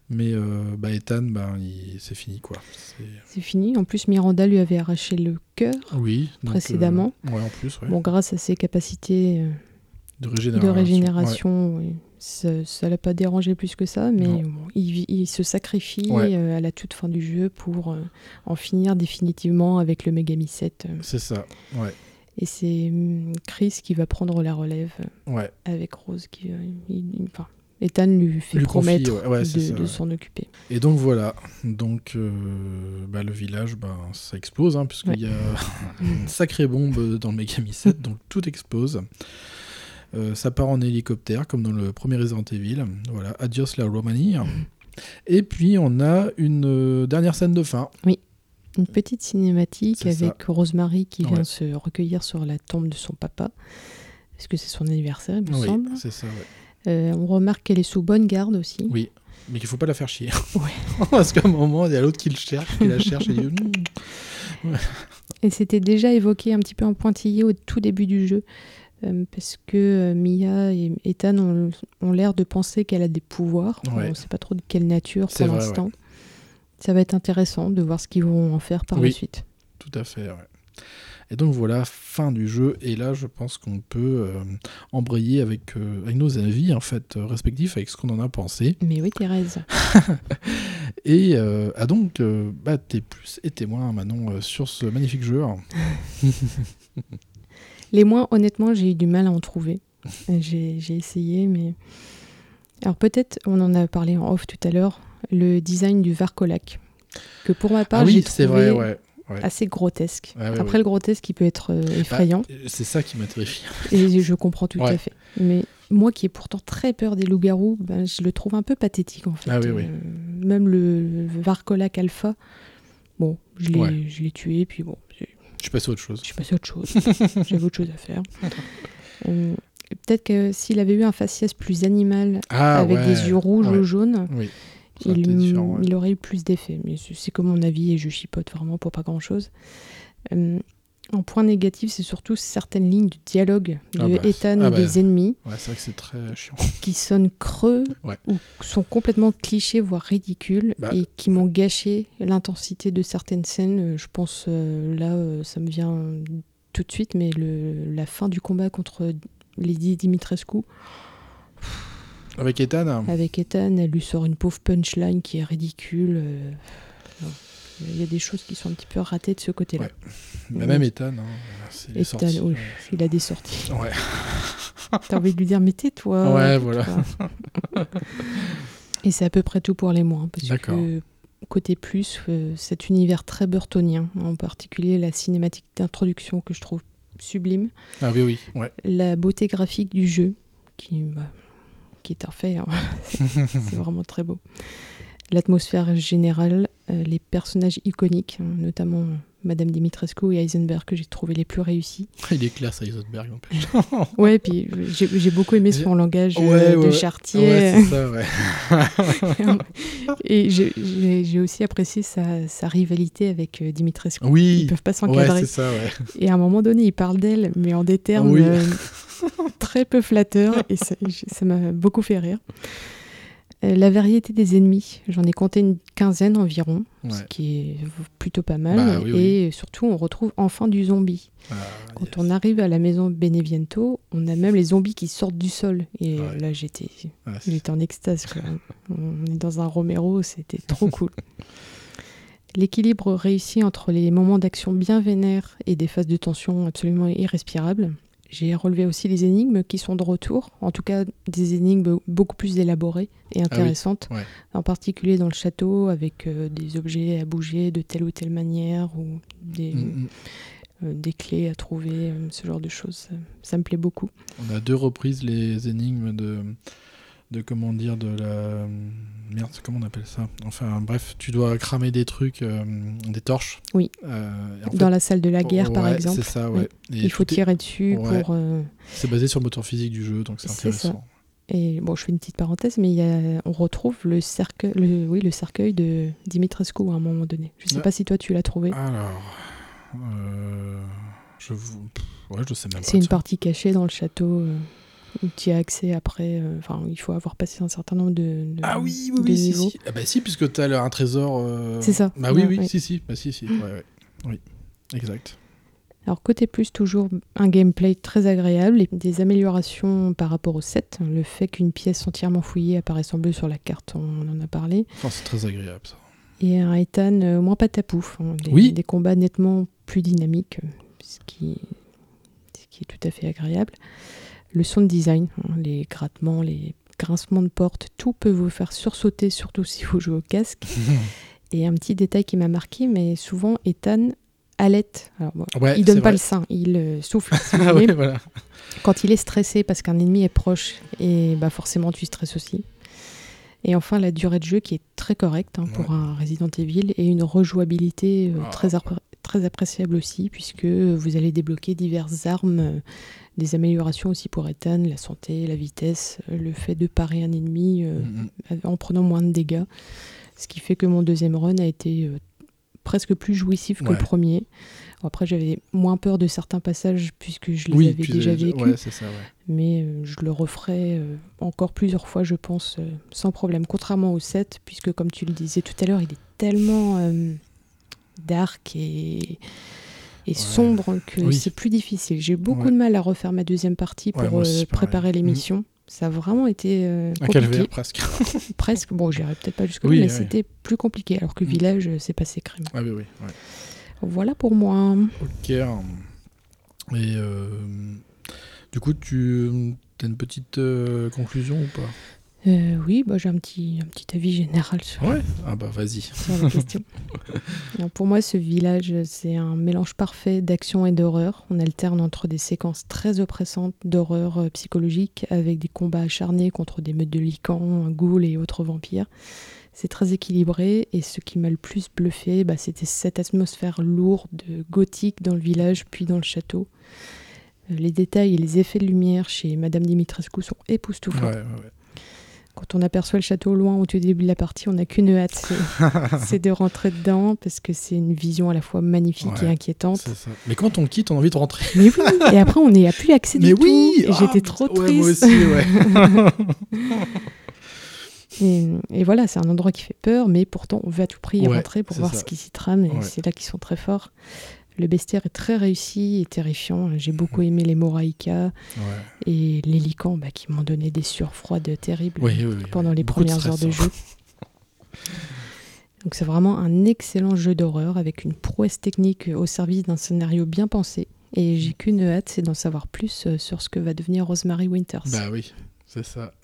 Mais bah, Ethan, bah, c'est fini quoi. C'est- fini. En plus, Miranda lui avait arraché le cœur. Oui. donc, Précédemment. ouais, en plus, ouais. Bon, grâce à ses capacités de de régénération. Ça ne l'a pas dérangé plus que ça, mais bon, il, il se sacrifie Ouais. euh, à la toute fin du jeu pour euh, en finir définitivement avec le Megami 7. euh. C'est ça. Ouais. Et c'est hum, Chris qui va prendre la relève Ouais. avec Rose. Qui, il- enfin, Ethan lui fait Lui confie, promettre ouais, ouais, c'est de, s'en occuper. Et donc voilà, donc euh, bah, le village, bah, ça explose, hein, puisqu'il y a (laughs) une sacrée bombe dans le Megami 7, donc tout explose. Euh, ça part en hélicoptère, comme dans le premier Resident Evil. Voilà, adios la Romanie. Et puis on a une euh, dernière scène de fin. Une petite cinématique C'est ça. avec Rosemary qui vient Ouais. se recueillir sur la tombe de son papa. Parce que c'est son anniversaire, il me Oui, semble. c'est ça, ouais. Euh, on remarque qu'elle est sous bonne garde aussi. Oui, mais qu'il faut pas la faire chier. (laughs) Ouais. (laughs) Parce qu'à un moment, il y a l'autre qui le cherche, qui la cherche et dit (laughs) Hmm. Et c'était déjà évoqué un petit peu en pointillé au tout début du jeu. Euh, parce que euh, Mia et Ethan ont, ont l'air de penser qu'elle a des pouvoirs. Ouais. On ne sait pas trop de quelle nature pour l'instant. Ça va être intéressant de voir ce qu'ils vont en faire par Oui. la suite. Tout à fait, ouais. Et donc voilà, fin du jeu. Et là, je pense qu'on peut euh, embrayer avec, euh, avec nos avis en fait euh, respectifs, avec ce qu'on en a pensé. Mais oui, Thérèse. (laughs) Et ah donc, bah, t'es plus et témoin Manon sur ce magnifique jeu. (laughs) Les moins, honnêtement, j'ai eu du mal à en trouver. (laughs) J'ai j'ai essayé, mais. Alors peut-être, on en a parlé en off tout à l'heure, le design du Varcolac. Que pour ma part, ah j'ai oui, c'est trouvé vrai, ouais. ouais. assez grotesque. Ouais, Après, le grotesque, il peut être euh, effrayant. Bah, c'est ça qui m'a terrifié. Et je comprends tout à fait. Mais moi qui ai pourtant très peur des loups-garous, ben, je le trouve un peu pathétique en fait. Ah oui, oui. Euh, même le Varcolac Alpha, bon, je l'ai tué, puis bon, j'ai- Je suis passé à autre chose. je suis passé à autre chose. (laughs) J'avais autre chose à faire. (laughs) Euh, Peut-être que s'il avait eu un faciès plus animal, Ah, avec ouais. des yeux rouges Ouais. ou jaunes, Oui. Il, ouais. aurait eu plus d'effet. Mais c'est c'est comme mon avis et je chipote vraiment pour pas grand-chose. Euh, en point négatif, c'est surtout certaines lignes de dialogue de Ah bah, Ethan ah et bah. des ennemis Ouais, c'est vrai que c'est très chiant. (laughs) qui sonnent creux Ouais. ou sont complètement clichés, voire ridicules, Bah. et qui m'ont gâché l'intensité de certaines scènes. Euh, Je pense, euh, là, euh, ça me vient tout de suite, mais le, la fin du combat contre Lady Dimitrescu, Avec Ethan? Avec Ethan, elle lui sort une pauvre punchline qui est ridicule. euh. Il y a des choses qui sont un petit peu ratées de ce côté-là. Ouais. bah, Même Ethan, hein, Ethan, oui, il a des sorties. Ouais. (laughs) T'as envie de lui dire, mais tais-toi. Ouais, tais-toi. voilà. Et c'est à peu près tout pour les moins. Parce que côté plus, euh, cet univers très burtonien, en particulier la cinématique d'introduction que je trouve sublime, Ah oui, oui. Ouais. la beauté graphique du jeu, qui, bah, qui est parfait, hein. (laughs) c'est vraiment très beau. L'atmosphère générale, euh, les personnages iconiques, hein, notamment Madame Dimitrescu et Heisenberg, que j'ai trouvé les plus réussis. Il est classe, Heisenberg, en plus. (laughs) Ouais, puis j'ai j'ai beaucoup aimé son langage euh, Ouais, de ouais, chartier. Ouais, c'est ça, ouais. (laughs) Et j'ai- aussi apprécié sa, sa rivalité avec euh, Dimitrescu. Oui. Ils peuvent pas s'encadrer. c'est ça, ouais. et à un moment donné, il parle d'elle, mais en des termes Oui. euh, très peu flatteurs. Et ça m'a beaucoup fait rire. Euh, La variété des ennemis, j'en ai compté une quinzaine environ, ce qui est plutôt pas mal. Bah, oui, oui. et surtout, on retrouve enfin du zombie. Ah, Quand yes. on arrive à la maison Beneviento, on a même les zombies qui sortent du sol. Et Ouais. là, j'étais Ouais, c'est- J'étais en extase. quoi. On est dans un Romero, c'était trop (laughs) cool. L'équilibre réussi entre les moments d'action bien vénères et des phases de tension absolument irrespirables. J'ai relevé aussi les énigmes qui sont de retour, en tout cas des énigmes beaucoup plus élaborées et intéressantes, ouais. en particulier dans le château avec euh, des objets à bouger de telle ou telle manière ou des, Mm, mm. euh, des clés à trouver, euh, ce genre de choses. Ça me plaît beaucoup. On a deux reprises les énigmes de, de comment dire, de la... Merde, comment on appelle ça? Enfin, bref, tu dois cramer des trucs, euh, des torches. Oui. Euh, Dans la salle de la guerre, par exemple. C'est ça, ouais. Et Il faut est- tirer dessus Ouais. pour... euh, C'est basé sur le moteur physique du jeu, donc c'est C'est ça. intéressant. Et bon, je fais une petite parenthèse, mais y a, on retrouve le cercueil, le, oui, le cercueil de Dimitrescu à un moment donné. Je sais Ouais. pas si toi tu l'as trouvé. Alors, je vous... ouais, je sais même pas. C'est une partie cachée dans le château tu as accès après. euh, Enfin, il faut avoir passé un certain nombre de, de- Ah oui, oui, oui, si, si. Ah bah si, puisque t'as le- un trésor. euh, C'est ça. Bah oui, oui, ouais. si, si, bah si, si, ouais, ouais. Oui, exact. Alors côté plus, toujours un gameplay très agréable et des améliorations par rapport au 7. Le fait qu'une pièce entièrement fouillée apparaisse en bleu sur la carte, on en a parlé. Enfin, c'est très agréable ça. Et un Ethan euh, moins patapouf. hein, des, Oui. des combats nettement plus dynamiques, euh, ce qui, ce qui est tout à fait agréable. Le sound design, hein, les grattements, les grincement de porte, tout peut vous faire sursauter, surtout si vous jouez au casque. (laughs) Et un petit détail qui m'a marqué, mais souvent Ethan halète. Alors, bon, Ouais, il donne pas vrai. le sein, il euh, souffle. si (laughs) vous Ah voulez. ouais, voilà. Quand il est stressé parce qu'un ennemi est proche, et bah forcément tu stresses aussi. Et enfin la durée de jeu qui est très correcte hein, pour un Resident Evil et une rejouabilité euh, Ah. très, très appréciable aussi puisque vous allez débloquer diverses armes, des améliorations aussi pour Ethan, la santé, la vitesse, euh, le fait de parer un ennemi euh, Mhm. en prenant moins de dégâts. Ce qui fait que mon deuxième run a été euh, presque plus jouissif que le premier. Après, j'avais moins peur de certains passages puisque je les Oui, avais déjà vécus. Ouais, ouais. Mais euh, je le referai euh, encore plusieurs fois, je pense, euh, sans problème. Contrairement au 7, puisque comme tu le disais tout à l'heure, il est tellement euh, dark et, et sombre que Oui. c'est plus difficile. J'ai eu beaucoup Ouais. de mal à refaire ma deuxième partie pour aussi, euh, préparer l'émission. Ça a vraiment été euh, Un compliqué. calvaire presque. (laughs) Presque. Bon, j'irai peut-être pas jusque-là, Oui, mais c'était plus compliqué. Alors que Mm. Village, euh, c'est passé crème. Ah oui, oui. Voilà pour moi. Ok. Et euh, du coup, tu as une petite euh, conclusion ou pas? Euh, oui, bah, j'ai un petit, un petit avis général sur, Ouais. Ah bah vas-y. sur la question. (laughs) Alors, pour moi, ce village, c'est un mélange parfait d'action et d'horreur. On alterne entre des séquences très oppressantes d'horreur euh, psychologique avec des combats acharnés contre des meutes de licans, ghouls et autres vampires. C'est très équilibré et ce qui m'a le plus bluffé, bah, c'était cette atmosphère lourde, gothique dans le village puis dans le château. Euh, Les détails et les effets de lumière chez Madame Dimitrescu sont Ouais, époustouflants. ouais, ouais. Quand on aperçoit le château au loin au tout début de la partie, on n'a qu'une hâte, (laughs) c'est- de rentrer dedans parce que c'est une vision à la fois magnifique Ouais, et inquiétante. Ça. Mais quand on quitte, on a envie de rentrer. Mais oui, et après on n'y a plus accès Mais du oui tout. Et Ah, J'étais putain, trop ouais, triste. Moi aussi, ouais. (laughs) Et, et voilà, c'est un endroit qui fait peur, mais pourtant on veut à tout prix y Ouais, rentrer pour voir ça. ce qui s'y trame. Et Ouais. c'est là qu'ils sont très forts. Le bestiaire est très réussi et terrifiant. J'ai beaucoup aimé les Moraïka Ouais. et les licans bah, qui m'ont donné des sueurs froides terribles. Oui, oui, oui. pendant les de premières heures de stress, jeu. Donc c'est vraiment un excellent jeu d'horreur avec une prouesse technique au service d'un scénario bien pensé. Et j'ai qu'une hâte, c'est d'en savoir plus euh, sur ce que va devenir Rosemary Winters. Bah oui, c'est ça. (laughs)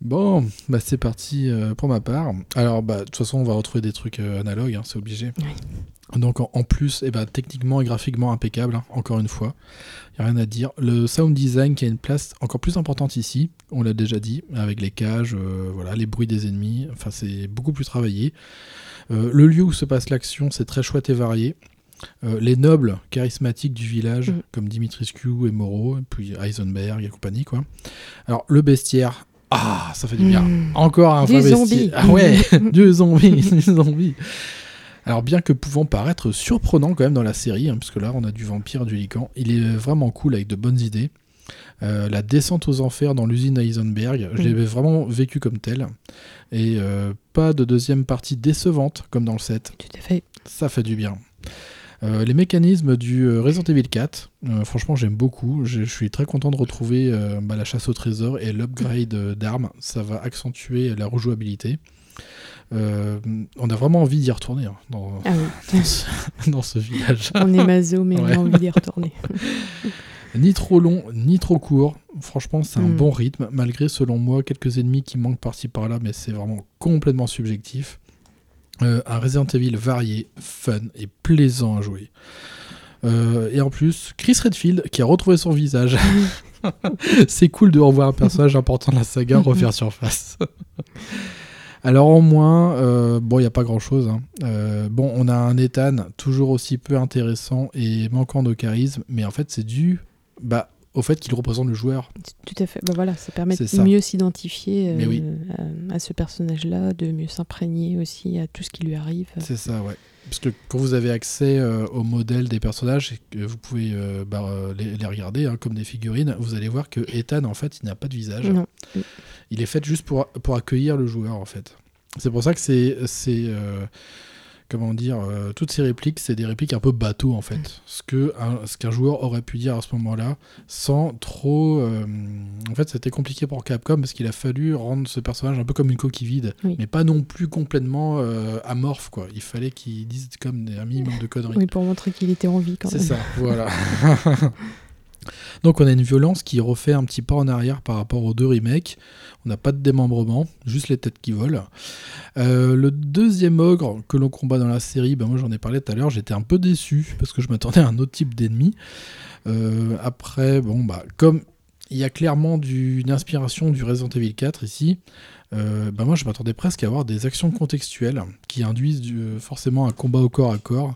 bon, bah c'est parti euh, pour ma part. Alors, bah, de toute façon, on va retrouver des trucs euh, analogues, hein, c'est obligé. Donc, en, plus, eh ben, techniquement et graphiquement impeccable, hein, encore une fois. Il a rien à dire. Le sound design qui a une place encore plus importante ici, on l'a déjà dit, avec les cages, euh, voilà, les bruits des ennemis. Enfin, c'est beaucoup plus travaillé. Euh, le lieu où se passe l'action, c'est très chouette et varié. Euh, les nobles charismatiques du village, Mhm. comme Dimitrescu et Moreau, et puis Heisenberg et compagnie, quoi. Alors, le bestiaire, ah, ça fait du bien. Mmh. Encore un Du vrai zombie. Ah ouais, (laughs) du zombie, (laughs) du zombie. Alors, bien que pouvant paraître surprenant quand même dans la série, hein, parce que là, on a du vampire, du lican, il est vraiment cool avec de bonnes idées. Euh, la descente aux enfers dans l'usine Heisenberg, je Mhm. l'ai vraiment vécu comme tel. Et euh, pas de deuxième partie décevante comme dans le 7. Tout à fait. Ça fait du bien. Euh, les mécanismes du euh, Resident Evil 4, euh, franchement j'aime beaucoup. Je, suis très content de retrouver euh, bah, la chasse au trésor et l'upgrade d'armes. Ça va accentuer la rejouabilité. On a vraiment envie d'y retourner hein, dans, Ah oui, dans (laughs) ce, dans ce village. on est maso, mais Ouais. on a envie d'y retourner. (laughs) Ni trop long, ni trop court. Franchement, c'est un Mm. bon rythme, malgré, selon moi, quelques ennemis qui manquent par-ci par-là, mais c'est vraiment complètement subjectif. Euh, un Resident Evil varié, fun et plaisant à jouer. Euh, et en plus, Chris Redfield qui a retrouvé son visage. (laughs) c'est cool de revoir un personnage important de la saga refaire surface. Alors en moins, euh, bon, il n'y a pas grand-chose. hein. Euh, bon, on a un Ethan toujours aussi peu intéressant et manquant de charisme, mais en fait c'est dû bah, au fait qu'il représente le joueur. Tout à fait. Bah voilà, ça permet de mieux s'identifier euh, oui. à, à ce personnage-là, de mieux s'imprégner aussi à tout ce qui lui arrive. C'est ça, ouais. Parce que quand vous avez accès euh, au modèle des personnages vous pouvez euh, bah, euh, les, les regarder hein, comme des figurines, vous allez voir que Ethan, en fait, il n'a pas de visage. Non. Il est fait juste pour, pour accueillir le joueur, en fait. C'est pour ça que c'est. C'est comment dire euh, Toutes ces répliques, c'est des répliques un peu bateau, en fait. Ce que un- ce qu'un joueur aurait pu dire à ce moment-là, sans trop. euh, en fait, c'était compliqué pour Capcom parce qu'il a fallu rendre ce personnage un peu comme une coquille vide, Oui. mais pas non plus complètement euh, amorphe, quoi. Il fallait qu'il dise comme des- un minimum de conneries. Oui, pour montrer qu'il était en vie quand C'est même. ça, voilà. (laughs) Donc on a une violence qui refait un petit pas en arrière par rapport aux deux remakes. On n'a pas de démembrement, juste les têtes qui volent. Euh, le deuxième ogre que l'on combat dans la série, ben moi j'en ai parlé tout à l'heure, j'étais un peu déçu parce que je m'attendais à un autre type d'ennemi. Euh, après, bon bah comme il y a clairement une inspiration du Resident Evil 4 ici, euh, bah moi je m'attendais presque à avoir des actions contextuelles qui induisent du- forcément un combat au corps à corps.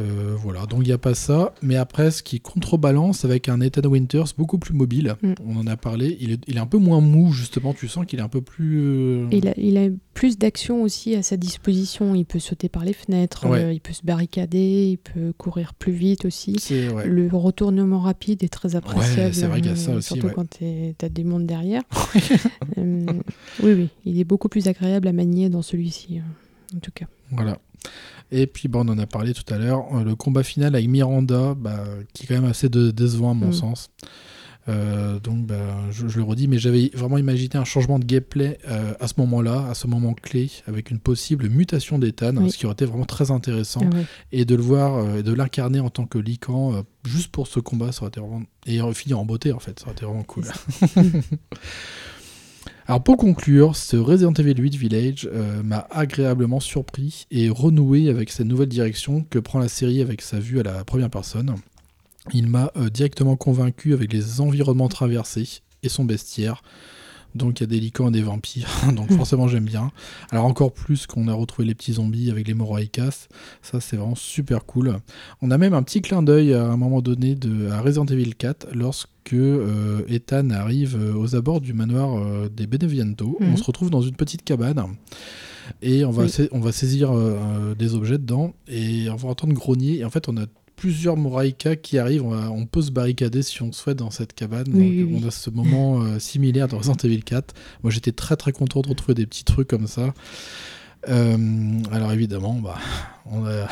Euh, voilà, donc il n'y a pas ça. Mais après, ce qui contrebalance avec un Ethan Winters beaucoup plus mobile, Mm. on en a parlé, il est, il est un peu moins mou justement, tu sens qu'il est un peu plus... euh, Il a, il a plus d'action aussi à sa disposition. Il peut sauter par les fenêtres, Ouais. euh, il peut se barricader, il peut courir plus vite aussi. Ouais. Le retournement rapide est très appréciable. c'est vrai qu'il y a ça euh, aussi, Surtout quand tu as des mondes derrière. (laughs) Euh, oui, oui, il est beaucoup plus agréable à manier dans celui-ci, euh, en tout cas. Voilà. Et puis, bah, on en a parlé tout à l'heure, euh, le combat final avec Miranda, bah, qui est quand même assez de- décevant à mon Mm. sens. Euh, donc, bah, je, je le redis, mais j'avais vraiment imaginé un changement de gameplay euh, à ce moment-là, à ce moment clé, avec une possible mutation d'Ethan, Oui. ce qui aurait été vraiment très intéressant. Ah. Et de le voir, euh, et de l'incarner en tant que Lycan, juste pour ce combat, ça aurait été vraiment. Et finir en beauté, en fait, ça aurait été vraiment cool. (laughs) (laughs) Alors pour conclure, ce Resident Evil 8 Village euh, m'a agréablement surpris et renoué avec cette nouvelle direction que prend la série avec sa vue à la première personne. Il m'a euh, directement convaincu avec les environnements traversés et son bestiaire. Donc il y a des licans et des vampires, (laughs) donc forcément j'aime bien. Alors encore plus qu'on a retrouvé les petits zombies avec les Moroikas, ça c'est vraiment super cool. On a même un petit clin d'œil à un moment donné de, à Resident Evil 4 lorsque euh, Ethan arrive euh, aux abords du manoir euh, des Beneviento. Mhm. On se retrouve dans une petite cabane et on va, Oui. sa- on va saisir euh, des objets dedans et on va entendre grogner. Et en fait, on a plusieurs Moraïkas qui arrivent. On, va- on peut se barricader si on souhaite dans cette cabane. Oui, Donc, oui, oui. on a ce moment euh, similaire dans Resident Evil 4. Moi, j'étais très très content de retrouver des petits trucs comme ça. Euh, alors évidemment, bah, on a...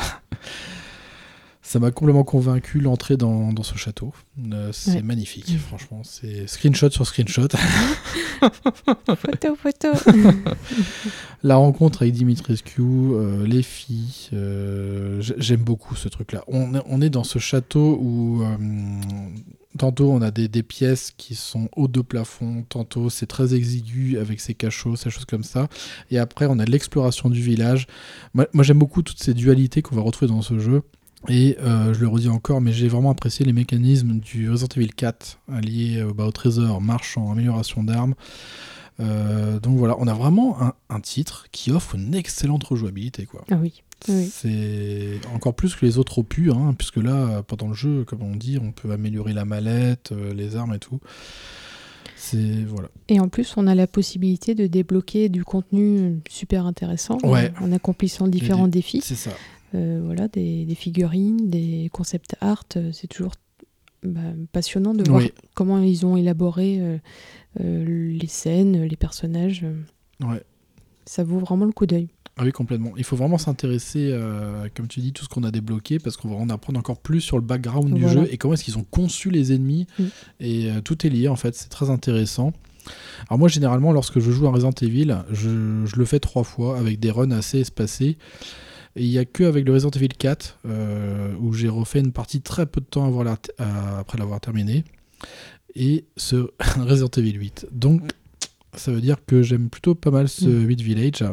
ça m'a complètement convaincu l'entrée dans, dans ce château. Euh, c'est Ouais. magnifique, franchement. C'est screenshot sur screenshot. (laughs) Photo, photo. (laughs) La rencontre avec Dimitrescu, euh, les filles, euh, j'aime beaucoup ce truc-là. On, est- on est dans ce château où euh, tantôt on a des, des pièces qui sont haut de plafond, tantôt c'est très exigu avec ses cachots, ces choses comme ça. Et après on a l'exploration du village. Moi, moi, j'aime beaucoup toutes ces dualités qu'on va retrouver dans ce jeu. Et euh, je le redis encore, mais j'ai vraiment apprécié les mécanismes du Resident Evil 4 euh, liés euh, bah, au trésor, marchand, amélioration d'armes. Euh, donc voilà, on a vraiment un, un titre qui offre une excellente rejouabilité. Quoi. Ah oui. Oui. C'est encore plus que les autres opus, hein, puisque là, pendant le jeu, comme on dit, on peut améliorer la mallette, euh, les armes et tout. C'est voilà. Et en plus, on a la possibilité de débloquer du contenu super intéressant Ouais. en, en accomplissant différents défis. C'est ça. Euh, voilà, des, des figurines, des concept art. euh, C'est toujours bah, passionnant de voir Oui. comment ils ont élaboré euh, les scènes, les personnages. Ouais. Ça vaut vraiment le coup d'œil. Ah oui, complètement. Il faut vraiment s'intéresser, comme tu dis, tout ce qu'on a débloqué, parce qu'on va en apprendre encore plus sur le background du jeu et comment est-ce qu'ils ont conçu les ennemis. Mm. Et euh, tout est lié, en fait. C'est très intéressant. Alors moi, généralement, lorsque je joue à Resident Evil, je, je le fais trois fois avec des runs assez espacés. Et il n'y a que avec le Resident Evil 4 euh, où j'ai refait une partie très peu de temps avant la- euh, après l'avoir terminé. Et ce (laughs) Resident Evil 8. Donc, ça veut dire que j'aime plutôt pas mal ce Mm. 8 Village.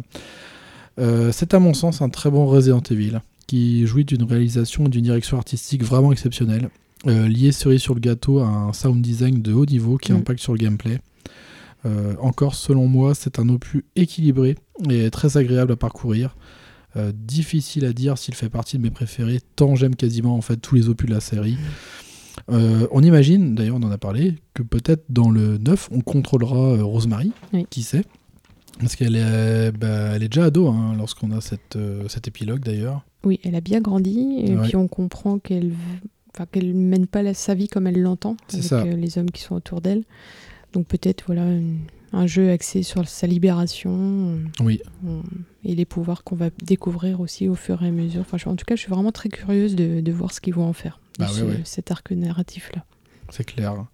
Euh, c'est à mon sens un très bon Resident Evil qui jouit d'une réalisation et d'une direction artistique vraiment exceptionnelle, liée cerise sur le gâteau à un sound design de haut niveau qui Mm. impacte sur le gameplay. Encore selon moi, c'est un opus équilibré et très agréable à parcourir. Euh, difficile à dire s'il fait partie de mes préférés, tant j'aime quasiment en fait tous les opus de la série. Euh, on imagine, d'ailleurs on en a parlé, que peut-être dans le 9 on contrôlera euh, Rosemary, Oui. qui sait? Parce qu'elle est, bah, elle est déjà ado hein, lorsqu'on a cette, euh, cet épilogue d'ailleurs. Oui, elle a bien grandi et Ouais. puis on comprend qu'elle qu'elle mène pas la- sa vie comme elle l'entend avec ça. euh, les hommes qui sont autour d'elle. Donc peut-être voilà une- un jeu axé sur sa libération euh, Oui, on- et les pouvoirs qu'on va découvrir aussi au fur et à mesure. Enfin, je- en tout cas, je suis vraiment très curieuse de, de voir ce qu'ils vont en faire de Bah ce- cet arc narratif là. c'est clair.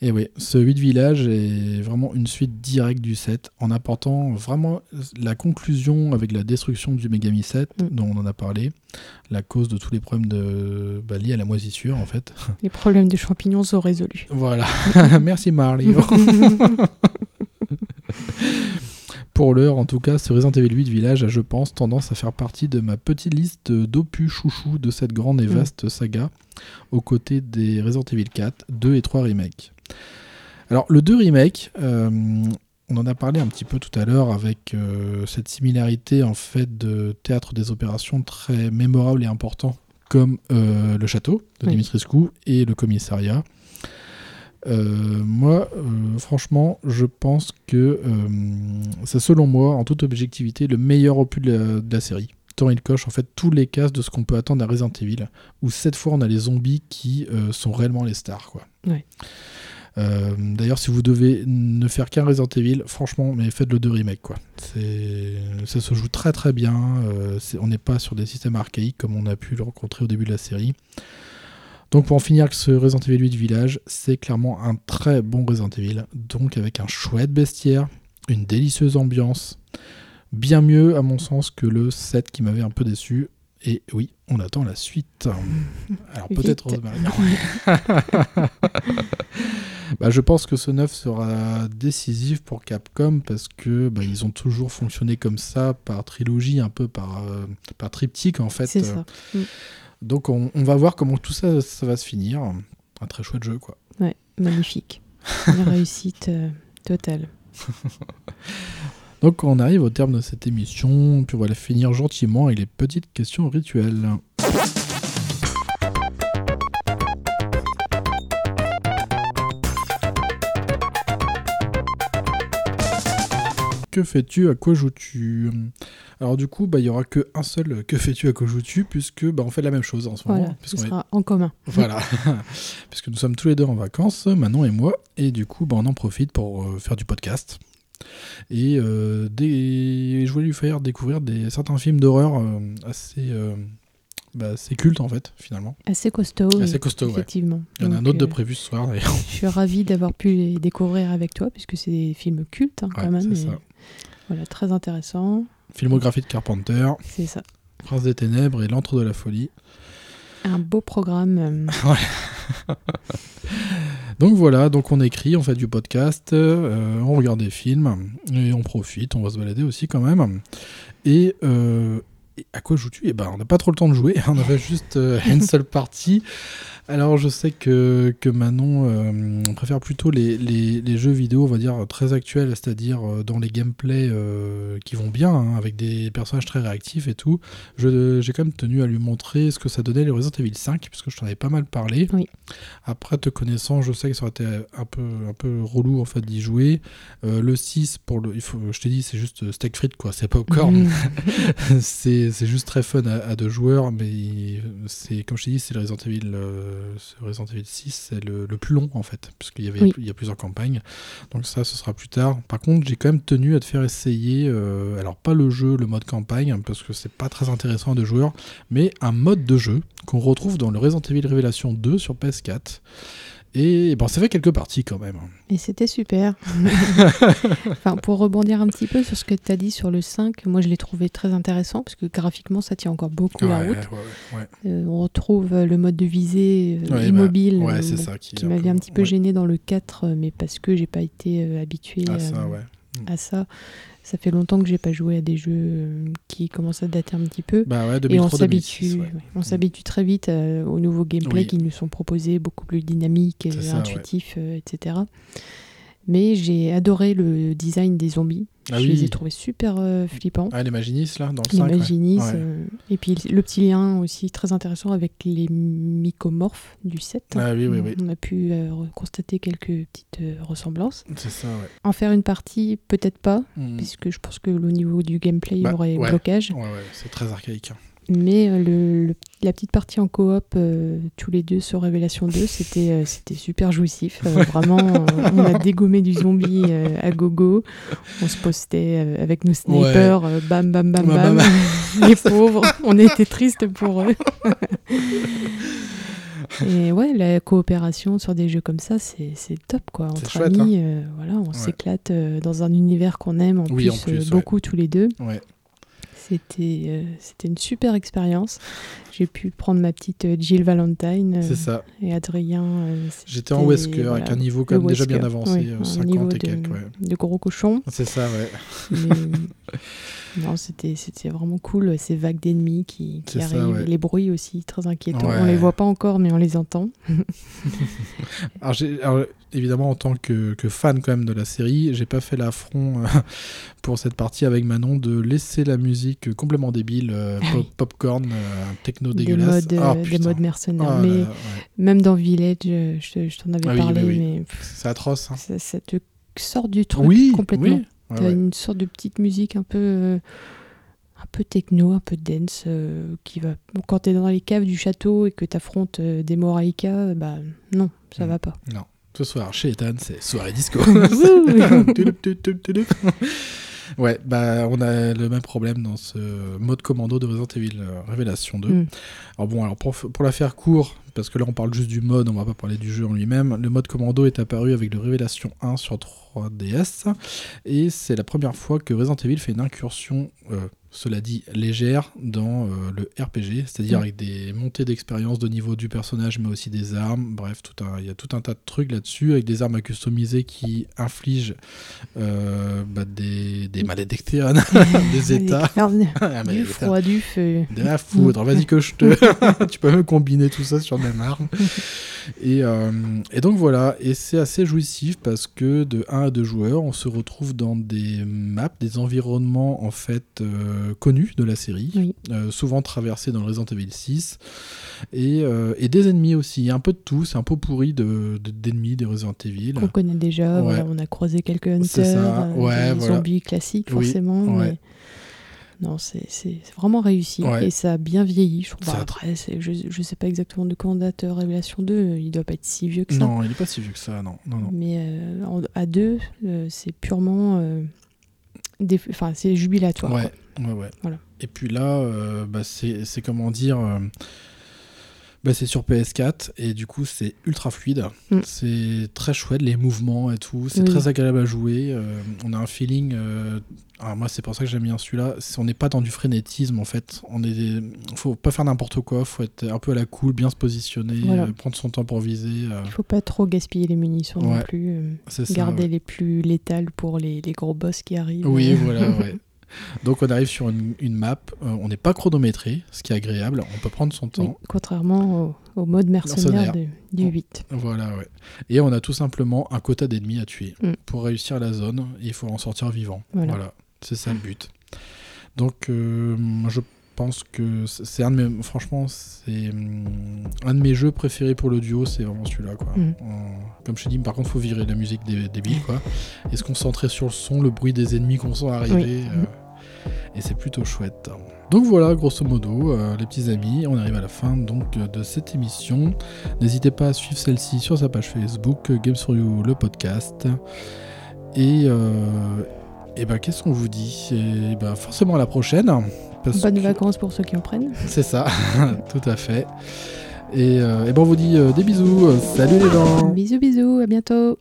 Et oui, ce 8 village est vraiment une suite directe du 7, en apportant vraiment la conclusion avec la destruction du Megami 7, Mm. dont on en a parlé, la cause de tous les problèmes de, bah, liés à la moisissure en fait. (laughs) Les problèmes de champignons sont résolus. Voilà, (laughs) (laughs) merci Marley. Pour l'heure, en tout cas, ce Resident Evil 8 Village a, je pense, tendance à faire partie de ma petite liste d'opus chouchou de cette grande et Mm. vaste saga, aux côtés des Resident Evil 4, 2 et 3 remakes. Alors, le 2 remake, euh, on en a parlé un petit peu tout à l'heure avec euh, cette similarité en fait de théâtre des opérations très mémorable et important, comme euh, le château de Oui. Dimitrescu et le commissariat. Moi, franchement, je pense que c'est selon moi, en toute objectivité, le meilleur opus de la, de la série. Tant il coche en fait tous les cases de ce qu'on peut attendre à Resident Evil, où cette fois on a les zombies qui euh, sont réellement les stars. Quoi. Ouais. Euh, D'ailleurs, si vous devez ne faire qu'un Resident Evil, franchement, mais faites le 2 remake. Quoi. C'est- Ça se joue très très bien. euh, on n'est pas sur des systèmes archaïques comme on a pu le rencontrer au début de la série. Donc pour en finir avec ce Resident Evil 8 Village, c'est clairement un très bon Resident Evil, donc avec un chouette bestiaire, une délicieuse ambiance, bien mieux à mon sens que le 7 qui m'avait un peu déçu. Et oui, on attend la suite. Alors peut-être. Rosemary. (laughs) Bah, je pense que ce 9 sera décisif pour Capcom parce que bah, ils ont toujours fonctionné comme ça par trilogie, un peu par, euh, par triptyque en fait. C'est ça. Mm. Donc on, on va voir comment tout ça, ça va se finir. Un très chouette jeu quoi. Ouais, magnifique. (laughs) Une réussite euh, totale. (laughs) Donc on arrive au terme de cette émission, puis on va la finir gentiment avec les petites questions rituelles. Que fais-tu À quoi joues-tu Alors du coup, bah, il y aura que un seul que fais-tu À quoi joues-tu puisque bah, on fait la même chose en ce moment. Voilà, ce puisqu'on est- sera en commun. (laughs) Voilà, (laughs) puisque nous sommes tous les deux en vacances, Manon et moi, et du coup, bah, on en profite pour euh, faire du podcast. Et euh, des... je voulais lui faire découvrir des... certains films d'horreur euh, assez, euh, bah, assez cultes en fait, finalement. Assez costaud. Assez costaud, ouais. Effectivement. Il y en a un autre de euh, prévu ce soir d'ailleurs. Je suis ravie d'avoir pu les découvrir avec toi, puisque c'est des films cultes hein, Ouais, quand même. c'est et ça. Voilà, très intéressant. Filmographie de Carpenter, C'est ça. Prince des Ténèbres et L'Antre de la Folie. Un beau programme. (laughs) euh, Donc voilà, donc on écrit, on fait du podcast, euh, on regarde des films, et on profite, on va se balader aussi quand même. Et, euh, et à quoi joues-tu? Eh ben, on n'a pas trop le temps de jouer, (laughs) on avait juste euh, une seule partie. Alors je sais que, que Manon euh, préfère plutôt les, les- les jeux vidéo, on va dire, très actuels, c'est-à-dire euh, dans les gameplays euh, qui vont bien, hein, avec des personnages très réactifs et tout. J'ai quand même tenu à lui montrer ce que ça donnait les Resident Evil 5, puisque je t'en avais pas mal parlé. Oui. Après, te connaissant, je sais que ça aurait été un peu, un peu relou en fait d'y jouer. Le 6, pour le, il faut, je t'ai dit, c'est juste steak frites, quoi, c'est popcorn. mm, (laughs) c'est c'est juste très fun à, à deux joueurs, mais c'est comme je t'ai dit, c'est le Resident Evil, euh, ce Resident Evil 6, c'est le, le plus long en fait, puisqu'il y avait Oui. il y a plusieurs campagnes. Donc ça, ce sera plus tard. Par contre, j'ai quand même tenu à te faire essayer, euh, alors pas le jeu, le mode campagne, parce que c'est pas très intéressant à deux joueurs, mais un mode de jeu qu'on retrouve dans le Resident Evil Révélation 2 sur PS4. Et bon, ça fait quelques parties quand même. Et c'était super. (laughs) enfin, pour rebondir un petit peu sur ce que tu as dit sur le 5, moi je l'ai trouvé très intéressant parce que graphiquement ça tient encore beaucoup la Ouais, route. ouais, ouais. Euh, on retrouve euh, le mode de visée euh, bah, immobile euh, bon, ça qui, m'avait un petit peu gêné dans le 4, euh, mais parce que j'ai pas été habituée Ah, ça, ouais. à ça. Ça fait longtemps que j'ai pas joué à des jeux euh, qui commencent à dater un petit peu. Bah ouais, Et on 2003, s'habitue, 2006, ouais. ouais, on s'habitue très vite euh, aux nouveaux gameplays Oui. qui nous sont proposés, beaucoup plus dynamiques, euh, ouais. intuitifs, euh, etc. Mais j'ai adoré le design des zombies. Ah je les ai oui. trouvés super euh, flippants. Ah, les Maginis, là, dans le les 5 ouais. Maginis. Ouais. euh, et puis le petit lien aussi très intéressant avec les mycomorphes du 7. Ah oui, oui, oui. On a pu euh, constater quelques petites euh, ressemblances. C'est ça, ouais. En faire une partie, peut-être pas, Mm. puisque je pense que au niveau du gameplay, il y Bah, aurait ouais. blocage. Ouais, ouais, c'est très archaïque. hein. Mais euh, le, le- la petite partie en coop, euh, tous les deux sur Révélation 2, c'était euh, c'était super jouissif. Euh, Vraiment, (laughs) on a dégommé du zombie à gogo. On se postait avec nos snipers, bam, bam, bam, Bam, (laughs) Les pauvres, on était tristes pour eux. (laughs) Et ouais, la coopération sur des jeux comme ça, c'est top quoi. Entre chouette, amis, euh, voilà, on s'éclate dans un univers qu'on aime en Oui, plus, en plus, ouais. beaucoup tous les deux. Ouais. C'était euh, c'était une super expérience. J'ai pu prendre ma petite euh, Jill Valentine euh, C'est ça. et Adrien. J'étais en Wesker voilà, avec un niveau le quand même déjà bien avancé, oui, euh, un 50 niveau et de, quelques. Ouais. de gros cochon. C'est ça, ouais. Mais, (laughs) non, c'était vraiment cool. Ces vagues d'ennemis qui, qui C'est ça, arrivent. ouais. Les bruits aussi, très inquiétants. Ouais. On les voit pas encore, mais on les entend. (laughs) Alors, j'ai- alors, évidemment, en tant que, que fan quand même de la série, j'ai pas fait l'affront euh, (laughs) pour cette partie avec Manon de laisser la musique complètement débile, euh, Ah pop- popcorn, euh, techno Des dégueulasse. modes, Ah, des modes mercenaires. Oh là mais là, ouais. même dans Village, je, je t'en avais Ah parlé, bah oui. mais pff, C'est atroce. hein. ça, ça te sort du truc Oui, complètement. oui. T'as ouais. une sorte de petite musique un peu, euh, un peu techno, un peu dance, euh, qui va. Quand t'es dans les caves du château et que t'affrontes euh, des Moraïka, euh, bah non, ça Mm. va pas. Non. Ce soir, chez Ethan, c'est soirée disco. (laughs) (laughs) (laughs) Ouais, bah on a le même problème dans ce mode commando de Resident Evil euh, Révélation 2. Mm. Alors bon, alors pour, pour la faire court, parce que là on parle juste du mode, on va pas parler du jeu en lui-même, le mode commando est apparu avec le Révélation 1 sur 3DS, et c'est la première fois que Resident Evil fait une incursion, euh, cela dit, légère dans euh, le RPG, c'est-à-dire Mm. avec des montées d'expérience de niveau du personnage, mais aussi des armes, bref, il y a tout un tas de trucs là-dessus, avec des armes à customiser qui infligent euh, bah, des, des malédictions, (laughs) des (laughs) états. (laughs) Ah, du froid, du feu. De la foudre, vas-y que je te. tu peux même combiner tout ça sur la même arme. Et, euh, et donc voilà, et c'est assez jouissif parce que de 1 à 2 joueurs, on se retrouve dans des maps, des environnements en fait euh, connus de la série, Oui. euh, souvent traversés dans le Resident Evil 6, et, euh, et des ennemis aussi. Il y a un peu de tout, c'est un peu pourri de- de- d'ennemis des Resident Evil. qu'on connaît déjà. Ouais. voilà, on a croisé quelques hunters, ça, euh, ouais, des voilà. zombies classiques Oui, forcément. ouais. mais Non, c'est vraiment réussi et ça a bien vieilli. Je trouve. Bah, après, je, je sais pas exactement de quand date euh, Révélation 2. Il doit pas être si vieux que ça. Non, il est pas si vieux que ça, non. non, non. Mais euh, en- à deux, euh, c'est purement. euh, des- Enfin, c'est jubilatoire. Ouais, ouais, ouais. Voilà. Et puis là, euh, bah, c'est comment dire. euh, bah, c'est sur PS4 et du coup c'est ultra fluide. Mm. C'est très chouette les mouvements et tout. C'est Oui. très agréable à jouer. euh, on a un feeling. alors moi c'est pour ça que j'aime bien celui-là. On n'est pas dans du frénétisme en fait. On est. Faut pas faire n'importe quoi. Faut être un peu à la cool, bien se positionner, Voilà. prendre son temps pour viser. Il faut pas trop gaspiller les munitions non plus. ça. garder ouais. les plus létales pour les, les gros boss qui arrivent. Oui, voilà, ouais. Donc on arrive sur une, une map, euh, on n'est pas chronométré, ce qui est agréable, on peut prendre son oui, temps. contrairement au, au mode mercenaire du Oh. 8. Voilà, ouais. Et on a tout simplement un quota d'ennemis à tuer. Mm. Pour réussir la zone, il faut en sortir vivant. Voilà. Voilà, c'est ça le but. Donc euh, je pense que c'est un de mes... Franchement, c'est hum, un de mes jeux préférés pour le duo, c'est vraiment celui-là, quoi. Mm. Comme je t'ai dit, par contre, faut virer la musique des débile, quoi. Et se concentrer sur le son, le bruit des ennemis qu'on sent arriver. Oui. euh, et c'est plutôt chouette. Donc voilà, grosso modo, euh, les petits amis, on arrive à la fin donc de cette émission. N'hésitez pas à suivre celle-ci sur sa page Facebook, Games for You, le podcast. Et, euh, et ben, qu'est-ce qu'on vous dit? Et ben, forcément à la prochaine. Bonnes que- vacances pour ceux qui en prennent. C'est ça, (laughs) tout à fait. Et, euh, et ben, on vous dit euh, des bisous. Salut les gens Bisous, bisous, à bientôt.